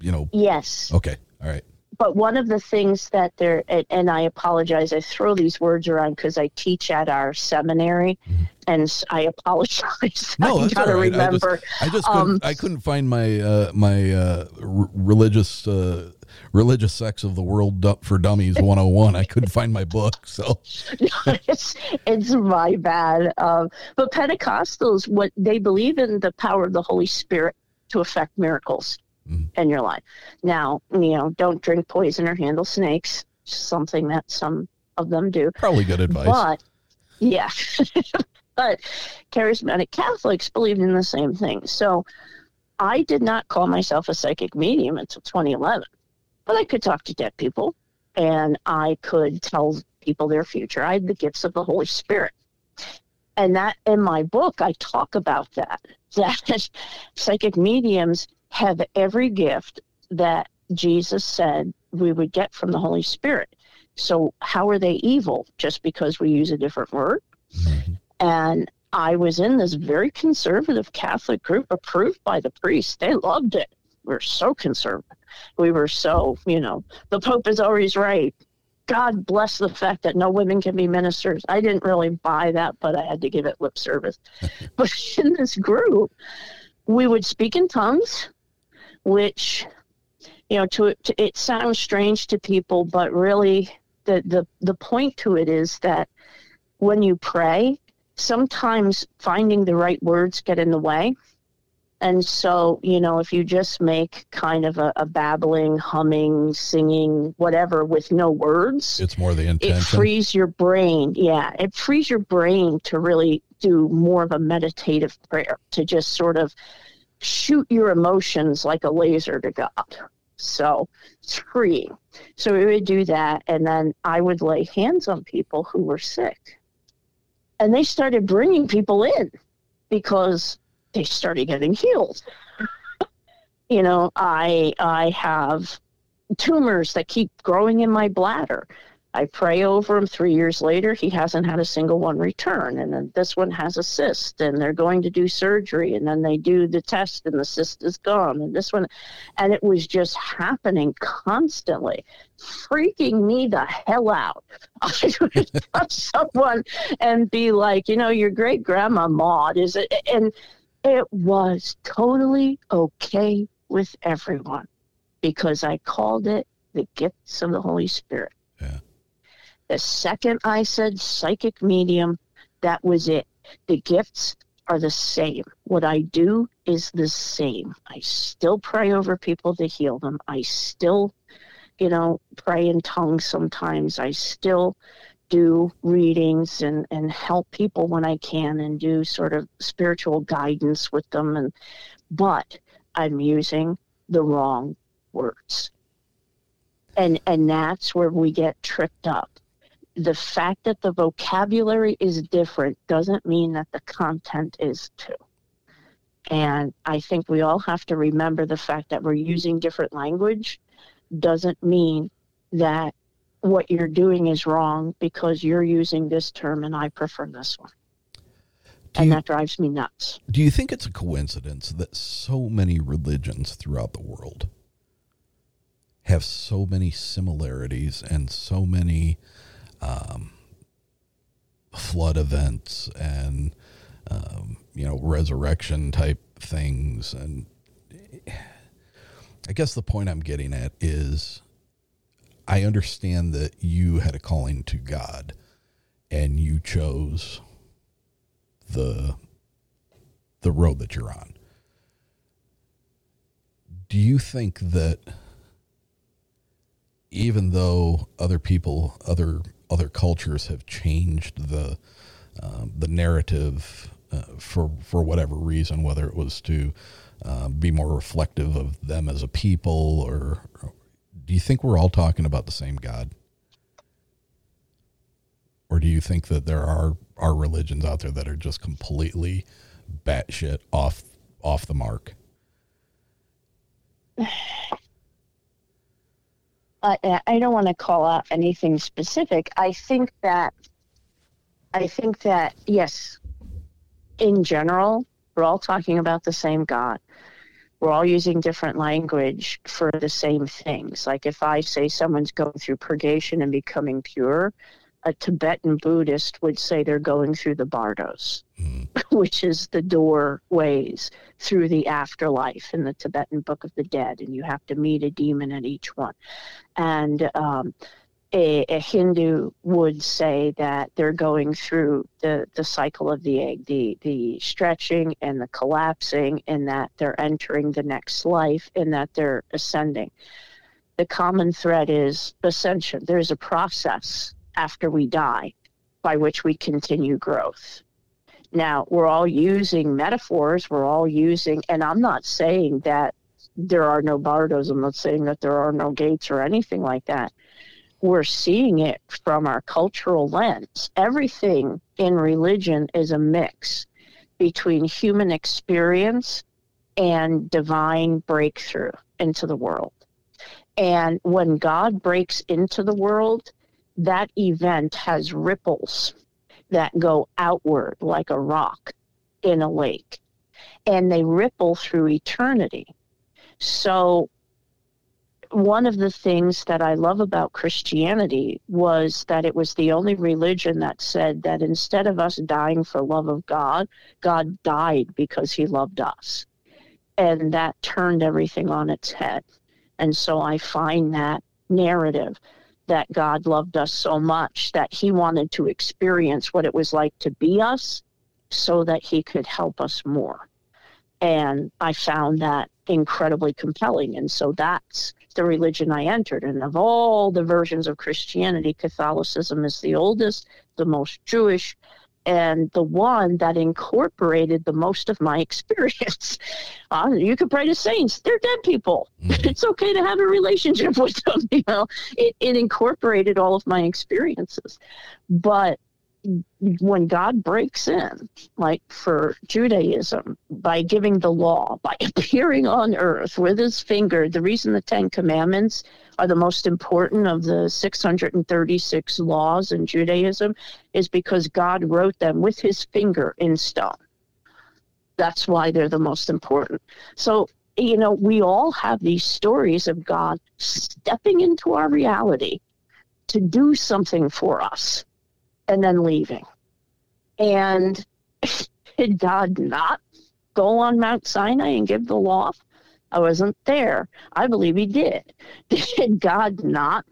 you know? Yes. Okay, all right. But one of the things that they're, and- and I apologize, I throw these words around because I teach at our seminary, and I apologize. Mm-hmm. No, I gotta right. I just. I just Um, couldn't, I couldn't find my uh, my uh, r- religious uh, religious sex of the world for dummies 101. I couldn't find my book, so it's it's my bad. Um, but Pentecostals, what they believe in the power of the Holy Spirit to affect miracles Mm-hmm. in your life. Now, you know, don't drink poison or handle snakes. Something that some of them do. probably good advice. But yeah, but charismatic Catholics believed in the same thing. So I did not call myself a psychic medium until 2011, but I could talk to dead people and I could tell people their future. I had the gifts of the Holy Spirit. And that in my book, I talk about that, that psychic mediums have every gift that Jesus said we would get from the Holy Spirit. So, how are they evil just because we use a different word? Mm-hmm. And I was in this very conservative Catholic group approved by the priests. They loved it. We were so conservative. We were so, you know, the Pope is always right. God bless the fact that no women can be ministers. I didn't really buy that, but I had to give it lip service. but in this group, we would speak in tongues, which, you know, to, to it sounds strange to people, but really the, the, the point to it is that when you pray, sometimes finding the right words get in the way. And so, you know, if you just make kind of a, a babbling, humming, singing, whatever with no words, it's more the intention. it frees your brain. Yeah, it frees your brain to really do more of a meditative prayer, to just sort of shoot your emotions like a laser to God. So it's freeing. So we would do that, and then I would lay hands on people who were sick. And they started bringing people in because they started getting healed. you know, I I have tumors that keep growing in my bladder. I pray over him. Three years later, he hasn't had a single one return. And then this one has a cyst, and they're going to do surgery. And then they do the test, and the cyst is gone. And this one, and it was just happening constantly, freaking me the hell out. I would touch someone and be like, you know, your great grandma Maud is it? And it was totally okay with everyone because I called it the gifts of the Holy Spirit. The second I said psychic medium, that was it. The gifts are the same. What I do is the same. I still pray over people to heal them. I still, you know, pray in tongues sometimes. I still do readings and, and help people when I can and do sort of spiritual guidance with them and but I'm using the wrong words. And and that's where we get tripped up. The fact that the vocabulary is different doesn't mean that the content is too. And I think we all have to remember the fact that we're using different language doesn't mean that what you're doing is wrong because you're using this term and I prefer this one. Do and you- that drives me nuts. Do you think it's a coincidence that so many religions throughout the world have so many similarities and so many um, flood events and um, you know resurrection type things? And I guess the point I'm getting at is I understand that you had a calling to God and you chose the the road that you're on. Do you think that even though other people, other other cultures have changed the um, the narrative uh, for for whatever reason, whether it was to uh, be more reflective of them as a people, or do you think we're all talking about the same God? Or do you think that there are are religions out there that are just completely batshit off off the mark? I, I don't want to call out anything specific. I think that, I think that yes, in general, we're all talking about the same God. We're all using different language for the same things. Like if I say someone's going through purgation and becoming pure, a Tibetan Buddhist would say they're going through the bardos, which is the doorways through the afterlife in the Tibetan Book of the Dead, and you have to meet a demon at each one. And um, a, a Hindu would say that they're going through the, the cycle of the egg, the, the stretching and the collapsing, and that they're entering the next life, and that they're ascending. The common thread is ascension. There's a process after we die by which we continue growth. Now, we're all using metaphors, we're all using, and I'm not saying that there are no bardos, I'm not saying that there are no gates or anything like that. We're seeing it from our cultural lens. Everything in religion is a mix between human experience and divine breakthrough into the world. And when God breaks into the world, that event has ripples that go outward like a rock in a lake, and they ripple through eternity. So, one of the things that I love about Christianity was that it was the only religion that said that instead of us dying for love of God, God died because he loved us. And that turned everything on its head. And so I find that narrative that God loved us so much that he wanted to experience what it was like to be us so that he could help us more. And I found that incredibly compelling. And so that's the religion I entered. And of all the versions of Christianity, Catholicism is the oldest, the most Jewish, and the one that incorporated the most of my experience. Uh, you could pray to saints; they're dead people. It's okay to have a relationship with them. You know, it, it incorporated all of my experiences, but when God breaks in, like for Judaism, by giving the law, by appearing on earth with his finger, the reason the Ten Commandments are the most important of the 636 laws in Judaism is because God wrote them with his finger in stone. That's why they're the most important. So, you know, we all have these stories of God stepping into our reality to do something for us and then leaving. And did God not go on Mount Sinai and give the law? I wasn't there. I believe he did. Did God not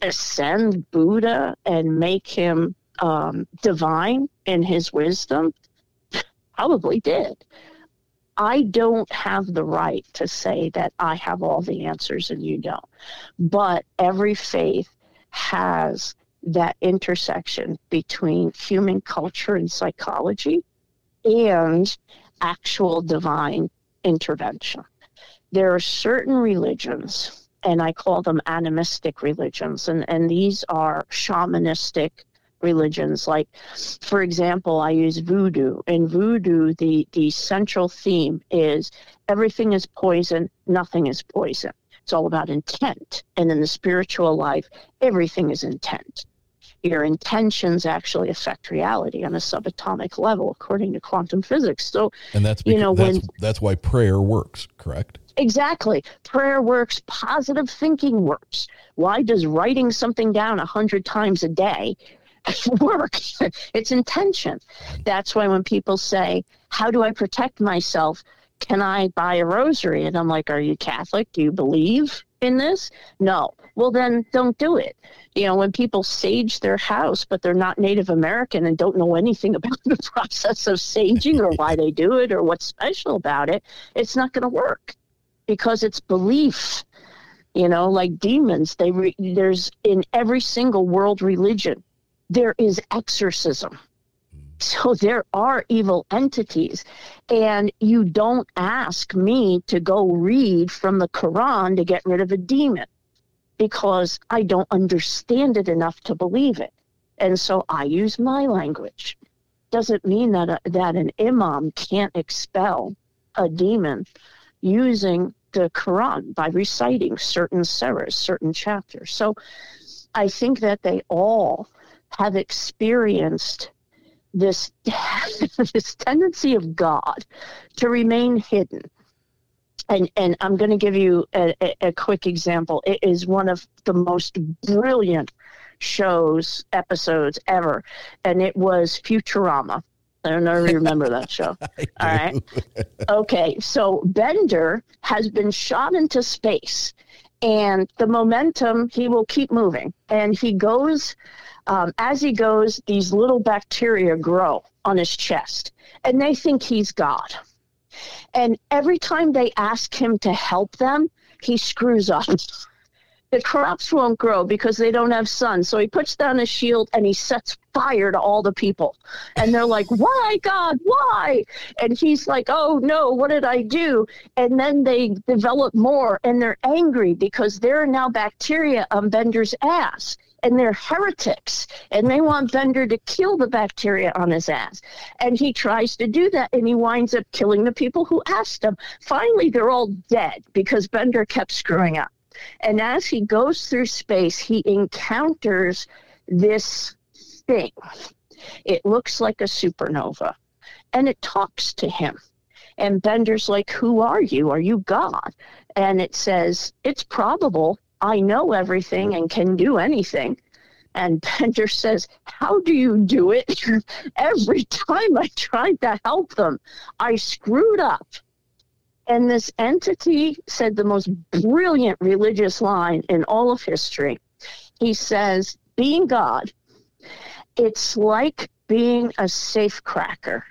ascend Buddha and make him um, divine in his wisdom? Probably did. I don't have the right to say that I have all the answers and you don't. But every faith has that intersection between human culture and psychology and actual divine intervention. There are certain religions, and I call them animistic religions, and, and these are shamanistic religions. Like, for example, I use voodoo. In voodoo, the, the central theme is everything is poison, nothing is poison. It's all about intent. And in the spiritual life, everything is intent. Your intentions actually affect reality on a subatomic level, according to quantum physics. So, and that's because, you know that's, when that's why prayer works, correct? Exactly. Prayer works, positive thinking works. Why does writing something down a hundred times a day work? it's intention. That's why when people say, How do I protect myself? Can I buy a rosary? And I'm like, Are you Catholic? Do you believe in this? No. Well, then don't do it. You know, when people sage their house, but they're not Native American and don't know anything about the process of saging or why they do it or what's special about it, it's not going to work because it's belief. You know, like demons, they re- there's in every single world religion, there is exorcism. So there are evil entities, and you don't ask me to go read from the Quran to get rid of a demon because I don't understand it enough to believe it. And so I use my language. Doesn't mean that a, that an imam can't expel a demon using the Quran by reciting certain surahs, certain chapters. So I think that they all have experienced this this tendency of God to remain hidden. And and I'm going to give you a, a, a quick example. It is one of the most brilliant shows episodes ever, and it was Futurama. I don't know if you remember that show. All right. Okay. So Bender has been shot into space, and the momentum, he will keep moving. And he goes, um, as he goes, these little bacteria grow on his chest, and they think he's God. And every time they ask him to help them, he screws up the crops won't grow because they don't have sun. So he puts down a shield and he sets fire to all the people. And they're like, Why, God? Why? And he's like, Oh, no, what did I do? And then they develop more and they're angry because there are now bacteria on Bender's ass. And they're heretics, and they want Bender to kill the bacteria on his ass. And he tries to do that, and he winds up killing the people who asked him. Finally, they're all dead because Bender kept screwing up. And as he goes through space, he encounters this thing. It looks like a supernova and it talks to him. And Bender's like, Who are you? Are you God? And it says, It's probable. I know everything and can do anything. And Bender says, How do you do it? Every time I tried to help them, I screwed up. And this entity said the most brilliant religious line in all of history. He says, Being God, it's like being a safecracker.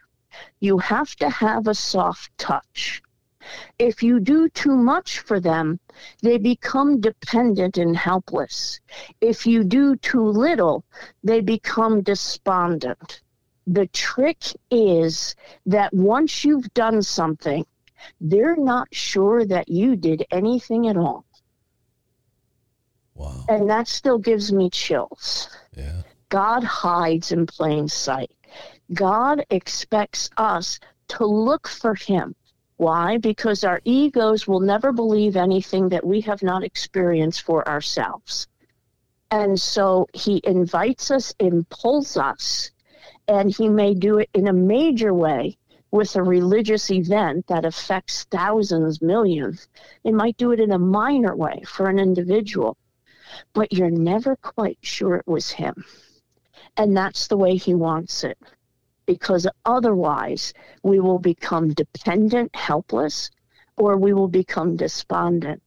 You have to have a soft touch. If you do too much for them, they become dependent and helpless. If you do too little, they become despondent. The trick is that once you've done something, they're not sure that you did anything at all. Wow. And that still gives me chills. Yeah. God hides in plain sight. God expects us to look for him. Why? Because our egos will never believe anything that we have not experienced for ourselves. And so he invites us pulls us, and he may do it in a major way with a religious event that affects thousands, millions. He might do it in a minor way for an individual, but you're never quite sure it was him. And that's the way he wants it because otherwise we will become dependent, helpless, or we will become despondent.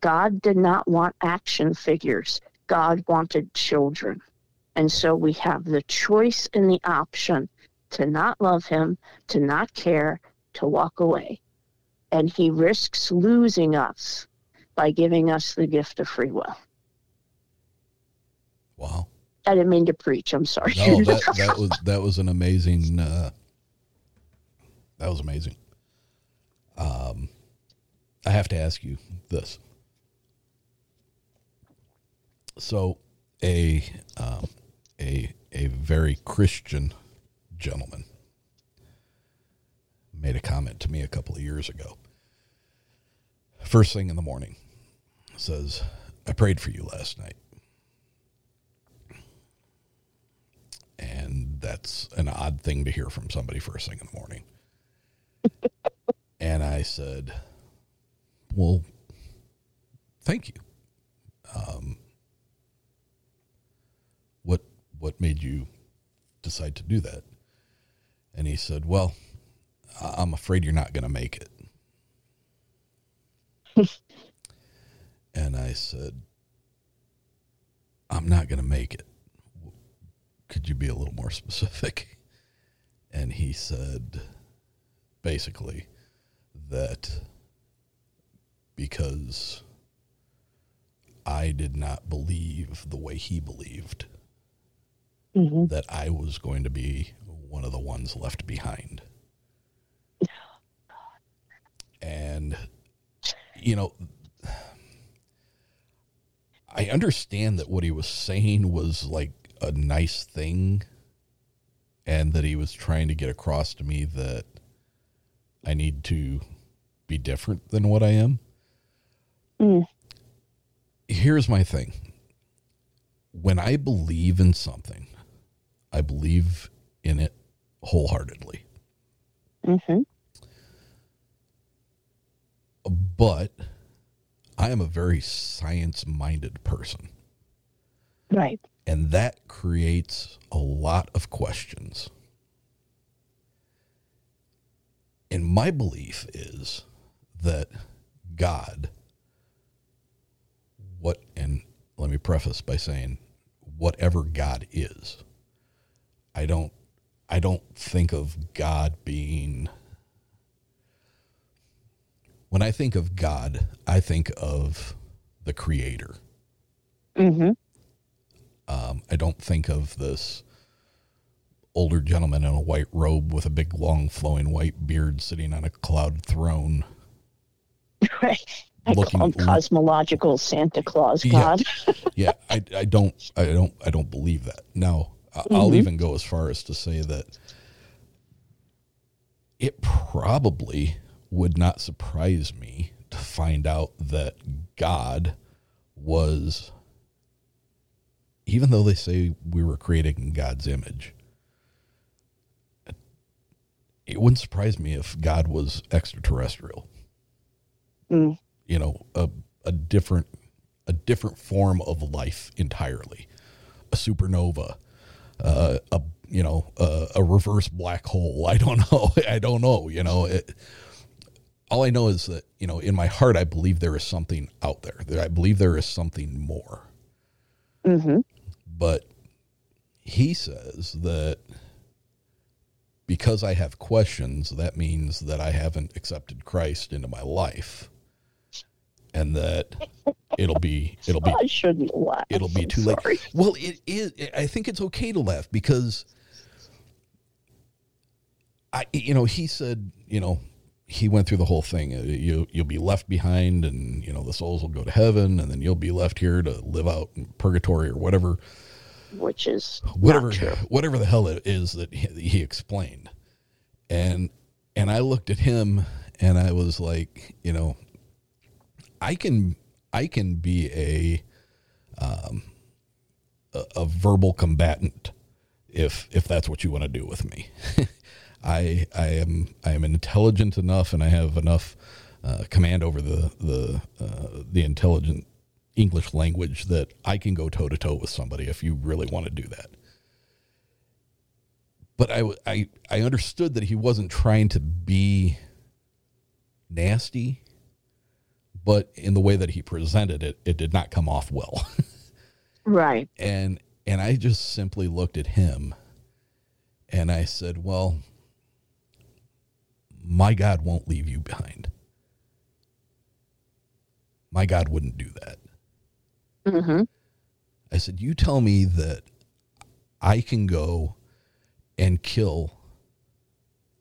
God did not want action figures, God wanted children. And so we have the choice and the option to not love Him, to not care, to walk away. And He risks losing us by giving us the gift of free will. Wow. I didn't mean to preach. I'm sorry. No, that, that was that was an amazing. Uh, that was amazing. Um, I have to ask you this. So, a um, a a very Christian gentleman made a comment to me a couple of years ago. First thing in the morning, says, "I prayed for you last night." And that's an odd thing to hear from somebody first thing in the morning. and I said, Well, thank you. Um, what what made you decide to do that? And he said, Well, I'm afraid you're not going to make it. and I said, I'm not going to make it could you be a little more specific? And he said basically that because I did not believe the way he believed, mm-hmm. that I was going to be one of the ones left behind. And, you know, I understand that what he was saying was like a nice thing and that he was trying to get across to me that I need to be different than what I am. Mm. Here's my thing when I believe in something, I believe in it wholeheartedly. Mm-hmm. But I am a very science minded person. Right. And that creates a lot of questions. And my belief is that God, what, and let me preface by saying, whatever God is, I don't, I don't think of God being, when I think of God, I think of the creator. Mm-hmm. Um, I don't think of this older gentleman in a white robe with a big, long, flowing white beard sitting on a cloud throne. Right. I looking, call him cosmological Santa Claus God. Yeah, yeah I, I don't, I don't, I don't believe that. Now, mm-hmm. I'll even go as far as to say that it probably would not surprise me to find out that God was even though they say we were created in God's image, it wouldn't surprise me if God was extraterrestrial. Mm. You know, a a different a different form of life entirely, a supernova, uh, a you know a, a, reverse black hole. I don't know. I don't know. You know, it, all I know is that you know in my heart I believe there is something out there. That I believe there is something more. Mm-hmm. But he says that because I have questions, that means that I haven't accepted Christ into my life. And that it'll be it'll be I shouldn't laugh. It'll be too late. Well, it is I think it's okay to laugh because I you know, he said, you know, he went through the whole thing. Uh, you you'll be left behind, and you know the souls will go to heaven, and then you'll be left here to live out in purgatory or whatever. Which is whatever whatever the hell it is that he, he explained. And and i looked at him and i was like you know i can i can be a um a, a verbal combatant if if that's what you want to do with me i i am i am intelligent enough and i have enough uh, command over the the uh, the intelligent English language that I can go toe to toe with somebody if you really want to do that. But I, I, I understood that he wasn't trying to be nasty, but in the way that he presented it, it did not come off well. right. And and I just simply looked at him and I said, Well, my God won't leave you behind. My God wouldn't do that. Mm-hmm. I said, You tell me that I can go and kill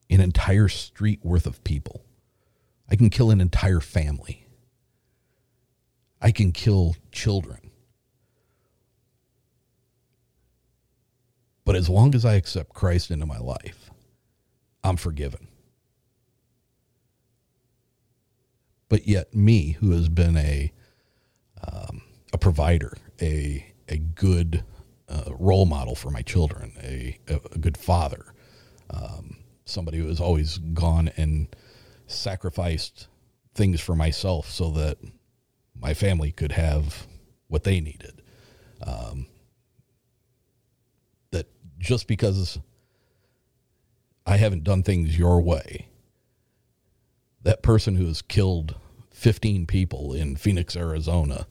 an entire street worth of people. I can kill an entire family. I can kill children. But as long as I accept Christ into my life, I'm forgiven. But yet, me, who has been a um, a provider, a a good uh, role model for my children, a a, good father, um, somebody who has always gone and sacrificed things for myself so that my family could have what they needed. Um, that just because I haven't done things your way, that person who has killed 15 people in Phoenix, Arizona,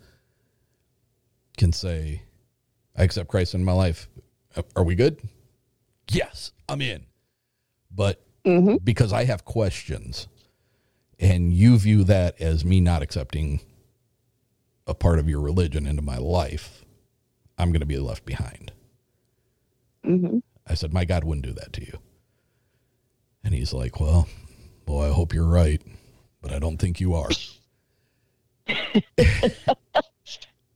can say, I accept Christ in my life. Are we good? Yes, I'm in. But mm-hmm. because I have questions and you view that as me not accepting a part of your religion into my life, I'm going to be left behind. Mm-hmm. I said, My God wouldn't do that to you. And he's like, Well, boy, I hope you're right, but I don't think you are.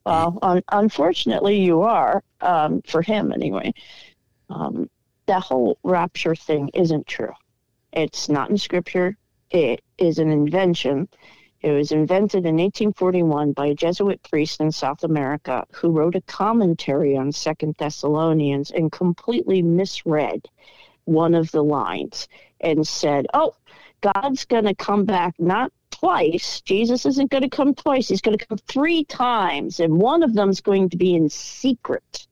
well, un- unfortunately, you are, um, for him anyway. Um, that whole rapture thing isn't true. It's not in scripture. It is an invention. It was invented in 1841 by a Jesuit priest in South America who wrote a commentary on Second Thessalonians and completely misread one of the lines and said, "Oh, God's going to come back not twice. Jesus isn't going to come twice. He's going to come three times, and one of them is going to be in secret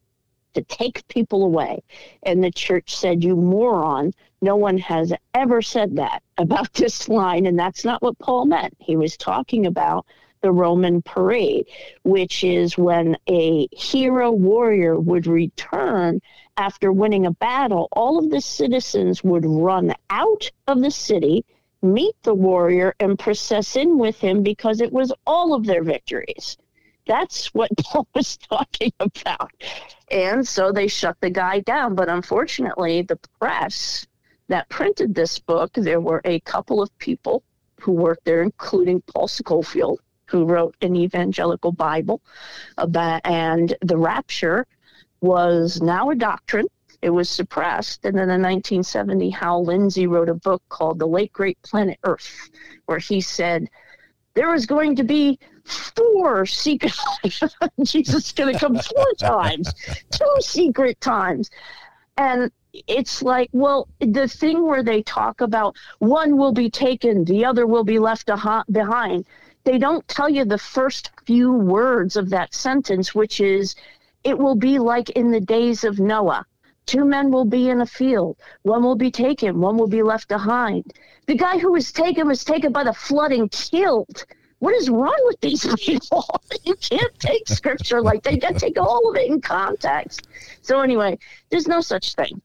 to take people away." And the church said, "You moron! No one has ever said that about this line, and that's not what Paul meant. He was talking about." The Roman parade, which is when a hero warrior would return after winning a battle, all of the citizens would run out of the city, meet the warrior, and process in with him because it was all of their victories. That's what Paul was talking about. And so they shut the guy down. But unfortunately, the press that printed this book, there were a couple of people who worked there, including Paul Scofield, who wrote an evangelical Bible about, and the rapture was now a doctrine. It was suppressed. And then in 1970, Hal Lindsey wrote a book called The Late Great Planet Earth, where he said there is going to be four secret Jesus is going to come four times, two secret times. And it's like, well, the thing where they talk about one will be taken, the other will be left behind. They don't tell you the first few words of that sentence, which is it will be like in the days of Noah. Two men will be in a field. One will be taken, one will be left behind. The guy who was taken was taken by the flood and killed. What is wrong with these people? you can't take scripture like that. You take all of it in context. So anyway, there's no such thing.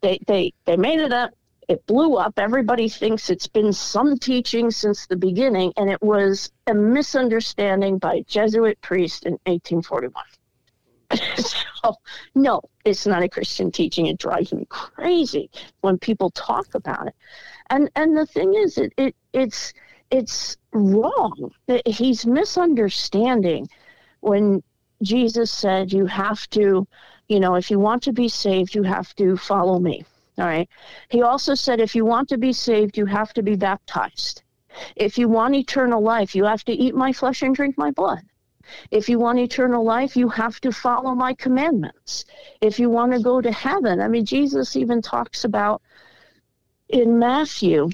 They they they made it up. It blew up. Everybody thinks it's been some teaching since the beginning, and it was a misunderstanding by a Jesuit priest in 1841. so, no, it's not a Christian teaching. It drives me crazy when people talk about it. And and the thing is, it, it it's it's wrong. He's misunderstanding when Jesus said you have to You know, if you want to be saved, you have to follow me. All right. He also said, if you want to be saved, you have to be baptized. If you want eternal life, you have to eat my flesh and drink my blood. If you want eternal life, you have to follow my commandments. If you want to go to heaven, I mean, Jesus even talks about in Matthew,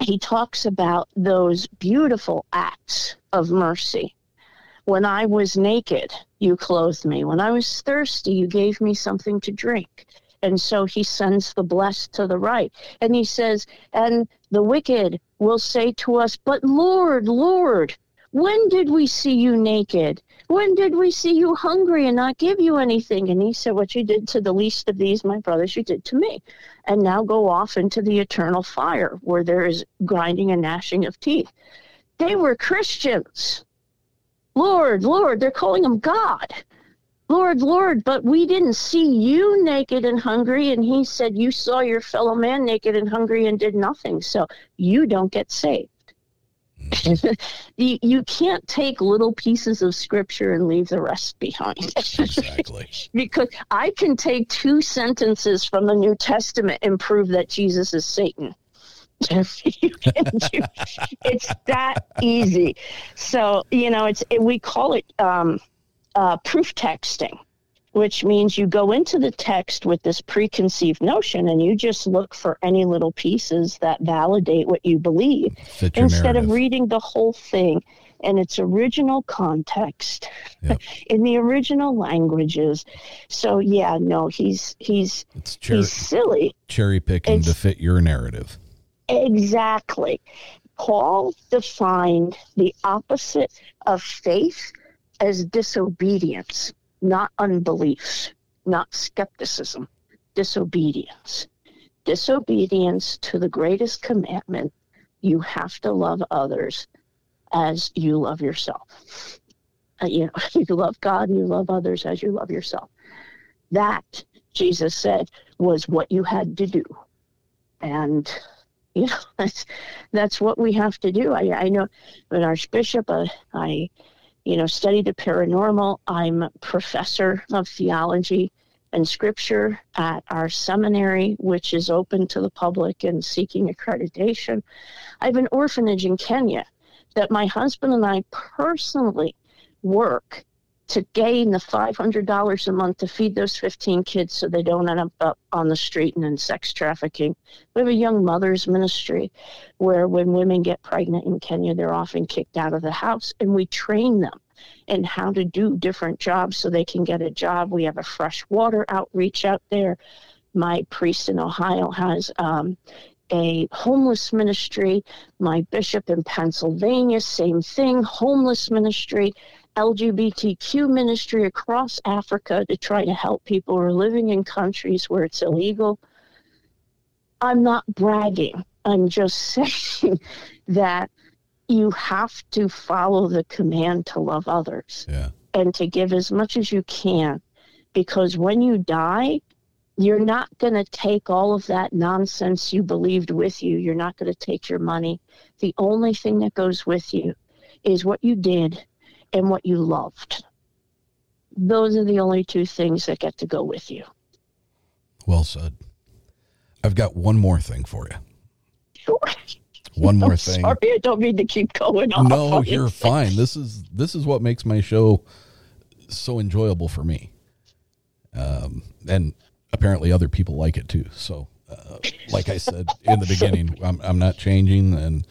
he talks about those beautiful acts of mercy. When I was naked, you clothed me. When I was thirsty, you gave me something to drink. And so he sends the blessed to the right. And he says, And the wicked will say to us, But Lord, Lord, when did we see you naked? When did we see you hungry and not give you anything? And he said, What you did to the least of these, my brothers, you did to me. And now go off into the eternal fire where there is grinding and gnashing of teeth. They were Christians. Lord, Lord, they're calling him God. Lord, Lord, but we didn't see you naked and hungry. And he said, You saw your fellow man naked and hungry and did nothing. So you don't get saved. you, you can't take little pieces of scripture and leave the rest behind. Exactly. because I can take two sentences from the New Testament and prove that Jesus is Satan. it's that easy. So, you know, it's it, we call it um, uh, proof texting which means you go into the text with this preconceived notion and you just look for any little pieces that validate what you believe instead narrative. of reading the whole thing in its original context Yep. in the original languages so yeah no he's he's It's cherry, he's silly cherry picking to fit your narrative. Exactly. Paul defined the opposite of faith as disobedience, not unbelief, not skepticism, disobedience. Disobedience to the greatest commandment you have to love others as you love yourself. Uh, you know, you love God and you love others as you love yourself. That, Jesus said, was what you had to do. And you know that's that's what we have to do i i know an archbishop uh, i you know study the paranormal. I'm professor of theology and scripture at our seminary which is open to the public and seeking accreditation. I have an orphanage in kenya that my husband and i personally work to gain the $500 a month to feed those 15 kids so they don't end up, on the street and in sex trafficking. We have a young mothers ministry where when women get pregnant in Kenya, they're often kicked out of the house, and we train them in how to do different jobs so they can get a job. We have a fresh water outreach out there. My priest in Ohio has um, a homeless ministry. My bishop in Pennsylvania, same thing, homeless ministry. LGBTQ ministry across Africa to try to help people who are living in countries where it's illegal. I'm not bragging. I'm just saying that you have to follow the command to love others Yeah. and to give as much as you can because when you die, you're not going to take all of that nonsense you believed with you. You're not going to take your money. The only thing that goes with you is what you did and what you loved. Those are the only two things that get to go with you. Well said. I've got one more thing for you. Sure. One more I'm thing. Sorry, I don't mean to keep going on. No, you're it. fine. This is this is what makes my show so enjoyable for me. Um, and apparently other people like it too. So, uh, like I said in the beginning, I'm I'm not changing, and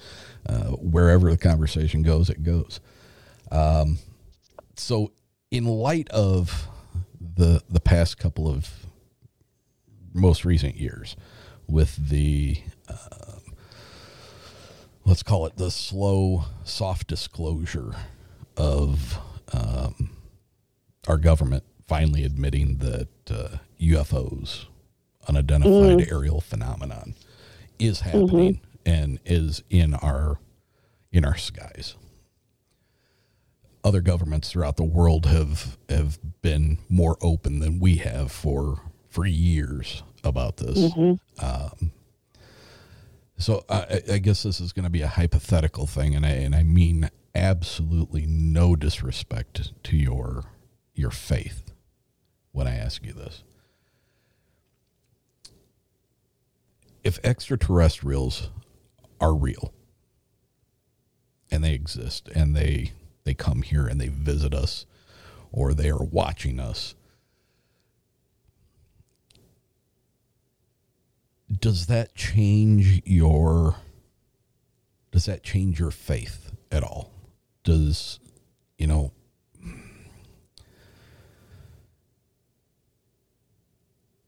uh, wherever the conversation goes, it goes. Um, so, in light of the the past couple of most recent years, with the let's call it the slow, soft disclosure of um, our government finally admitting that uh, UFOs, unidentified aerial phenomenon, is happening and is in our in our skies. Other governments throughout the world have have been more open than we have for for years about this. Um, so I, I guess this is going to be a hypothetical thing, and I and I mean absolutely no disrespect to your your faith when I ask you this. If extraterrestrials are real and they exist and they they come here and they visit us or they are watching us. Does that change your does that change your faith at all? Does you know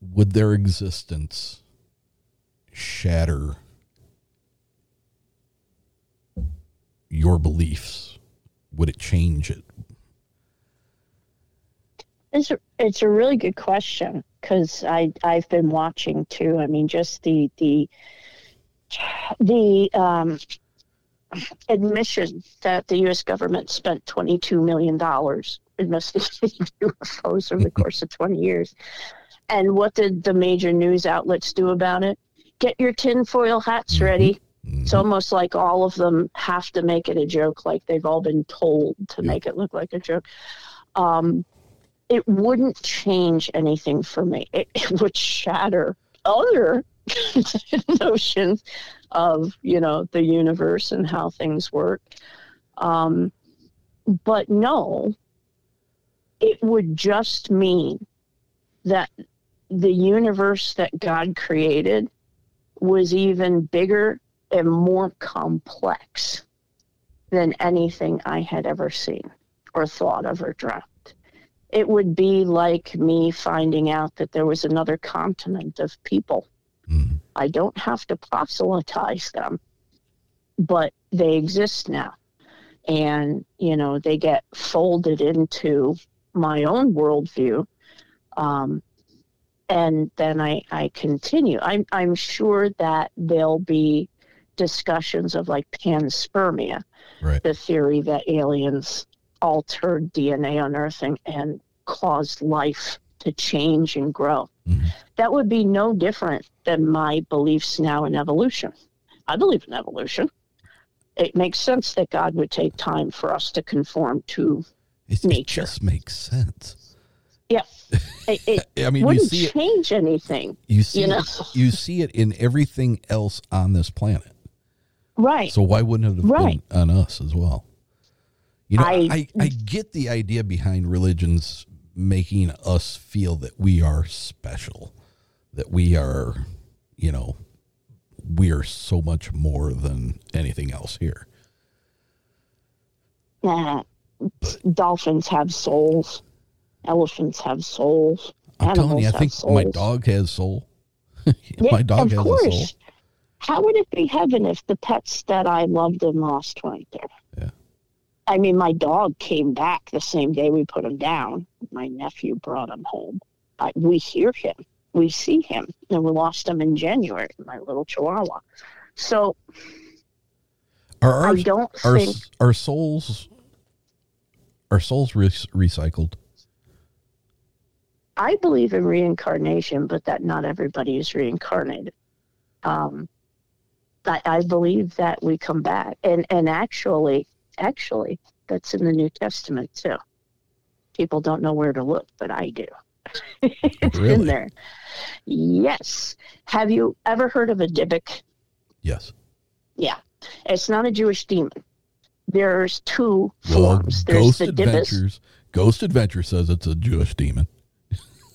would their existence shatter your beliefs would it change it It's a, it's a really good question because I I've been watching too. I mean, just the the the um, admission that the U.S. government spent twenty two million dollars investigating UFOs over the course of twenty years, and what did the major news outlets do about it? Get your tinfoil hats ready. It's almost like all of them have to make it a joke, like they've all been told to make it look like a joke. Um, it wouldn't change anything for me. It, it would shatter other notions of, you know, the universe and how things work. Um, but no, it would just mean that the universe that God created was even bigger and more complex than anything I had ever seen or thought of or dreamt it would be like me finding out that there was another continent of people. Mm-hmm. I don't have to proselytize them, but they exist now. And, you know, they get folded into my own worldview. Um, and then I, I continue. I'm, I'm sure that there'll be discussions of like panspermia, right. the theory that aliens altered DNA on Earth and, and caused life to change and grow. Mm-hmm. That would be no different than my beliefs now in evolution. I believe in evolution. It makes sense that God would take time for us to conform to it, nature. It just makes sense. Yeah, it, it I mean, wouldn't you see it, change anything. You see, you know, it, you see it in everything else on this planet. Right. So why wouldn't it have right. been on us as well? You know, I, I, I get the idea behind religions making us feel that we are special, that we are, you know, we are so much more than anything else here. Nah, dolphins have souls. Elephants have souls. I'm Animals telling you, I think souls. my dog has soul. Yeah, my dog of has course. a soul. How would it be heaven if the pets that I loved and lost weren't there? Yeah. I mean, my dog came back the same day we put him down. My nephew brought him home. I, we hear him, we see him, and we lost him in January. My little Chihuahua. So Are our, I don't think our souls are souls re- recycled? I believe in reincarnation, but that not everybody is reincarnated. Um, I, I believe that we come back, and and actually, actually, that's in the New Testament too. People don't know where to look, but I do. it's Really? in there. Yes. Have you ever heard of a Dybbuk? Yes. Yeah, it's not a Jewish demon. There's two Well, forms. There's Ghost the. Adventures. Ghost Adventure says it's a Jewish demon.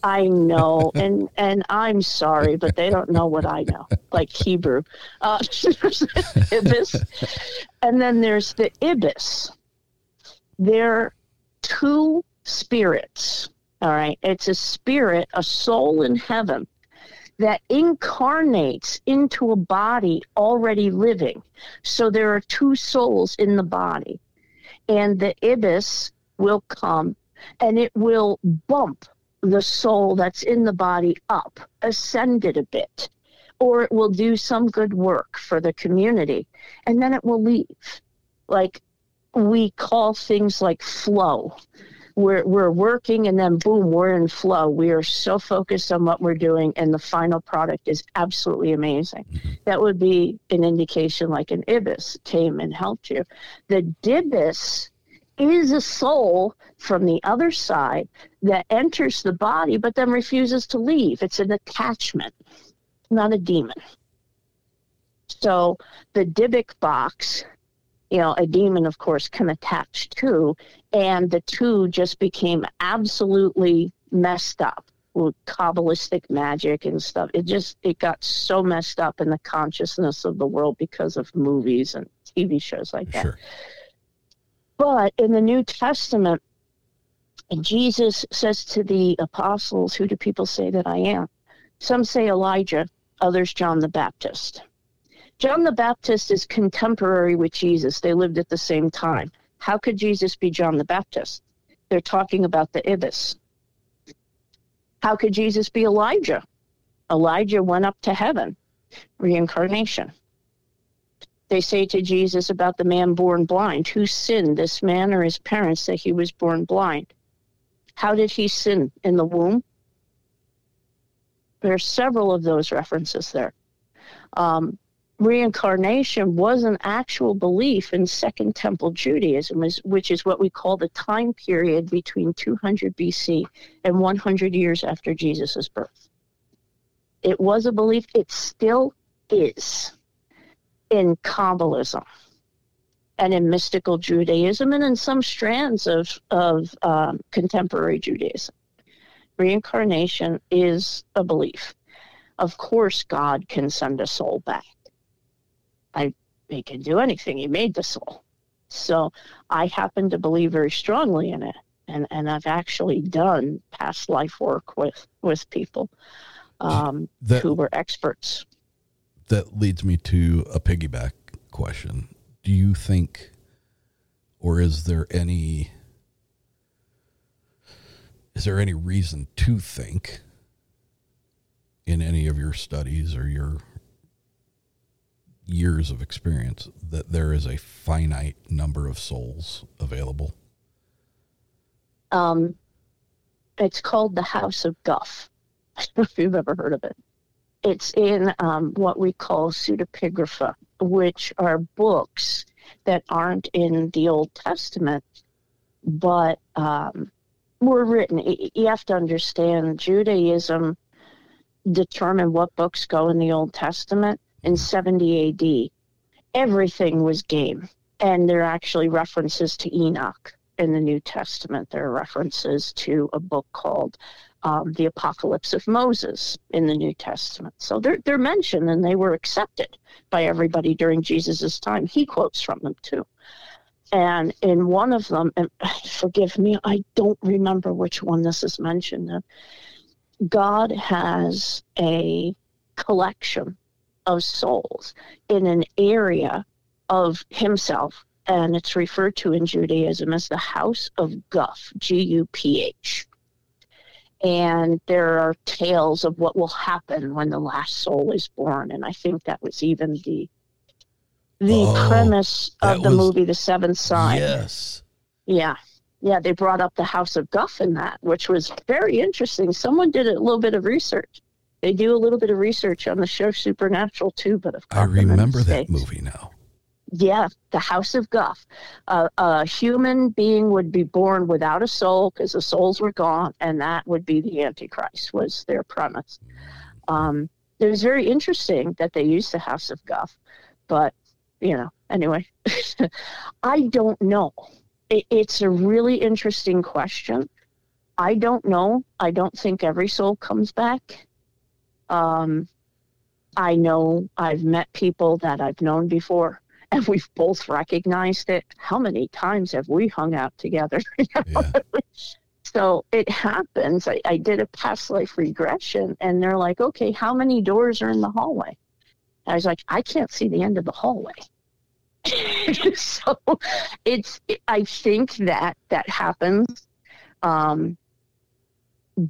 I know, and and I'm sorry, but they don't know what I know, like Hebrew. Uh, ibis, and then there's the ibis. They're two spirits. All right, it's a spirit, a soul in heaven that incarnates into a body already living. So there are two souls in the body, and the ibis will come and it will bump the soul that's in the body up, ascend it a bit, or it will do some good work for the community, and then it will leave. Like we call things like flow. We're, we're working and then boom, we're in flow. We are so focused on what we're doing, and the final product is absolutely amazing. Mm-hmm. That would be an indication like an ibis came and helped you. The dibis is a soul from the other side that enters the body but then refuses to leave. It's an attachment, not a demon. So the Dybbuk box, you know, a demon, of course, can attach to, and the two just became absolutely messed up with Kabbalistic magic and stuff. It just it got so messed up in the consciousness of the world because of movies and TV shows like that. But in the New Testament, Jesus says to the apostles, Who do people say that I am? Some say Elijah, others John the Baptist. John the Baptist is contemporary with Jesus. They lived at the same time. How could Jesus be John the Baptist? They're talking about the ibis. How could Jesus be Elijah? Elijah went up to heaven, reincarnation. They say to Jesus about the man born blind, who sinned, this man or his parents, that he was born blind? How did he sin in the womb? There are several of those references there. Um, reincarnation was an actual belief in Second Temple Judaism, which is what we call the time period between 200 BC and 100 years after Jesus' birth. It was a belief, it still is in Kabbalism and in mystical Judaism and in some strands of, of um, contemporary Judaism. Reincarnation is a belief. Of course, God can send a soul back. I, he can do anything. He made the soul. So I happen to believe very strongly in it. And, and I've actually done past life work with, with people um, That- who were experts. That leads me to a piggyback question. Do you think, or is there any, is there any reason to think in any of your studies or your years of experience that there is a finite number of souls available? Um, it's called the House of Guff. I don't know if you've ever heard of it. It's in um, what we call pseudepigrapha, which are books that aren't in the Old Testament, but um, were written. You have to understand Judaism determined what books go in the Old Testament in 70 AD. Everything was game. And there are actually references to Enoch in the New Testament. There are references to a book called um, The Apocalypse of Moses in the New Testament. So they're, they're mentioned and they were accepted by everybody during Jesus' time. He quotes from them too. And in one of them, and forgive me, I don't remember which one this is mentioned in. God has a collection of souls in an area of himself, and it's referred to in Judaism as the House of Guff, G U P H. And there are tales of what will happen when the last soul is born, and I think that was even the the Oh, premise of the was- movie The Seventh Sign. Yes. Yeah. Yeah, they brought up the House of Guff in that, which was very interesting. Someone did a little bit of research. They do a little bit of research on the show Supernatural too, but of course. I remember that movie now. Yeah, the House of Guff. Uh, a human being would be born without a soul because the souls were gone, and that would be the Antichrist. Was their premise. Um, it was very interesting that they used the House of Guff, but you know, anyway, I don't know. It, it's a really interesting question. I don't know. I don't think every soul comes back. Um, I know I've met people that I've known before, and we've both recognized it. How many times have we hung out together? so it happens. I, I did a past life regression, and they're like, okay, how many doors are in the hallway? I was like, I can't see the end of the hallway. so it's, I think that that happens. Um,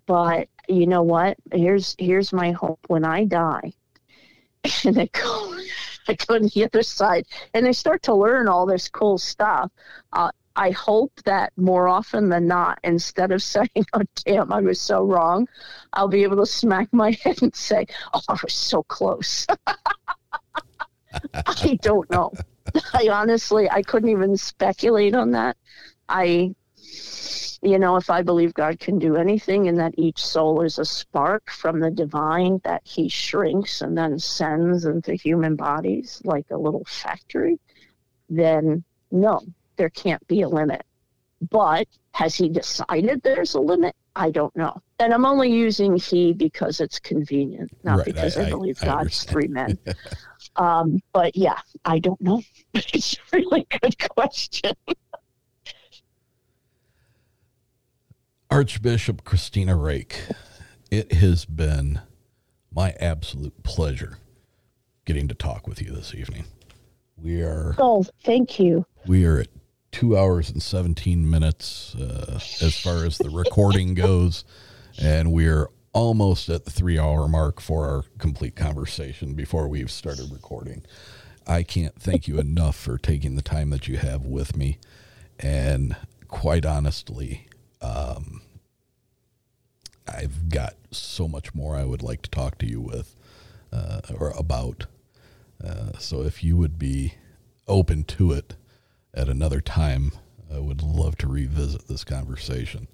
but you know what? Here's, here's my hope when I die and I go, I go to the other side and I start to learn all this cool stuff. Uh, I hope that more often than not, instead of saying, oh, damn, I was so wrong, I'll be able to smack my head and say, oh, I was so close. I don't know. I honestly, I couldn't even speculate on that. I, you know, if I believe God can do anything and that each soul is a spark from the divine that he shrinks and then sends into human bodies like a little factory, then no, there can't be a limit. But has he decided there's a limit? I don't know. And I'm only using he because it's convenient, not Right, because I, I- I- believe I God's understand. three men. um, but yeah, I don't know. it's a really good question. Archbishop Kristina Rake, it has been my absolute pleasure getting to talk with you this evening. We are Oh, thank you. we are at two hours and seventeen minutes uh, as far as the recording goes, and we are almost at the three hour mark for our complete conversation before we've started recording. I can't thank you enough for taking the time that you have with me, and quite honestly, um, I've got so much more I would like to talk to you with uh, or about. Uh, so if you would be open to it at another time, I would love to revisit this conversation.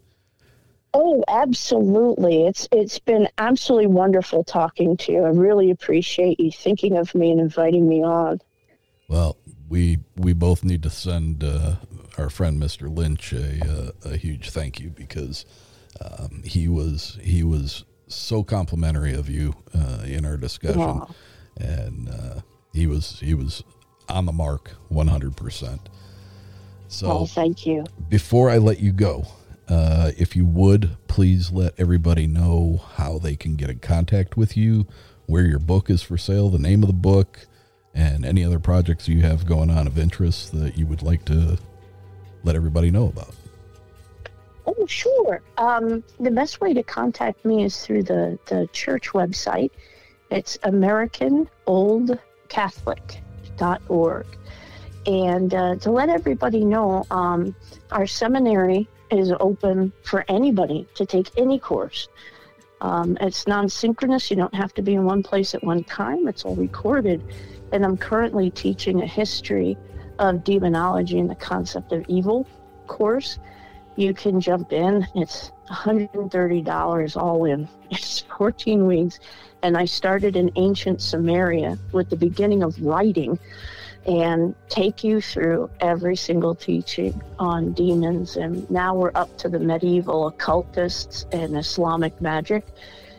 Oh, absolutely. It's it's been absolutely wonderful talking to you. I really appreciate you thinking of me and inviting me on. Well, we we both need to send uh, our friend Mr. Lynch a uh, a huge thank you because um, he was he was so complimentary of you uh, in our discussion, and uh, he was he was on the mark one hundred percent. So oh, thank you. before I let you go, uh, if you would please let everybody know how they can get in contact with you, where your book is for sale, the name of the book, and any other projects you have going on of interest that you would like to let everybody know about. Oh, sure. Um, the best way to contact me is through the, the church website. It's AmericanOldCatholic.org. And uh, to let everybody know, um, our seminary is open for anybody to take any course. Um, it's non synchronous. You don't have to be in one place at one time, it's all recorded. And I'm currently teaching a history of demonology and the concept of evil course you can jump in. It's $130 all in. It's 14 weeks. And I started in ancient Sumeria with the beginning of writing and take you through every single teaching on demons. And now we're up to the medieval occultists and Islamic magic,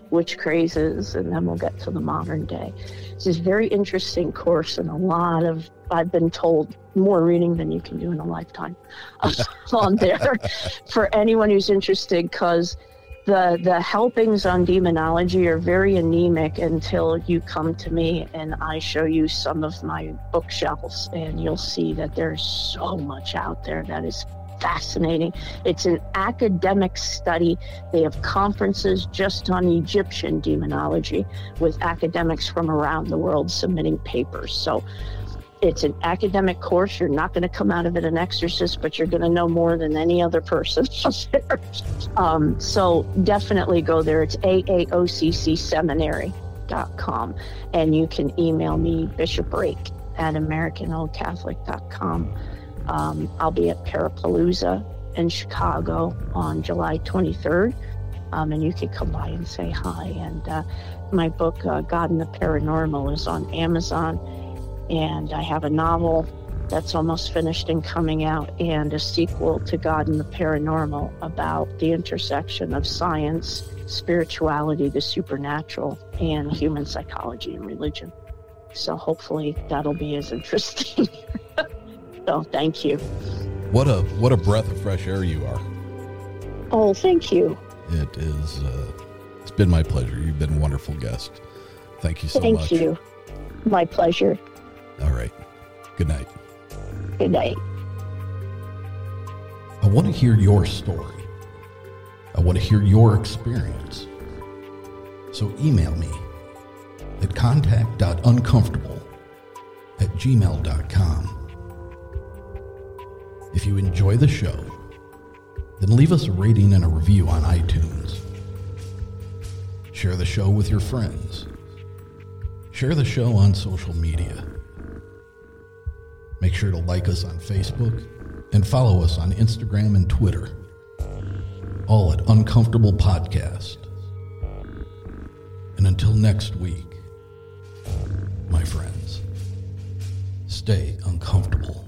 witch crazes, and then we'll get to the modern day. It's a very interesting course and a lot of, I've been told, more reading than you can do in a lifetime on there for anyone who's interested because the the helpings on demonology are very anemic until you come to me and I show you some of my bookshelves and you'll see that there's so much out there that is fascinating. It's an academic study. They have conferences just on Egyptian demonology with academics from around the world submitting papers. So it's an academic course. You're not going to come out of it an exorcist, but you're going to know more than any other person. Um, so definitely go there. It's AAOCCseminary.com. And you can email me, Bishop Rake at AmericanOldCatholic.com. Um, I'll be at Parapalooza in Chicago on July 23rd. Um, and you can come by and say hi. And uh, my book, uh, God and the Paranormal, is on Amazon and I have a novel that's almost finished and coming out, and a sequel to God and the Paranormal about the intersection of science, spirituality, the supernatural, and human psychology and religion. So hopefully that'll be as interesting. so thank you. What a what a breath of fresh air you are. Oh, thank you. It is. Uh, it's been my pleasure. You've been a wonderful guest. Thank you so thank much. Thank you. My pleasure. All right. Good night. Good night. I want to hear your story. I want to hear your experience. So email me at contact.uncomfortable at gmail.com. If you enjoy the show, then leave us a rating and a review on iTunes. Share the show with your friends. Share the show on social media. Make sure to like us on Facebook and follow us on Instagram and Twitter, all at Uncomfortable Podcast. And until next week, my friends, stay uncomfortable.